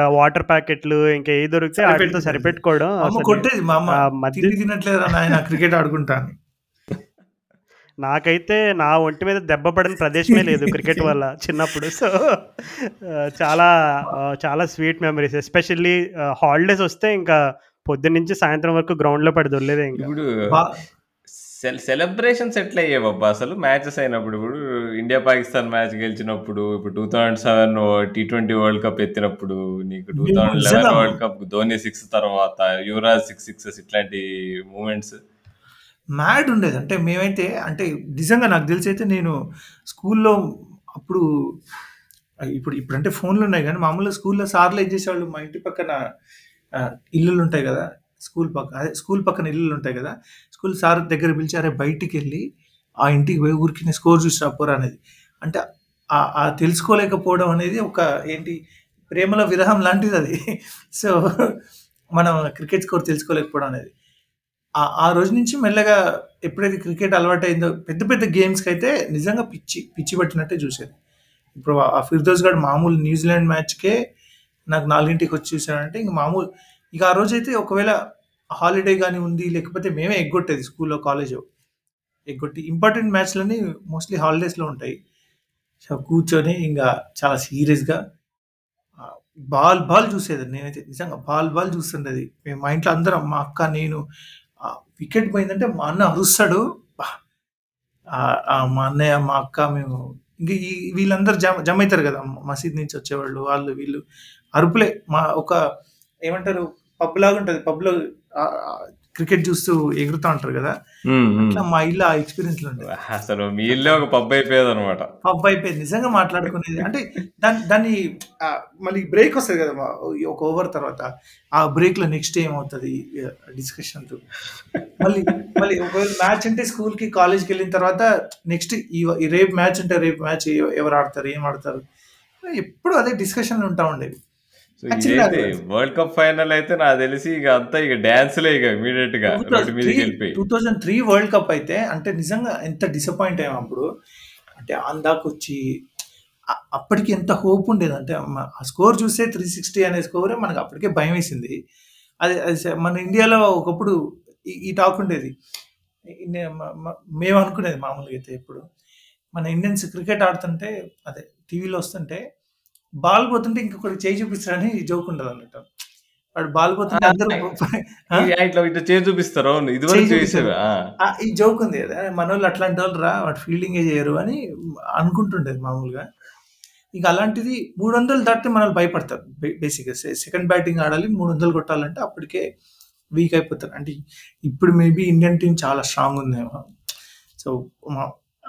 వాటర్ ప్యాకెట్లు ఇంకా ఏయి దొరికితే ఆటిలతో. సరిపెట్టుకోవడం. కొట్టేది మా నాయన క్రికెట్ ఆడుకుంటా అని నాకైతే నా ఒంటి మీద దెబ్బ పడని ప్రదేశమే లేదు క్రికెట్ వల్ల చిన్నప్పుడు. సో చాలా చాలా స్వీట్ మెమరీస్. ఎస్పెషల్లీ హాలిడేస్ వస్తే ఇంకా పొద్దున్న నుంచి సాయంత్రం వరకు గ్రౌండ్‌లో పడి దొర్లేదే ఇంక. ఇప్పుడు బా సెల్ సెలబ్రేషన్స్ ఎట్లా అయ్యేవబ్బా అసలు మ్యాచెస్ అయినప్పుడు ఇప్పుడు ఇండియా పాకిస్తాన్ మ్యాచ్ గెలిచినప్పుడు ఇప్పుడు two thousand seven T twenty world cup ఎత్తినప్పుడు నీకు two thousand eleven world cup Dhoni six తర్వాత యువరాజ్ సిక్స్ సిక్సెస్ ఇట్లాంటి మూమెంట్స్ మ్యాడ్ ఉండేది. అంటే మేమైతే అంటే నిజంగా నాకు తెలిసైతే నేను స్కూల్లో అప్పుడు ఇప్పుడు ఇప్పుడంటే ఫోన్లు ఉన్నాయి కానీ మామూలుగా స్కూల్లో సార్లు ఏం చేసేవాళ్ళు మా ఇంటి పక్కన ఆహ్, ఇల్లులు ఉంటాయి కదా! స్కూల్ పక్క అదే స్కూల్ పక్కన ఇల్లులు ఉంటాయి కదా! స్కూల్ సార్ దగ్గర పిలిచి బయటికి బయటికెళ్ళి ఆ ఇంటికి పోయి ఊరికినే స్కోర్ చూసి రా పోరా" అనేది. అంటే ఆ తెలుసుకోలేకపోవడం అనేది ఒక ఏంటి ప్రేమలో విరహం లాంటిదది. సో మనం క్రికెట్ స్కోర్ తెలుసుకోలేకపోవడం అనేది. ఆ ఆ రోజు నుంచి మెల్లగా ఎప్పుడైతే క్రికెట్ అలవాటైందో పెద్ద పెద్ద గేమ్స్కి అయితే నిజంగా పిచ్చి, పిచ్చి పట్టినట్టే చూసేది. ఇప్పుడు ఆ ఫిర్దోస్ గాడు మామూలు న్యూజిలాండ్ మ్యాచ్‌కే నాకు నాలుగింటికి వచ్చి చూసానంటే ఇంక మామూలు ఇక ఆ రోజైతే ఒకవేళ హాలిడే కానీ ఉంది లేకపోతే మేమే ఎగ్గొట్టేది స్కూల్లో, కాలేజో. ఎగ్గొట్టి ఇంపార్టెంట్ మ్యాచ్‌లన్నీ మోస్ట్‌లీ హాలిడేస్‌లో ఉంటాయి. సో కూర్చొని ఇంకా చాలా సీరియస్‌గా బాల్ బాల్ చూసేదాన్ని నేనైతే నిజంగా బాల్ బాల్ చూస్తుండేది. మేము మా ఇంట్లో అందరం మా అక్క, నేను వికెట్ పోయిందంటే మా అన్న అరుస్తాడు. మా అన్నయ్య, మా అక్క మేము ఇంక ఈ వీళ్ళందరూ జమ జమైతారు కదా! మసీద్ నుంచి వచ్చేవాళ్ళు వాళ్ళు వీళ్ళు అరుపులే. మా ఒక ఏమంటారు పబ్ లాగా ఉంటుంది పబ్‌లో క్రికెట్ చూస్తూ ఎగురుతా ఉంటారు కదా! అట్లా మా ఇల్లు ఆ ఎక్స్‌పీరియన్స్‌లో ఉండేది. అసలు మీ ఇల్లే ఒక పబ్ అయిపోయేది అనమాట పబ్ అయిపోయింది. నిజంగా మాట్లాడుకునేది. అంటే దాన్ని దాన్ని మళ్ళీ బ్రేక్ వస్తది కదా! ఒక ఓవర్ తర్వాత. ఆ బ్రేక్‌లో నెక్స్ట్ ఏమవుతది ఆహ్, డిస్కషన్‌లు. మళ్ళీ మళ్ళీ ఒకవేళ మ్యాచ్ అంటే స్కూల్‌కి, కాలేజ్‌కెళ్ళిన తర్వాత నెక్స్ట్ ఈ రేపు మ్యాచ్ ఉంటే రేపు మ్యాచ్ ఎవరు ఆడతారు? ఏం ఆడతారు? ఎప్పుడు అదే డిస్కషన్‌లు ఉంటా ఉండేవి. సో యాక్చువల్లీ ఇదైతే అది వరల్డ్ కప్ ఫైనల్ అయితే నాకు తెలిసి ఇక అంతా ఇక డాన్స్‌లే ఇక రోడ్డు 2003 మీదకి వెళ్ళిపోయి. 2003 వరల్డ్ కప్ అయితే అంటే నిజంగా ఎంత డిసప్పాయింట్ అయ్యాం అప్పుడు. అంటే అందాకొచ్చి అప్పటికి ఎంత హోప్ ఉండేదంటే మ ఆ స్కోర్ చూస్తే 360 అనే స్కోరే మనకు అప్పటికే భయమేసింది. అది అది స మన ఇండియాలో ఒకప్పుడు ఈ టాక్ ఉండేది. మేము అనుకునేది మామూలుగా అయితే ఎప్పుడు. మన ఇండియన్స్ క్రికెట్ ఆడుతుంటే అదే టీవీలో వస్తుంటే బాల్ పోతుంటే ఇంకొకడికి చెయ్యి చూపిస్తాడని జోక్ ఉంటదన్నట్టు. వాడు బాల్! పోతుంటే అందరూ ఇట్లా ఇట్లా చేసి చూపిస్తారు. అవును. చేసేవి. ఆ! ఈ జోక్ ఉంది కదా! మనోళ్ళు అట్లాంటోళ్ళురా వాడు ఫీల్డింగే చేయరు అని అనుకుంటుండేది మామూలుగా. ఇక అలాంటిది 300 దాటితే మనోళ్ళు భయపడతారు. బేసిక్‌గా సెకండ్ బ్యాటింగ్ ఆడాలి 300 కొట్టాలంటే అప్పటికే వీక్ అయిపోతారు. అంటే ఇప్పుడు మేబీ ఇండియన్ టీమ్ చాలా స్ట్రాంగ్ ఉందేమో. సో మ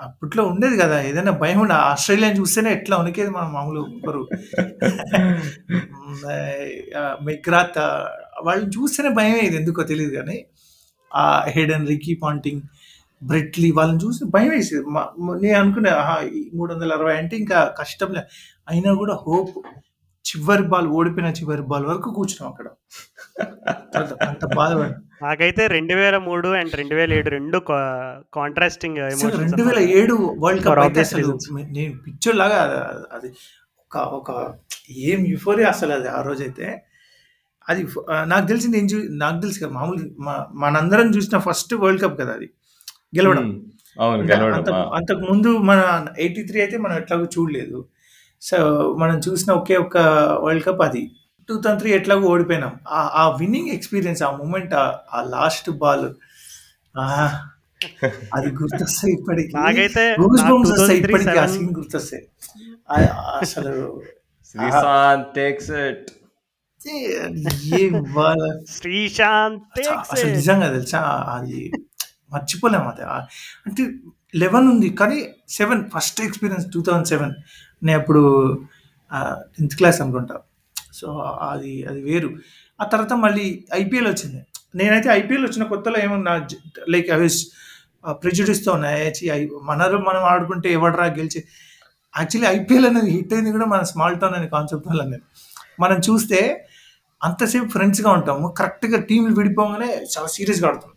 అప్పట్లో ఉండేది కదా! ఏదైనా భయం ఉండే ఆస్ట్రేలియాని చూస్తేనే ఎట్లా వణికేది మనం. హ్మ్. ఆహ్, మెగ్రాత్ వాళ్ళని చూస్తేనే భయమేది ఎందుకో తెలీదు గానీ. ఆ హెడెన్, రికీ పాంటింగ్, బ్రెట్లీ వాళ్ళని చూసి భయమేసేది. మ మ నేను అనుకున్నా ఆహా! ఈ 360 అంటే ఇంకా కష్టంలే. అయినా కూడా హోప్ చివరి బాల్ ఓడిపోయిన చివరి బాల్ వరకు కూర్చున్నాం అక్కడ. అంత అంత బాధపడ్డాం. నాకైతే 2003 అండ్ 2007 2 కా కాంట్రాస్టింగ్ అసలు ఎమోషన్స్ అనమాట. 2007 వరల్డ్ కప్ అసలు నేను పిచ్చోల్లాగా అది ఒక ఒక ఏం యుఫోరియా అసలది ఆ రోజైతే. అది నాకు తెలిసి నేను చూ నాకు తెలుసు కదా! మామూలుగా మ మనందరం చూసిన ఫస్ట్ వరల్డ్ కప్ కదా అది. గెలవడం. అంతకు ముందు మన 83 అయితే మనం ఎట్లాగో చూడలేదు. సో, మనం చూసిన ఒకే ఒక్క వరల్డ్ కప్ అది. 2003 ఎట్లాగో ఓడిపోయినాం. ఆ ఆ విన్నింగ్ ఎక్స్‌పీరియన్స్ ఆ మూమెంట్ ఆ లాస్ట్ బాల్ ఆహా! అది గుర్తొస్తాయి ఇప్పటికి. నాకైతే గూస్ నాకు బంప్స్ వస్తాయి 2003, ఇప్పటికి ఆ 7 సీన్ గుర్తొస్తాయి. అసలు! Sreesanth takes it. శ్రీశాంత్. నిజంగా తెలుసా? అది మర్చిపోలేము అది. అంటే 11 ఉంది. కానీ 7 ఫస్ట్ ఎక్స్‌పీరియన్స్ 2007 నేను అప్పుడు 10థ్ క్లాస్ అనుకుంటా. సో, అది అది వేరు. ఆ తర్వాత మళ్ళీ ఐపీఎల్ వచ్చింది. నేనైతే ఐపీఎల్ వచ్చిన కొత్తలో ఏమన్నా లైక్ ఐ వాస్ ఉన్నాయి ప్రెజుడిస్‌తో మనలో మనం ఆడుకుంటే ఎవడరా గెలిచే యాక్చువల్లీ ఐపీఎల్ అనేది హిట్ అయింది కూడా మన స్మాల్ టౌన్ అనే కాన్సెప్ట్ వల్లనే. మనం చూస్తే అంతసేపు ఫ్రెండ్స్‌గా ఉంటాము. కరెక్ట్‌గా టీంలు విడిపోగానే చాలా సీరియస్‌గా ఆడుతాం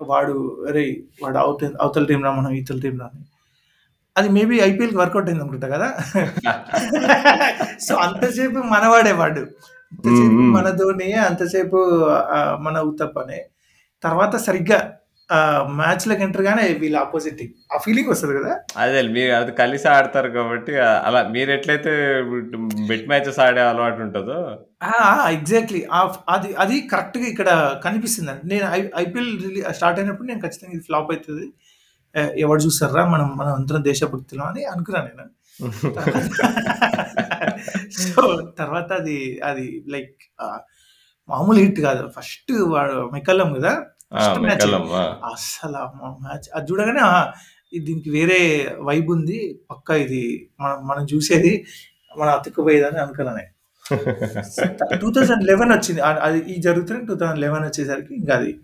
వాడు అరేయ్! వాడు అవుట్ అవతల టీం రా మనం ఇతల టీమ్ రా అని. అది మేబీ ఐపీఎల్‌కి వర్కౌట్ అయింది అనుకుంటా కదా! సో, అంతసేపు మనవాడే వాడు. అంతసేపు. మన ధోనియే, అంతసేపు మన ఉత్తప్పనే. తర్వాత సరిగ్గా మ్యాచ్‌లోకి ఎంటర్ గానే వీళ్ళు అపోజిట్ టీమ్. ఆ ఫీలింగ్ వస్తది కదా! అదే మీరు అది కలిసి ఆడతారు కాబట్టి అలా మీరెట్లయితే బెట్ మ్యాచెస్ ఆడే అలవాటు ఉంటదో! ఎగ్జాక్ట్‌లీ. అది అది కరెక్ట్‌గా ఇక్కడ కనిపిస్తుందండి. నేను ఐపీఎల్ స్టార్ట్ అయినప్పుడు నేను ఖచ్చితంగా ఇది ఫ్లాప్ అయితది. ఆహ్, ఎవడు చూస్తార్రా మనం మనం అందరం దేశభక్తులం అని అనుకున్నాను నేను. సో, తర్వాత అది అది లైక్ మామూలు హిట్ కాదు. ఫస్ట్ వాడు మెకల్లమ్ కదా! ఫస్ట్ మ్యాచ్ అది చూడగానే దీనికి వేరే వైబ్ ఉంది. పక్కా ఇది మనం మనం చూసేది మనం అతుక్కుపోయేదని అనుకున్నా నేను. 2011 వచ్చింది. ఆహ్, అది ఇది జరుగుతూనే 2011 వచ్చేసరికి ఇంకా అది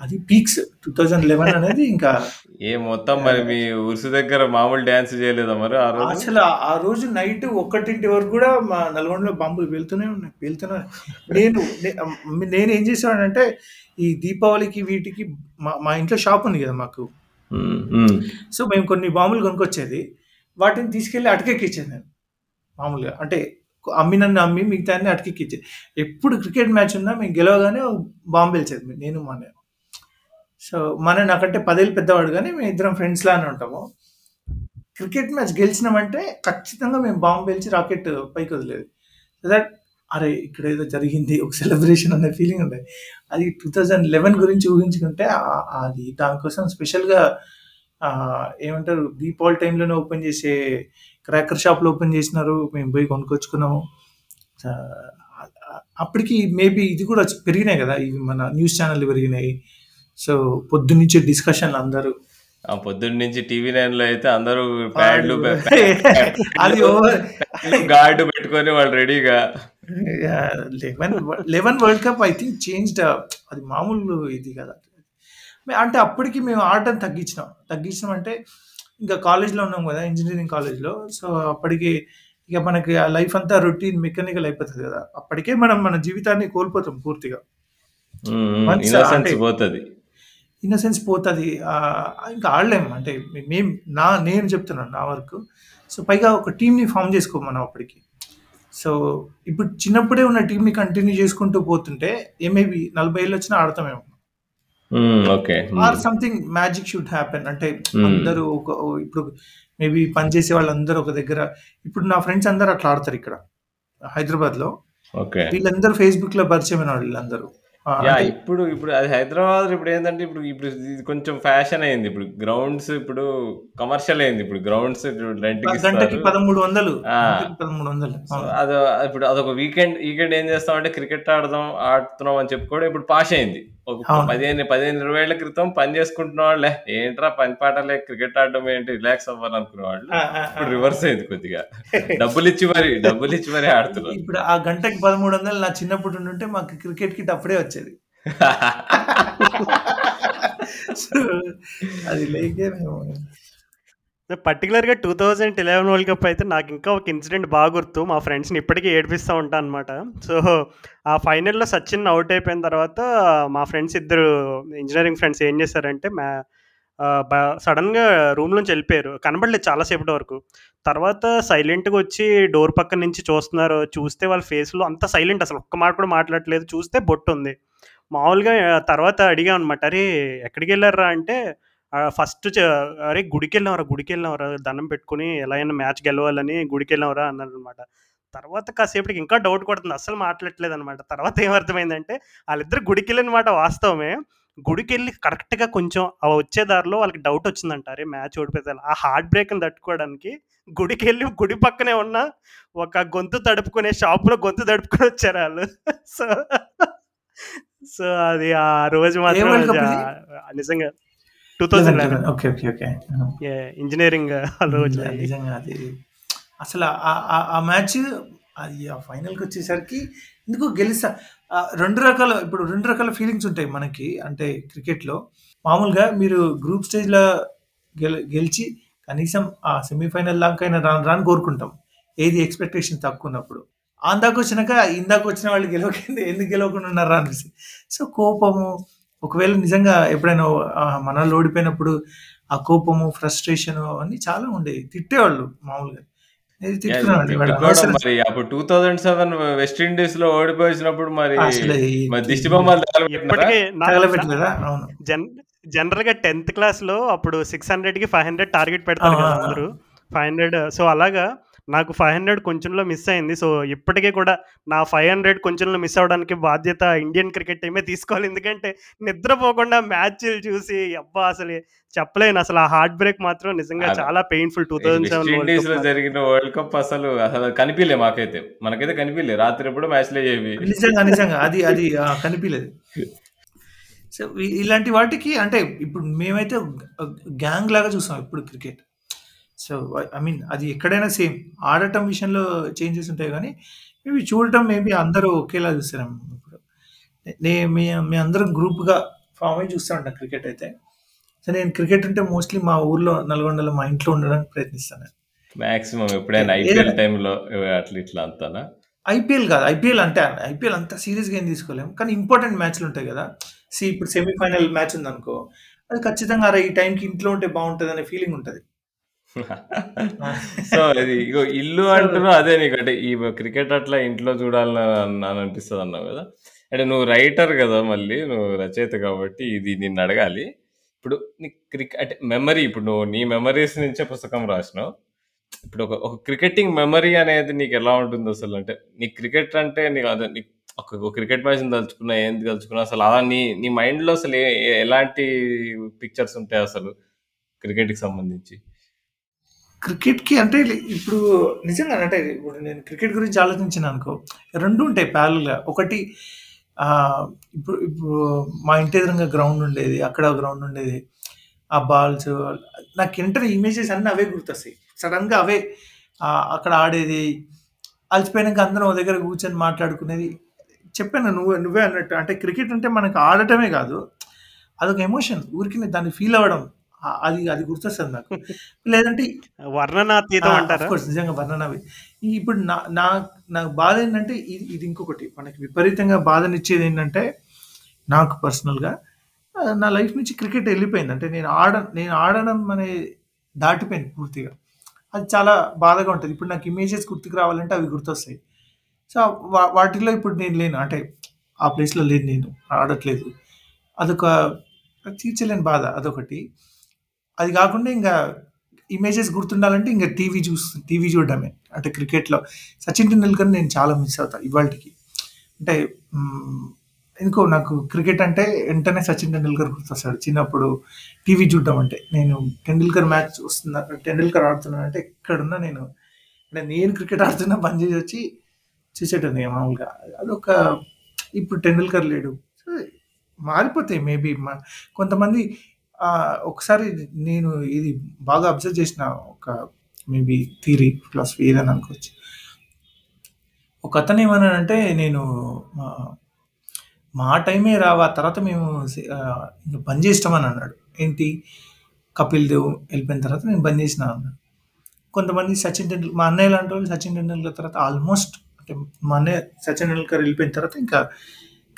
అది పీక్స్. 2011 అనేది ఇంకా ఏ మొత్తం మరి మీ ఉరుసు దగ్గర మామూలు డాన్స్ చేయలేదా మరి ఆ రోజు? అసలు ఆ రోజు నైట్ 1 వరకు కూడా మా నల్గొండలో బాంబులు పేలుతూనే ఉన్నాయి. పేలుతూనే ఉన్నాయి. నేను నే నేనేం చేసేవాడినంటే ఈ దీపావళికి వీటికి మా మా ఇంట్లో షాప్ ఉంది కదా మాకు. సో, మేము కొన్ని బాంబులు కొనుక్కొచ్చేది. వాటిని తీసుకెళ్ళి అటకెక్కిచ్చేది నేను. మామూలుగా. అంటే అమ్మినన్ని అమ్మి మిగతాయన్ని అటకెక్కిచ్చేది. ఎప్పుడు క్రికెట్ మ్యాచ్ ఉన్నా మేము గెలవగానే బాంబు పేల్చేది నేను మా అన్నయ్య. సో, మన నాకంటే 10 ఏళ్ళు పెద్దవాడు మేము ఇద్దరం ఫ్రెండ్స్ లానే ఉంటాము. క్రికెట్ మ్యాచ్ గెలిచినామంటే ఖచ్చితంగా మేము బాంబు పేల్చి రాకెట్ పైకి వదిలేదు సో దట్ అరే! ఇక్కడ ఏదో జరిగింది. ఒక సెలబ్రేషన్ అనే ఫీలింగ్ ఉండే అది 2011 గురించి ఊహించుకుంటే అది దానికోసం స్పెషల్‌గా ఏమంటారు దీపావళి టైంలోనే ఓపెన్ చేసే క్రాకర్ షాప్‌లు ఓపెన్ చేసినారు. మేము పోయి కొనుక్కొచ్చుకున్నాము. అప్పటికి మేబీ ఇది కూడా పెరిగినాయి కదా! ఇవి మన న్యూస్ ఛానల్ పెరిగినాయి. సో, పొద్దున్నుంచే డిస్కషన్‌లు అందరూ ఆ పొద్దున్న నుంచి టీవీ నైన్‌లో అయితే అందరూ ప్యాడ్లు అది గార్డ్ పెట్టుకొని వాళ్ళు రెడీగా. యాహ్! 11 వ 11 world cup I think changed అది మామూలు ఇది కాదు. అంటే అప్పటికి మేము ఆడటం తగ్గించినాం. తగ్గించినాం అంటే ఇంకా కాలేజ్‌లో ఉన్నాం కదా! ఇంజినీరింగ్ కాలేజ్‌లో. సో, అప్పటికి ఇక మనకి ఆ లైఫ్ అంతా రొటీన్ మెకానికల్ అయిపోతది కదా! అప్పటికే మనం మన జీవితాన్ని కోల్పోతాం పూర్తిగా. పోతది. ఇన్నోసెన్స్ పోతది. ఇంకా ఆడలేము. అంటే మేము నా నేను చెప్తున్నాను నా వరకు. సో, పైగా ఒక టీమ్‌ని ఫార్మ్ చేసుకోము మనం అప్పటికి. సో, ఇప్పుడు చిన్నప్పుడే ఉన్న టీమ్‌ని కంటిన్యూ చేసుకుంటూ పోతుంటే ఏ మేబీ 40 ఏళ్ళొచ్చినా ఆడతామేమో. Okay. Or. Something magic should happen. అంటే. అందరూ ఒక ఇప్పుడు మేబీ పనిచేసే వాళ్ళందరూ ఒక దగ్గర ఇప్పుడు నా ఫ్రెండ్స్ అందరూ అట్లా ఆడతారు ఇక్కడ. హైదరాబాద్‌లో. ఓకే. వీళ్ళందరూ ఫేస్‌బుక్‌లో పరిచయమైన వాళ్ళు వీళ్ళందరూ. అంటే ఇప్పుడు ఇప్పుడు అది ఇప్పుడేందంటే ఇప్పుడు ఇప్పుడు ఇది కొంచెం ఫ్యాషన్ అయింది. ఇప్పుడు గ్రౌండ్స్ ఇప్పుడు కమర్షియల్ అయింది. ఇప్పుడు గ్రౌండ్స్ రెంట్‌కి గంటకి ఇస్తారు. 1300 ఆ! గంటకి 1300 సో, అవును. అదో ఇప్పుడు అదొక వీకెండ్ వీకెండ్ ఏం చేస్తామంటే క్రికెట్ ఆడదాం ఆడుతున్నాం అని చెప్పుకోవడం ఇప్పుడు పాష్ అయింది. ఒక. 15, 15, 20 ఏళ్ళ క్రితం పని చేసుకుంటున్న వాళ్ళే ఏంట్రా పని పాట లేక క్రికెట్ ఆడడం ఏంటి రిలాక్స్ అవ్వాలనుకునే వాళ్ళు. ఆ! ఆ! ఆ! ఇప్పుడు రివర్స్ అయింది కొద్దిగా. డబ్బులిచ్చి మరి డబ్బులిచ్చి మరి ఆడుతున్నారు. ఇప్పుడు ఆ గంటకి 1300 నా చిన్నప్పుడు ఉండుంటే మాకు క్రికెట్ కిట్ అప్పుడే వచ్చేది. సో, అది లేకే మేము పర్టిక్యులర్‌గా 2011 వరల్డ్ కప్ అయితే నాకు ఇంకా ఒక ఇన్సిడెంట్ బాగా గుర్తు. మా ఫ్రెండ్స్‌ని ఇప్పటికీ ఏడిపిస్తూ ఉంటా అనమాట. సో, ఆ ఫైనల్‌లో సచిన్ అవుట్ అయిపోయిన తర్వాత మా ఫ్రెండ్స్ ఇద్దరు ఇంజనీరింగ్ ఫ్రెండ్స్ ఏం చేశారంటే మా సడన్గా రూమ్ నుంచి వెళ్ళిపోయారు. కనబడలేదు చాలాసేపటి వరకు. తర్వాత సైలెంట్‌గా వచ్చి డోర్ పక్కన నుంచి చూస్తున్నారు. చూస్తే వాళ్ళ ఫేస్‌లో అంతా సైలెంట్ అసలు ఒక్క మాట కూడా మాట్లాడట్లేదు. చూస్తే బొట్టుంది. మామూలుగా తర్వాత అడిగామనమాట. "అరే! ఎక్కడికెళ్ళారురా" అంటే ఫస్ట్ అరే గుడికి వెళ్ళామరా గుడికి వెళ్ళామరా దండం పెట్టుకుని ఎలా అయినా మ్యాచ్ గెలవాలని గుడికి వెళ్ళామరా అన్నారు అనమాట తర్వాత కాసేపటికి ఇంకా డౌట్ కొడుతుంది అస్సలు మాట్లాడలేదు అనమాట తర్వాత ఏమర్థమైందంటే వాళ్ళిద్దరు గుడికి వెళ్ళిన మాట వాస్తవమే గుడికి వెళ్ళి కరెక్ట్గా కొంచెం వచ్చే దారిలో వాళ్ళకి డౌట్ వచ్చిందంట. అరే మ్యాచ్ ఓడిపోతే ఆ హార్ట్ బ్రేక్ని తట్టుకోవడానికి గుడికి వెళ్ళి గుడి పక్కనే ఉన్న ఒక గొంతు తడుపుకునే షాప్లో గొంతు తడుపుకొని వచ్చారు వాళ్ళు సో సో అది ఆ రోజు మాత్రం నిజంగా two thousand okay okay okay. Engineering నిజంగా అది. అసలు ఆ- మ్యాచ్ అది ఆ ఫైనల్కి వచ్చేసరికి ఎందుకు గెలిస్తా రెండు రకాల ఇప్పుడు రెండు రకాల ఫీలింగ్స్ ఉంటాయి మనకి అంటే క్రికెట్లో. మామూలుగా మీరు గ్రూప్ స్టేజ్లో గెల గెలిచి కనీసం ఆ సెమీఫైనల్ దాకైనా రాను రాను కోరుకుంటాం. ఏది ఎక్స్పెక్టేషన్ తక్కువ ఉన్నప్పుడు అందాక వచ్చినాక ఇందాక వచ్చిన వాళ్ళు గెలవకుండా ఎందుకు గెలవకుండా ఉన్నారా అనిపిస్తుంది. సో కోపము ఒకవేళ నిజంగా ఎప్పుడైనా మనలో ఓడిపోయినప్పుడు ఆ కోపము ఫ్రస్ట్రేషన్ అవన్నీ చాలా ఉండేవి. తిట్టేవాళ్ళు మామూలుగా. తిట్టుకోవడం మరి అప్పుడు టూ థౌజండ్ సెవెన్ వెస్ట్ ఇండీస్లో ఓడిపోయినప్పుడు మరి అసలు మరి దిష్టి బొమ్మలు తగలబెట్టినారా? ఇప్పటికీ నా- నా- తగలబెట్టలేదా అవును. జన్ జనరల్గా టెన్త్ క్లాస్లో అప్పుడు సిక్స్ హండ్రెడ్కి ఫైవ్ హండ్రెడ్ టార్గెట్ పెడతారు కదా ఆ. అందరూ. ఫైవ్ హండ్రెడ్ సో అలాగా నాకు ఫైవ్ హండ్రెడ్ కొంచెంలో మిస్ అయింది. సో ఇప్పటికీ కూడా నా ఫైవ్ హండ్రెడ్ కొంచెంలో మిస్ అవ్వడానికి బాధ్యత ఇండియన్ క్రికెట్ టీమే తీసుకోవాలి. ఎందుకంటే నిద్రపోకుండా మ్యాచ్లు చూసి అబ్బా అసలు చెప్పలేను. అసలు ఆ హార్ట్ బ్రేక్ మాత్రం నిజంగా. చాలా పెయిన్ఫుల్ టూ లో సెవెన్ జరిగిన వరల్డ్ కప్ అసలు అసలు కనిపించలే మాకైతే. మనకైతే కనిపించలే రాత్రి ఎప్పుడు మ్యాచ్ లే చేవి నిజంగా నిజంగా. అది అది కనిపించలేదు సో ఇలాంటి వాటికి అంటే ఇప్పుడు మేమైతే గ్యాంగ్ లాగా చూసాం. ఇప్పుడు క్రికెట్. సో ఐ మీన్ అది ఎక్కడైనా సేమ్ ఆడటం విషయంలో చేంజెస్ ఉంటాయి కానీ మేబీ చూడటం మేబీ అందరూ ఒకేలా చూస్తారేమో ఇప్పుడు నే మీ అందరం గ్రూప్గా ఫామ్ అయ్యి చూస్తూ ఉంటాం క్రికెట్ అయితే. సో నేను క్రికెట్ అంటే మోస్ట్లీ మా ఊర్లో నల్గొండలో మా ఇంట్లో ఉండడానికి ప్రయత్నిస్తాను. మాక్సిమం ఎప్పుడైనా ఏదైనా- ఐపీఎల్ టైంలో అట్లా ఇట్లా అంతానా? ఐపీఎల్ కాదు. ఐపీఎల్ అంటే ఐపీఎల్ అంత సీరియస్గా ఏం తీసుకోలేము కానీ ఇంపార్టెంట్ మ్యాచ్లు ఉంటాయి కదా. సి ఇప్పుడు సెమీఫైనల్ మ్యాచ్ ఉందనుకో అది ఖచ్చితంగా అరే ఈ టైంకి ఇంట్లో ఉంటే బాగుంటుంది అనే ఫీలింగ్ ఉంటుంది. సో ఇది ఇగో ఇల్లు అంటున్నావు అదే నీకు అంటే ఈ క్రికెట్ అట్లా ఇంట్లో చూడాలని అని అనిపిస్తుంది అన్నావు కదా. అంటే నువ్వు రైటర్ కదా మళ్ళీ నువ్వు రచయిత కాబట్టి ఇది నిన్ను అడగాలి. ఇప్పుడు నీ క్రికెట్ అంటే మెమరీ ఇప్పుడు నువ్వు నీ మెమరీస్ నుంచే పుస్తకం రాసినావు. ఇప్పుడు ఒక ఒక క్రికెటింగ్ మెమరీ అనేది నీకు ఎలా ఉంటుంది అసలు? అంటే నీ క్రికెట్ అంటే నీకు అదే నీకు ఒక ఒక క్రికెట్ మ్యాచ్ తలుచుకున్నా ఏంది తలుచుకున్నా అసలు అలా నీ నీ మైండ్లో అసలు ఏ- ఏ- ఎలాంటి పిక్చర్స్ ఉంటాయి అసలు క్రికెట్కి సంబంధించి? క్రికెట్కి అంటే ఇప్పుడు నిజంగా అంటే ఇప్పుడు నేను క్రికెట్ గురించి ఆలోచించాను అనుకో రెండు ఉంటాయి ప్యారల్గా ఒకటి ఇప్పుడు ఇప్పుడు మా ఇంటి ఎదురుగా గ్రౌండ్ ఉండేది అక్కడ గ్రౌండ్ ఉండేది. ఆ బాల్స్ నాకు ఇంటర్ ఇమేజెస్ అన్నీ అవే గుర్తొస్తాయి. సడన్గా అవే అక్కడ ఆడేది. అలసిపోయినాక అందరం ఒక దగ్గర కూర్చొని మాట్లాడుకునేది. చెప్పాను నువ్వు నువ్వే అన్నట్టు. అంటే క్రికెట్ అంటే మనకు ఆడటమే కాదు అదొక ఎమోషన్ ఊరికి దాన్ని ఫీల్ అవ్వడం. అది అది గుర్తొస్తుంది నాకు. లేదంటే వర్ణనాతీతం అంటారా? కోర్స్ నిజంగా వర్ణనవి. ఇప్పుడు నా నా నాకు బాధ ఏంటంటే ఇది ఇది ఇంకొకటి. మనకి విపరీతంగా బాధనిచ్చేది ఏంటంటే నాకు పర్సనల్గా నా లైఫ్ నుంచి క్రికెట్ వెళ్ళిపోయింది. అంటే నేను ఆడ నేను ఆడడం అనే దాటిపోయింది పూర్తిగా. అది చాలా బాధగా ఉంటుంది. ఇప్పుడు నాకు ఇమేజెస్ గుర్తుకు రావాలంటే అవి గుర్తొస్తాయి. సో వా- వాటిలో ఇప్పుడు నేను లేను. అంటే ఆ ప్లేస్లో లేను నేను. ఆడట్లేదు. అదొక తీర్చలేని బాధ అదొకటి. అది కాకుండా ఇంకా ఇమేజెస్ గుర్తుండాలంటే ఇంకా టీవీ చూస్ టీవీ చూడడమే. అంటే క్రికెట్లో సచిన్ టెండూల్కర్ నేను చాలా మిస్ అవుతా ఇవాళకి అంటే ఇంకో ఎందుకో నాకు క్రికెట్ అంటే వెంటనే సచిన్ టెండూల్కర్ గుర్తొస్తాడు. చిన్నప్పుడు టీవీ చూడడం అంటే నేను టెండూల్కర్ మ్యాచ్ వస్తున్నా టెండూల్కర్ ఆడుతున్నాను అంటే ఎక్కడున్నా నేను అంటే నేను క్రికెట్ ఆడుతున్నా బంద్ చేసి వచ్చి చూసేటండి మామూలుగా. అదొక ఇప్పుడు టెండూల్కర్ లేడు. మారిపోతాయి మేబీ మా కొంతమంది ఒకసారి నేను ఇది బాగా అబ్జర్వ్ చేసిన ఒక మేబీ థీరీ ఫిలాసఫీ ఏదని అనుకోవచ్చు. ఒక అతను ఏమన్నానంటే నేను మా- మా టైమే రావా తర్వాత మేము ఇంకా బంద్ చేస్తామని అన్నాడు. ఏంటి? కపిల్ దేవ్ వెళ్ళిపోయిన తర్వాత నేను బంద్ చేసిన అన్నాడు. కొంతమంది సచిన్ టెండూల్కర్ మా అన్నయ్య లాంటి వాళ్ళు సచిన్ టెండూల్కర్ తర్వాత ఆల్మోస్ట్ అంటే మా అన్నయ్య సచిన్ టెండూల్కర్ వెళ్ళిపోయిన తర్వాత ఇంకా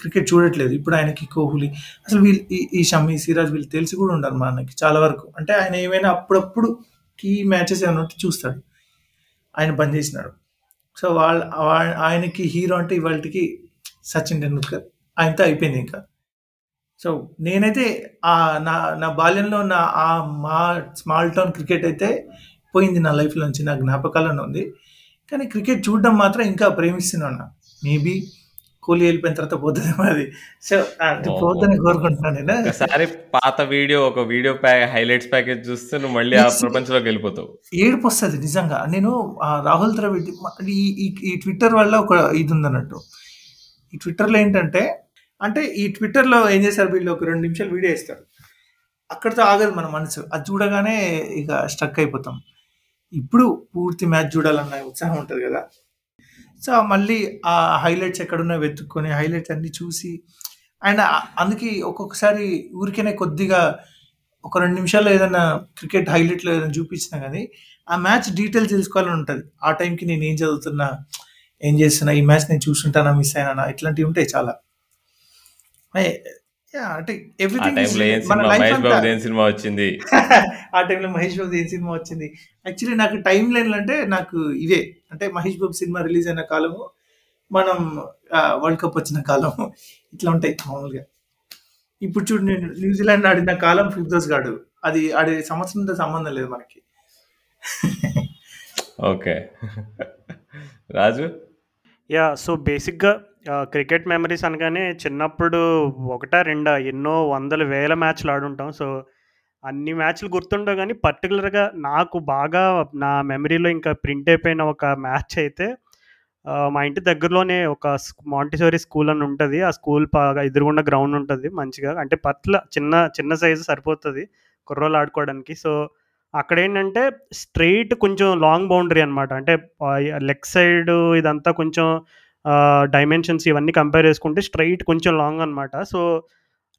క్రికెట్ చూడట్లేదు. ఇప్పుడు ఆయనకి కోహ్లీ అసలు వీళ్ళు ఈ ఈ షమీ సిరాజ్ వీళ్ళు తెలిసి కూడా ఉండరు మా అన్నకి చాలా వరకు. అంటే ఆయన ఏమైనా అప్పుడప్పుడు కీ మ్యాచెస్ ఏమైనా ఉంటే చూస్తాడు. ఆయన బంద్ చేసినాడు. సో వాళ్ళ వా- ఆయనకి హీరో అంటే ఇవాళకి సచిన్ టెండూల్కర్. ఆయనతో అయిపోయింది ఇంకా. సో నేనైతే ఆ నా నా బాల్యంలో ఉన్న ఆ మా స్మాల్ టౌన్ క్రికెట్ అయితే పోయింది నా లైఫ్‌లో నుంచి. నా జ్ఞాపకాలను ఉంది. కానీ క్రికెట్ చూడడం మాత్రం ఇంకా ప్రేమిస్తున్నాను. మేబీ కోహ్లీ వెళ్ళిపోయిన తర్వాత పోతదేమో అది. సో! పోవద్దని కోరుకుంటున్నాను నేను. ఒకసారి పాత వీడియో ఒక వీడియో హైలైట్స్ ప్యాకేజ్ చూస్తే నువ్వు మళ్ళీ ఆ ప్రపంచంలోకి వెళ్ళిపోతావు. ఏడుపొస్తది నిజంగా. నేను రాహుల్ ద్రవిడ్ ఈ ట్విట్టర్ వల్ల ఒక ఇది ఉందన్నట్టు. ఈ ట్విట్టర్‌లో ఏంటంటే అంటే ఈ ట్విట్టర్‌లో ఏం చేశారు వీళ్ళు ఒక 2 నిమిషాలు వీడియో ఇస్తారు. అక్కడితో ఆగదు మన మనసు. అది చూడగానే ఇక స్ట్రక్ అయిపోతాం. ఇప్పుడు పూర్తి మ్యాచ్ చూడాలన్న ఉత్సాహం ఉంటది కదా! సో, మళ్ళీ ఆ హైలైట్స్ ఎక్కడున్నాయో వెతుక్కొని హైలైట్స్ అన్నీ చూసి అండ్ అందుకే ఒక్కొక్కసారి ఊరికేనే కొద్దిగా ఒక రెండు నిమిషాల్లో ఏదైనా క్రికెట్ హైలైట్‌లో ఏదైనా చూపించినా కానీ ఆ మ్యాచ్ డీటెయిల్స్ తెలుసుకోవాలని ఉంటుంది ఆ టైంకి నేను ఏం చదువుతున్నా, ఏం చేస్తున్నా, ఈ మ్యాచ్ నేను చూస్తుంటానా మిస్ అయినానా ఇట్లాంటివి ఉంటాయి చాలా. అంటే సినిమా వచ్చింది? ఆ టైంలో మహేష్ బాబుది ఏం సినిమా వచ్చింది. యాక్చువల్లీ నాకు టైమ్ లైన్‌లు అంటే నాకు ఇవే. అంటే మహేష్ బాబు సినిమా రిలీజ్ అయిన కాలము, మనం వరల్డ్ కప్ వచ్చిన కాలం ఇట్లా ఉంటాయి మామూలుగా. ఇప్పుడు చూడు నేను న్యూజిలాండ్ ఆడిన కాలం ఫిర్దౌస్ గాడు. అది ఆడి సంవత్సరంతో సంబంధం లేదు మనకి. ఓకే. రాజు? యాహ్! సో, బేసిక్‌గా క్రికెట్ మెమరీస్ అనగానే చిన్నప్పుడు ఒకటా, రెండా ఎన్నో వందల, వేల మ్యాచ్‌లు ఆడుంటాం. సో, అన్ని మ్యాచ్‌లు గుర్తుండవు కానీ పర్టిక్యులర్‌గా నాకు బాగా నా మెమరీలో ఇంకా ప్రింట్ అయిపోయిన ఒక మ్యాచ్ అయితే మా ఇంటి దగ్గరలోనే ఒక మాంటిసోరీ స్కూల్ అని ఉంటుంది ఆ స్కూల్ బాగా ఎదురుగుండా గ్రౌండ్ ఉంటుంది మంచిగా. అంటే పట్ల చిన్న చిన్న సైజు సరిపోతుంది కుర్రోలు ఆడుకోవడానికి. సో, అక్కడేంటంటే స్ట్రెయిట్ కొంచెం లాంగ్ బౌండరీ అనమాట. అంటే లెగ్ సైడ్ ఇదంతా కొంచెం డైమెన్షన్స్ ఇవన్నీ కంపేర్ చేసుకుంటే స్ట్రైట్ కొంచెం లాంగ్ అనమాట. సో,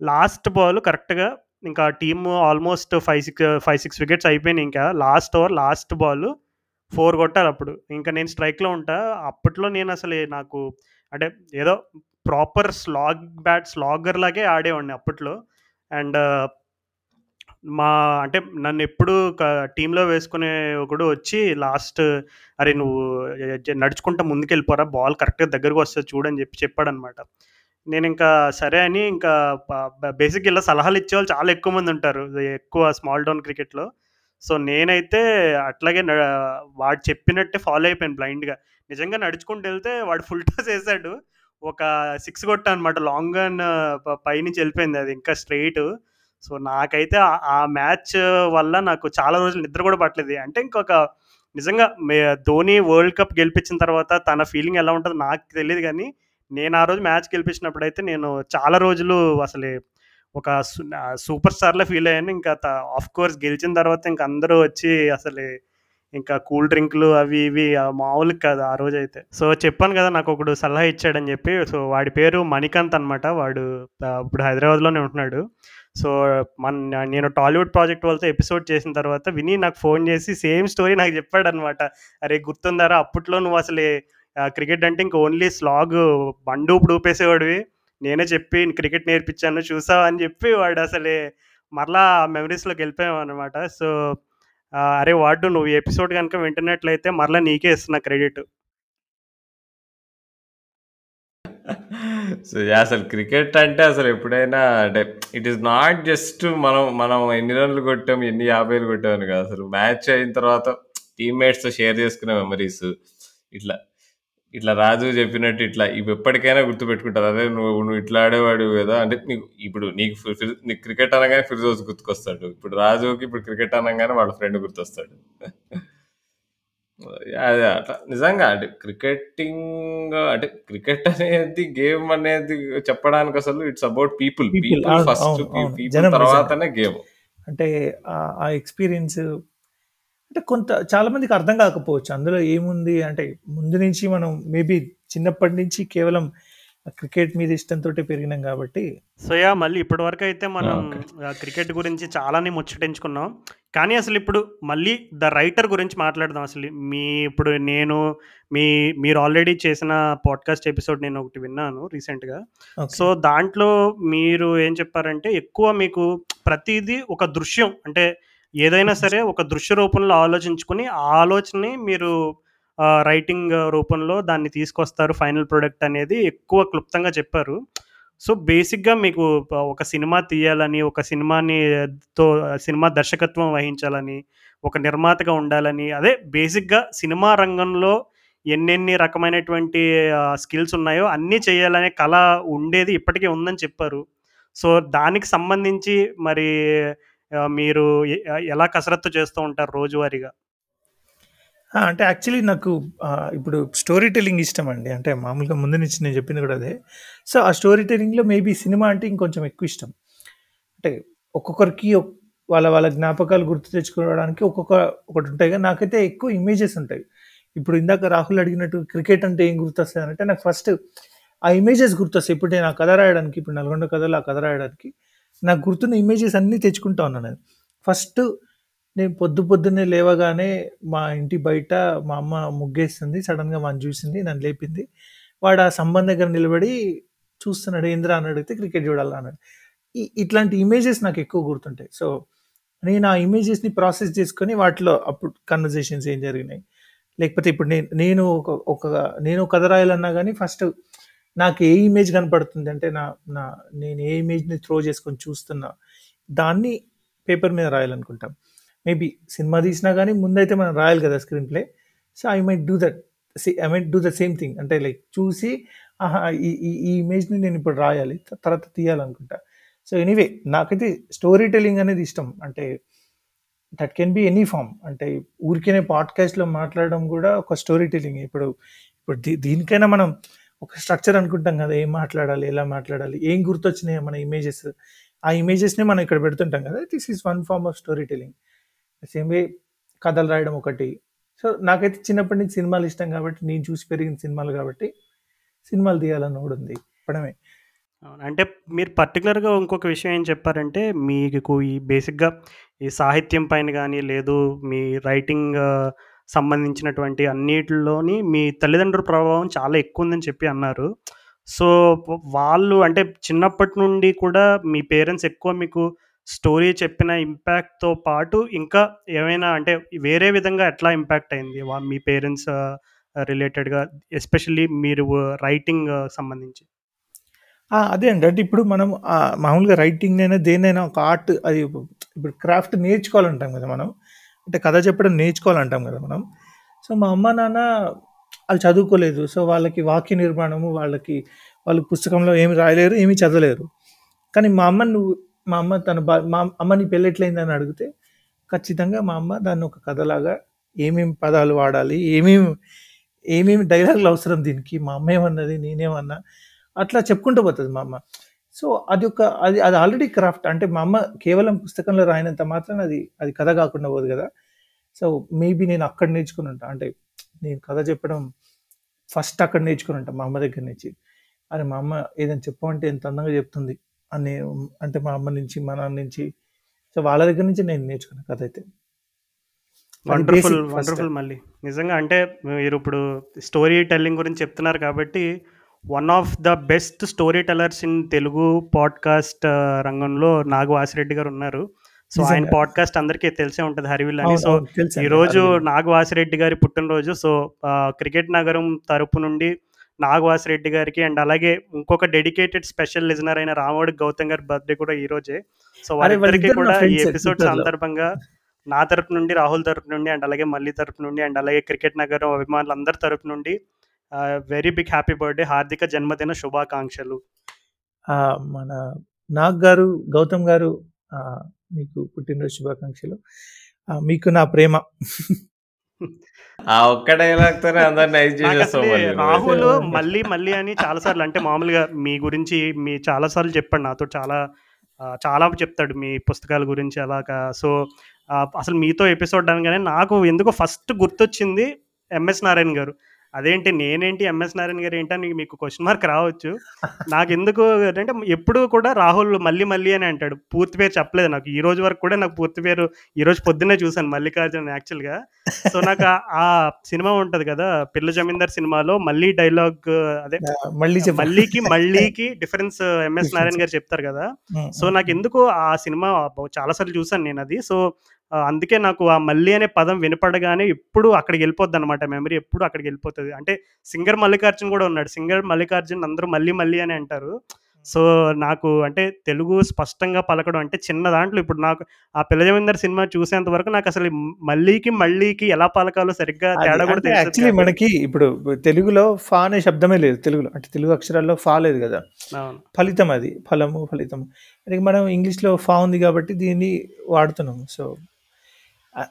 లాస్ట్ బాల్ కరెక్ట్‌గా ఇంకా టీమ్ ఆల్మోస్ట్ 5, 6 5, 6 వికెట్స్ అయిపోయినాయి ఇంకా. లాస్ట్ ఓవర్ లాస్ట్ బాల్ 4 కొట్టాలప్పుడు. ఇంకా నేను స్ట్రైక్‌లో ఉంటా. అప్పట్లో నేను అసలు నాకు అంటే ఏదో ప్రాపర్ స్లాగ్ బ్యాట్ స్లాగర్ లాగే ఆడేవాడిని అప్పట్లో. అండ్ మా అంటే నన్నెప్పుడు క టీంలో వేసుకునే ఒకడు వచ్చి లాస్ట్ అరే నువ్వు జ నడుచుకుంటా ముందుకెళ్ళిపోరా బాల్ కరెక్ట్‌గా దగ్గరకు వస్తుంది చూడని చెప్పి చెప్పాడనమాట. ఇంకా సరే అని ఇంకా బేసిక్ ఇలా సలహాలు ఇచ్చేవాళ్ళు చాలా ఎక్కువ మంది ఉంటారు ఎక్కువ స్మాల్ టౌన్ క్రికెట్‌లో. సో, నేనైతే అట్లాగే న వాడు చెప్పినట్టే ఫాలో అయిపోయాను బ్లైండ్‌గా. నిజంగా నడుచుకుంటూ వెళ్తే వాడు ఫుల్ టాస్ వేసాడు ఒక సిక్స్ కొట్టా అనమాట. లాంగ్ ఆన్ పైనుంచి వెళ్ళిపోయింది అది ఇంకా స్ట్రైట్ సో, నాకైతే ఆ మ్యాచ్ వల్ల నాకు చాలా రోజులు నిద్ర కూడా పట్టలేదు. అంటే ఇంకొక నిజంగా మే ధోని వరల్డ్ కప్ గెలిపించిన తర్వాత తన ఫీలింగ్ ఎలా ఉంటుందో నాకు తెలియదు కానీ నేను ఆ రోజు మ్యాచ్ గెలిపించినప్పుడు అయితే నేను చాలా రోజులు అసలు ఒక సూపర్ స్టార్లో ఫీల్ అయ్యాను. ఇంకా ఆఫ్ ఆఫ్‌కోర్స్ గెలిచిన తర్వాత ఇంక అందరూ వచ్చి అసలు ఇంకా కూల్ డ్రింక్‌లు అవి ఇవి మామూలు మామూలుగా ఆ ఆ రోజైతే. సో, చెప్పాను కదా నాకు ఒకడు సలహా ఇచ్చాడని చెప్పి. సో, వాడి పేరు మణికాంత్ అనమాట. వాడు ఇప్పుడు హైదరాబాద్‌లోనే ఉంటున్నాడు. సో, మన్ నేను టాలీవుడ్ ప్రాజెక్ట్ వాళ్ళతో ఎపిసోడ్ చేసిన తర్వాత విని నాకు ఫోన్ చేసి సేమ్ స్టోరీ నాకు చెప్పాడనమాట. అరే గుర్తుందారా అప్పట్లో నువ్వసలే అసలు క్రికెట్ అంటే ఇంక ఓన్లీ స్లాగ్ బండూపుడు ఊపేసేవాడివి. నేనే చెప్పి క్రికెట్ నేర్పించాను చూసావు అని చెప్పి వాడు అసలే మరలా మెమరీస్లోకి వెళ్ళిపోయాం అనమాట సో, "అరే వాడు నువ్వు ఎపిసోడ్ కనుక వింటున్నట్లయితే మరలా నీకే ఇస్తున్నా క్రెడిట్." సో, అసలు క్రికెట్ అంటే అసలు ఎప్పుడైనా అంటే ఇట్ ఈస్ నాట్ జస్ట్ మనం మనం ఎన్ని రన్‌లు కొట్టాం, ఎన్ని 50లు కొట్టాం అని కాదు. అసలు మ్యాచ్ అయిన తర్వాత టీమ్‌మేట్స్‌తో షేర్ చేసుకునే మెమరీస్ ఇట్లా ఇట్లా రాజు చెప్పినట్టు ఇట్లా ఇవి ఎప్పటికైనా గుర్తుపెట్టుకుంటారు. అదే నువ్వు నువ్వు ఇట్లా ఆడేవాడు కదా! అంటే నీకు ఇప్పుడు నీకు నీకు క్రికెట్ అనగానే ఫిర్జోస్ గుర్తుకొస్తాడు. ఇప్పుడు రాజుకి ఇప్పుడు క్రికెట్ అనగానే వాళ్ళ ఫ్రెండ్ గుర్తొస్తాడు. అదే అట్లా నిజంగా అంటే క్రికెటింగ్ అంటే క్రికెట్ అనేది గేమ్ అనేది చెప్పడానికి అసలు it's about people. People. First. తర్వాతనే గేమ్. అంటే ఆ ఎక్స్‌పీరియన్స్ అంటే కొంత చాలా మందికి అర్థం కాకపోవచ్చు. అందులో ఏముంది అంటే ముందు నుంచి మనం మేబీ చిన్నప్పటి నుంచి కేవలం క్రికెట్ మీద ఇష్టంతోటే పెరిగినాం కాబట్టి సో, యాహ్! మళ్ళీ ఇప్పటివరకైతే ఆ! మనం ఓకే. ఆహ్, క్రికెట్ గురించి చాలానే ముచ్చటించుకున్నాం. కానీ అసలిప్పుడు మళ్ళీ ద రైటర్ గురించి మాట్లాడదాం అసలు. మీ ఇప్పుడు నేను మీ మీరు ఆల్రెడీ చేసిన పాడ్‌కాస్ట్ ఎపిసోడ్ నేనొకటి విన్నాను రీసెంట్‌గా. సో. దాంట్లో మీరు ఏం చెప్పారంటే ఎక్కువ మీకు ప్రతీదీ ఒక దృశ్యం అంటే ఏదైనా సరే ఒక దృశ్య రూపంలో ఆలోచించుకొని, ఆ ఆలోచనని మీరు రైటింగ్ రూపంలో దాన్ని తీసుకొస్తారు ఫైనల్ ప్రొడక్ట్ అనేది ఎక్కువ క్లుప్తంగా చెప్పారు. సో బేసిక్‌గా మీకు ఒక సినిమా తీయాలని, ఒక సినిమాని తో సినిమా దర్శకత్వం వహించాలని, ఒక నిర్మాతగా ఉండాలని, అదే బేసిక్‌గా సినిమా రంగంలో ఎన్నెన్ని రకమైనటువంటి స్కిల్స్ ఉన్నాయో అన్నీ చేయాలనే కళ ఉండేది ఇప్పటికే ఉందని చెప్పారు. సో, దానికి సంబంధించి మరి మీరు ఎలా కసరత్తు చేస్తూ ఉంటారు రోజువారీగా? అంటే యాక్చువల్లీ నాకు ఇప్పుడు స్టోరీ టెల్లింగ్ అండి అంటే మామూలుగా ముందు నుంచి నేను చెప్పింది కూడా అదే. సో, ఆ స్టోరీ టెల్లింగ్‌లో మేబీ సినిమా అంటే ఇంకొంచెం ఎక్కువ ఇష్టం. అంటే ఒక్కొక్కరికి వాళ్ళ వాళ్ళ జ్ఞాపకాలు గుర్తు తెచ్చుకోవడానికి ఒక్కొక్క ఒకటుంటాయి కానీ నాకైతే ఎక్కువ ఇమేజెస్ ఉంటాయి. ఇప్పుడు ఇందాక రాహుల్ అడిగినట్టు క్రికెట్ అంటే ఏం గుర్తొస్తదనంటే నాకు ఫస్ట్ ఆ ఇమేజెస్ గుర్తొస్తాయి. ఇప్పుడు నేను ఆ కథ రాయడానికి ఇప్పుడు 'నల్గొండ కథలు ఆ కథ రాయడానికి నాకు గుర్తున్న ఇమేజెస్ అన్నీ తెచ్చుకుంటా ఉన్నాను నేను. ఫస్ట్ నేను పొద్దు పొద్దున్నే లేవగానే మా ఇంటి బయట మా అమ్మ ముగ్గేసింది సడెన్‌గా వాడిని చూసింది. నన్ను లేపింది. వాడు ఆ సంబంధ దగ్గర నిలబడి చూస్తున్నాడు. ఏందిరా అని అడిగితే క్రికెట్ చూడాలా అన్నాడు. ఇ ఇట్లాంటి ఇమేజెస్ నాకు ఎక్కువ గుర్తుంటాయి. సో, నేను ఆ ఇమేజెస్‌ని ప్రాసెస్ చేసుకొని వాటిలో అప్పుడు కన్వర్జేషన్స్ ఏం జరిగినాయి. లేకపోతే ఇప్పుడు నేను నేను ఒక ఒక నేను కథ రాయాలన్నా గానీ ఫస్ట్ నాకు ఏ ఇమేజ్ కనపడుతుంది అంటే నా నా నేను ఏ ఇమేజ్‌ని త్రో చేసుకొని చూస్తున్నా, దాన్ని పేపర్ మీద రాయాలనుకుంటాం మేబీ సినిమా తీసినా కానీ ముందైతే మనం రాయాలి కదా! Screen play. So, I might do that. I might do the same thing. అంటే లైక్ చూసి ఆహా! ఈ ఈ ఈ ఇమేజ్‌ని నేను ఇప్పుడు రాయాలి. తర్వాత తీయాలనుకుంటా. సో, ఎనీవే నాకైతే స్టోరీ టెల్లింగ్ అనేది ఇష్టం. అంటే that can be any form. అంటే ఊరికేనే పాడ్‌కాస్ట్‌లో మాట్లాడడం కూడా ఒక స్టోరీ టెల్లింగ్ ఇప్పుడు ఇప్పుడు దీ దీనికైనా మనం ఒక స్ట్రక్చర్ అనుకుంటాం కదా! ఏం మాట్లాడాలి? ఎలా మాట్లాడాలి? ఏం గుర్తొచ్చినాయి మన ఇమేజెస్? ఆ ఇమేజెస్ని మనం ఇక్కడ పెడుతుంటాం కదా! This is one form of story telling. Same కథలు రాయడం ఒకటి. సో, నాకైతే చిన్నప్పటి నుంచి సినిమాలు ఇష్టం కాబట్టి, నేను చూసి పెరిగిన సినిమాలు కాబట్టి, సినిమాలు తీయాలని కూడా ఉంది. చెప్పడమే. అంటే మీరు పర్టిక్యులర్‌గా ఇంకొక విషయం ఏం చెప్పారంటే, మీకు ఈ బేసిక్‌గా ఈ సాహిత్యం పైన కానీ లేదు మీ రైటింగ్ సంబంధించినటువంటి అన్నిటిలోని మీ తల్లిదండ్రుల ప్రభావం చాలా ఎక్కువ ఉందని చెప్పి అన్నారు. సో, వాళ్ళు అంటే చిన్నప్పటి నుండి కూడా మీ పేరెంట్స్ ఎక్కువ మీకు స్టోరీ చెప్పిన ఇంపాక్ట్‌తో పాటు ఇంకా ఏమైనా అంటే వేరే విధంగా ఎట్లా ఇంపాక్ట్ అయింది? మీ పేరెంట్స్ రిలేటెడ్‌గా ఎస్పెషల్లీ మీరు రైటింగ్ సంబంధించి? అదే అండి. అంటే ఇప్పుడు మనం మామూలుగా రైటింగ్ అయినా దేనైనా ఒక ఆర్ట్ అది ఇప్పుడు క్రాఫ్ట్ నేర్చుకోవాలంటాం కదా! మనం. అంటే కథ చెప్పడం నేర్చుకోవాలంటాం కదా! మనం. సో, మా అమ్మ, నాన్న వాళ్ళు చదువుకోలేదు. సో, వాళ్ళకి వాక్య నిర్మాణము, వాళ్ళకి వాళ్ళు పుస్తకంలో ఏమి రాయలేరు, ఏమి చదవలేరు. కానీ మా అమ్మ నువ్వు మా అమ్మ తన బా మా అమ్మని నీ పెళ్ళెట్లయిందని అడిగితే, ఖచ్చితంగా మా అమ్మ దాన్ని ఒక కథలాగా ఏమేమి పదాలు వాడాలి, ఏమేమి ఏమేమి డైలాగులు అవసరం దీనికి, మా అమ్మ ఏమన్నది, నేనేమన్నా అట్లా చెప్పుకుంటూ పోతుంది మా అమ్మ. సో, అది ఒక అది అది ఆల్రెడీ క్రాఫ్ట్. అంటే మా అమ్మ కేవలం పుస్తకంలో రాయనంత మాత్రం అది అది కథ కాకుండా పోదు కదా! సో, మేబీ నేను అక్కడ నేర్చుకుని ఉంటా. అంటే నేను కథ చెప్పడం ఫస్ట్ అక్కడ నేర్చుకుని ఉంటా మా అమ్మ దగ్గర నుంచి. అరే! మా అమ్మ ఏదైనా చెప్పమంటే ఎంత అందంగా చెప్తుంది అని అంటే మా అమ్మ నుంచి, మా నాన్న నుంచి సో, వాళ్ళ దగ్గర నుంచి నేను నేర్చుకున్న కథ అయితే. వండర్‌ఫుల్. వండర్‌ఫుల్ మళ్ళీ. నిజంగా అంటే మీరిప్పుడు స్టోరీ టెల్లింగ్ గురించి చెప్తున్నారు కాబట్టి, one of the best story tellers in Telugu podcast రంగంలో నాగు వాసిరెడ్డి గారు ఉన్నారు. సో, ఆయన. పాడ్‌కాస్ట్ అందరికీ తెలిసే ఉంటది 'హరివిల్' అని. సో. ఈరోజు. నాగు వాసిరెడ్డి గారి పుట్టినరోజు. సో, ఆహ్, క్రికెట్ నగరం తరపు నుండి నాగు వాసిరెడ్డి గారికి అండ్ అలాగే ఇంకొక డెడికేటెడ్ స్పెషల్ లిజనర్ అయిన రామోడి గౌతమ్ గారి బర్త్‌డే కూడా. సో, అరే! వారిద్దరికీ వాళ్ళిద్దరు నా కూడా ఈ ఎపిసోడ్. సందర్భంగా నా తరపు నుండి, రాహుల్ తరపు నుండి అండ్ అలాగే మల్లి తరపు నుండి అండ్ అలాగే క్రికెట్ నగరం అభిమానులందరి తరపు నుండి వెరీ బిగ్ హ్యాపీ బర్త్‌డే. హార్దిక జన్మదిన శుభాకాంక్షలు. మన నాగ్ గారు, గౌతమ్ గారు మీకు పుట్టినరోజు శుభాకాంక్షలు. మీకు నా ప్రేమ. ఆ ఒక్క డైలాగ్‌తోనే అందరిని ఐస్ చేసేస్తావు నాకసలే మళ్ళీ రాహుల్. మళ్ళీ, మళ్ళీ అని చాలా సార్లు అంటే మామూలుగా మీ గురించి మీ చాలా సార్లు చెప్పాడు నాతో. చాలా చాలా చెప్తాడు మీ పుస్తకాల గురించి అలాగా. సో, అసలు మీతో ఎపిసోడ్ అనగానే నాకు ఎందుకో ఫస్ట్ గుర్తొచ్చింది ఎంఎస్ నారాయణ గారు. అదేంటి నేనేంటి, ఎంఎస్ నారాయణ గారు ఏంటి అని మీకు క్వెషన్ మార్క్ రావచ్చు. నాకెందుకు అంటే ఎప్పుడూ కూడా రాహుల్ మళ్ళీ, మళ్ళీ అని అంటాడు. పూర్తి పేరు చెప్పలేదు నాకు. ఈ రోజు వరకు కూడా నాకు పూర్తి పేరు ఈరోజు పొద్దున్నే చూసాను 'మల్లికార్జున్' యాక్చువల్‌గా. సో, నాకు ఆ సినిమా ఉంటది కదా! 'పిల్ల జమీందార్' సినిమాలో మళ్ళీ డైలాగ్ అదే మళ్ళీ. మల్లీకి, మళ్ళీకి డిఫరెన్స్ ఎంఎస్. నారాయణ గారు చెప్తారు కదా! సో, హ్మ్. నాకెందుకో ఆ సినిమా బ చాలా సార్లు చూసాను నేనది. సో, ఆహ్, అందుకే నాకు ఆ మళ్ళీ అనే పదం వినపడగానే ఎప్పుడు అక్కడికెళ్ళిపోద్దనమాట మెమరీ ఎప్పుడు అక్కడికెళ్ళిపోతది. అంటే సింగర్ మల్లికార్జున్ కూడా ఉన్నాడు. సింగర్ మల్లికార్జున్ అందరూ మళ్ళీ, మళ్ళీ అని అంటారు. సో నాకు అంటే తెలుగు స్పష్టంగా పలకడం అంటే చిన్న దాంట్లో ఇప్పుడు నాకు ఆ పిల్లజమీందర్ సినిమా చూసేంత వరకు నాకు అసలు మళ్ళీకి మళ్ళీకి ఎలా పలకాలో సరిగ్గా తేడా కూడా యాక్చువల్లీ మనకి ఇప్పుడు తెలుగులో ఫా అనే శబ్దమే లేదు. తెలుగులో అంటే తెలుగు అక్షరాల్లో ఫా లేదు కదా. ఫలితం అది. ఫలము ఫలితము. మనం ఇంగ్లీష్లో ఫా ఉంది కాబట్టి దీన్ని వాడుతున్నాము. సో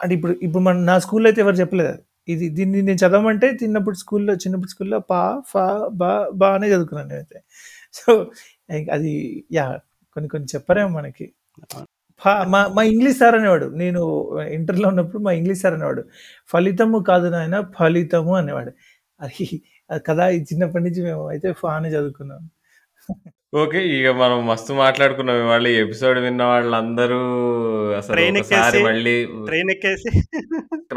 అంటే ఇప్పుడు ఇప్పుడు మన నా స్కూల్లో అయితే ఎవరు చెప్పలేదు ఇది దీన్ని నేను చదవమంటే చిన్నప్పుడు స్కూల్లో చిన్నప్పుడు స్కూల్లో పా ఫా బా బా అనే చదువుకున్నాను నేనైతే. సో అది యా కొన్ని కొన్ని చెప్పరేమో మనకి. మా మా ఇంగ్లీష్ సార్ అనేవాడు. నేను ఇంటర్లో ఉన్నప్పుడు మా ఇంగ్లీష్ సార్ అనేవాడు. ఫలితము కాదు నాయన ఫలితము అనేవాడు. అది కదా ఈ చిన్నప్పటి నుంచి మేము అయితే ఫా అని చదువుకున్నాం. ఓకే. ఇగ మనం మస్తు మాట్లాడుకున్నాం ఇవాళ. ఈ ఎపిసోడ్ విన్న వాళ్ళందరూ అసలు ట్రైన్ ఒకసారి ఎక్కేసి మళ్ళీ ట్రైన్ ఎక్కేసి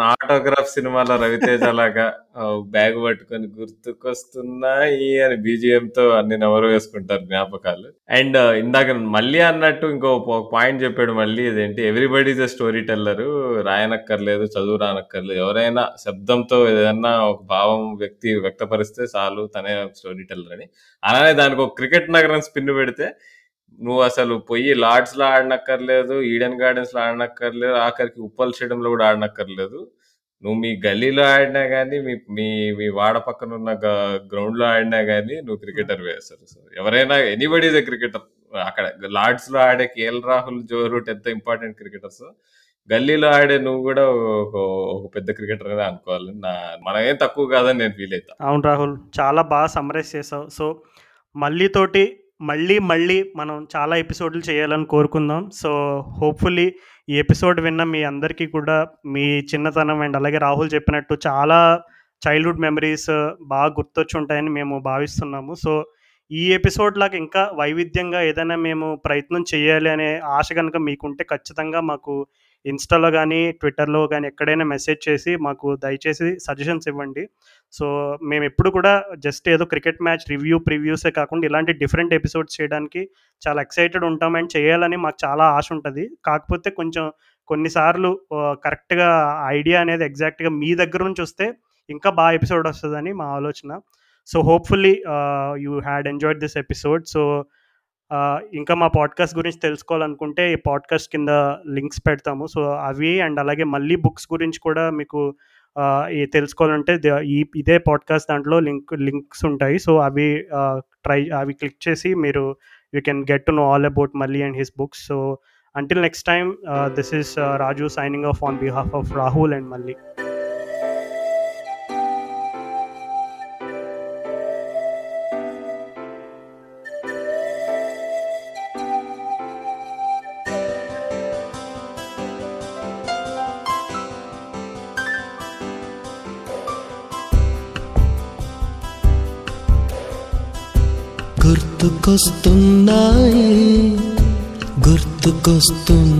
ఆటోగ్రాఫ్ సినిమాలో రవితేజ లాగా ఆహ్, బ్యాగ్ పట్టుకొని గుర్తుకొస్తున్నాయి అని బీజీఎంతో అన్ని నెమరు వేసుకుంటారు జ్ఞాపకాలు. అండ్ ఇందాక మళ్ళీ అన్నట్టు ఇంకో పాయింట్ చెప్పాడు మళ్ళీ ఇదేంటి everybody is a story teller. రాయనక్కర్లేదు, చదువు రానక్కర్లేదు. ఎవరైనా శబ్దంతో ఏదన్నా ఒక భావం వ్యక్తి వ్యక్తపరిస్తే చాలు తనే స్టోరీ టెల్లర్ అని. అలానే దానికి ఒక క్రికెట్ నగరం స్పిన్ పెడితే నువ్వు అసలు పొయ్యి లార్డ్స్‌లో ఆడనక్కర్లేదు, ఈడెన్ గార్డెన్స్‌లో ఆడనక్కర్లేదు, ఆఖరికి ఉప్పల్ స్టేడియంలో కూడా ఆడనక్కర్లేదు. నువ్వు మీ గల్లీలో ఆడినా గానీ, మీ మీ మీ వాడ పక్కన ఉన్న గ గ్రౌండ్‌లో ఆడినా గానీ నువ్వు క్రికెటర్ వేస్తారు సో, ఎవరైనా ఎనీబడి ఇస్ ఎ క్రికెటర్. అక్కడ లార్డ్స్‌లో ఆడే కేఎల్ రాహుల్, జో రూట్ ఎంత ఇంపార్టెంట్ క్రికెటర్స్ గల్లీలో ఆడే నువ్వు కూడా ఒక పెద్ద పెద్ద క్రికెటర్‌గానే అనుకోవాలి. నా మనమేం తక్కువ కాదని నేను ఫీల్ అవుతాను అవును రాహుల్. చాలా బాగా సమ్మరైజ్ చేసావు. సో, మళ్ళీ తోటి మళ్ళీ, మళ్ళీ మనం చాలా ఎపిసోడ్‌లు చేయాలని కోరుకుందాం. సో, హోప్‌ఫుల్లీ ఈ ఎపిసోడ్ విన్న మీ అందరికీ కూడా మీ చిన్నతనం అండ్ అలాగే రాహుల్ చెప్పినట్టు చాలా చైల్డ్‌హుడ్ మెమరీస్ బాగా గుర్తొచ్చి ఉంటాయని మేము భావిస్తున్నాము. సో, ఈ ఎపిసోడ్ లాగా ఇంకా వైవిధ్యంగా ఏదైనా మేము ప్రయత్నం చేయాలి అనే ఆశ కనుక మీకుంటే ఖచ్చితంగా మాకు ఇన్‌స్టాలో కానీ ట్విట్టర్‌లో కానీ ఎక్కడైనా మెసేజ్ చేసి మాకు దయచేసి సజెషన్స్ ఇవ్వండి. సో, మేము ఎప్పుడు కూడా జస్ట్ ఏదో క్రికెట్ మ్యాచ్ రివ్యూ, ప్రివ్యూసే కాకుండా ఇలాంటి డిఫరెంట్ ఎపిసోడ్స్ చేయడానికి చాలా ఎక్సైటెడ్ ఉంటాం అండ్ చేయాలని మాకు చాలా ఆశ ఉంటుంది కాకపోతే కొంచెం కొన్నిసార్లు కరెక్ట్‌గా ఐడియా అనేది ఎగ్జాక్ట్‌గా మీ దగ్గర నుంచి వస్తే ఇంకా బాగా ఎపిసోడ్ వస్తుందని మా ఆలోచన. So, hopefully you had enjoyed this episode. So, ఇంకా మా పాడ్‌కాస్ట్ గురించి తెలుసుకోవాలనుకుంటే ఈ పాడ్‌కాస్ట్ కింద లింక్స్ పెడతాము. సో, అవి అండ్ అలాగే మళ్ళీ బుక్స్ గురించి కూడా మీకు తెలుసుకోవాలంటే ద ఈ ఇదే పాడ్‌కాస్ట్ దాంట్లో లింక్ లింక్స్ ఉంటాయి. సో, అవి ట్రై అవి క్లిక్ చేసి మీరు you can get to know all about Malli and his books. So, until next time this is Raju signing off on behalf of Rahul and Malli గుర్తుకొస్తున్నాయి గుర్తుకొస్తున్నాయి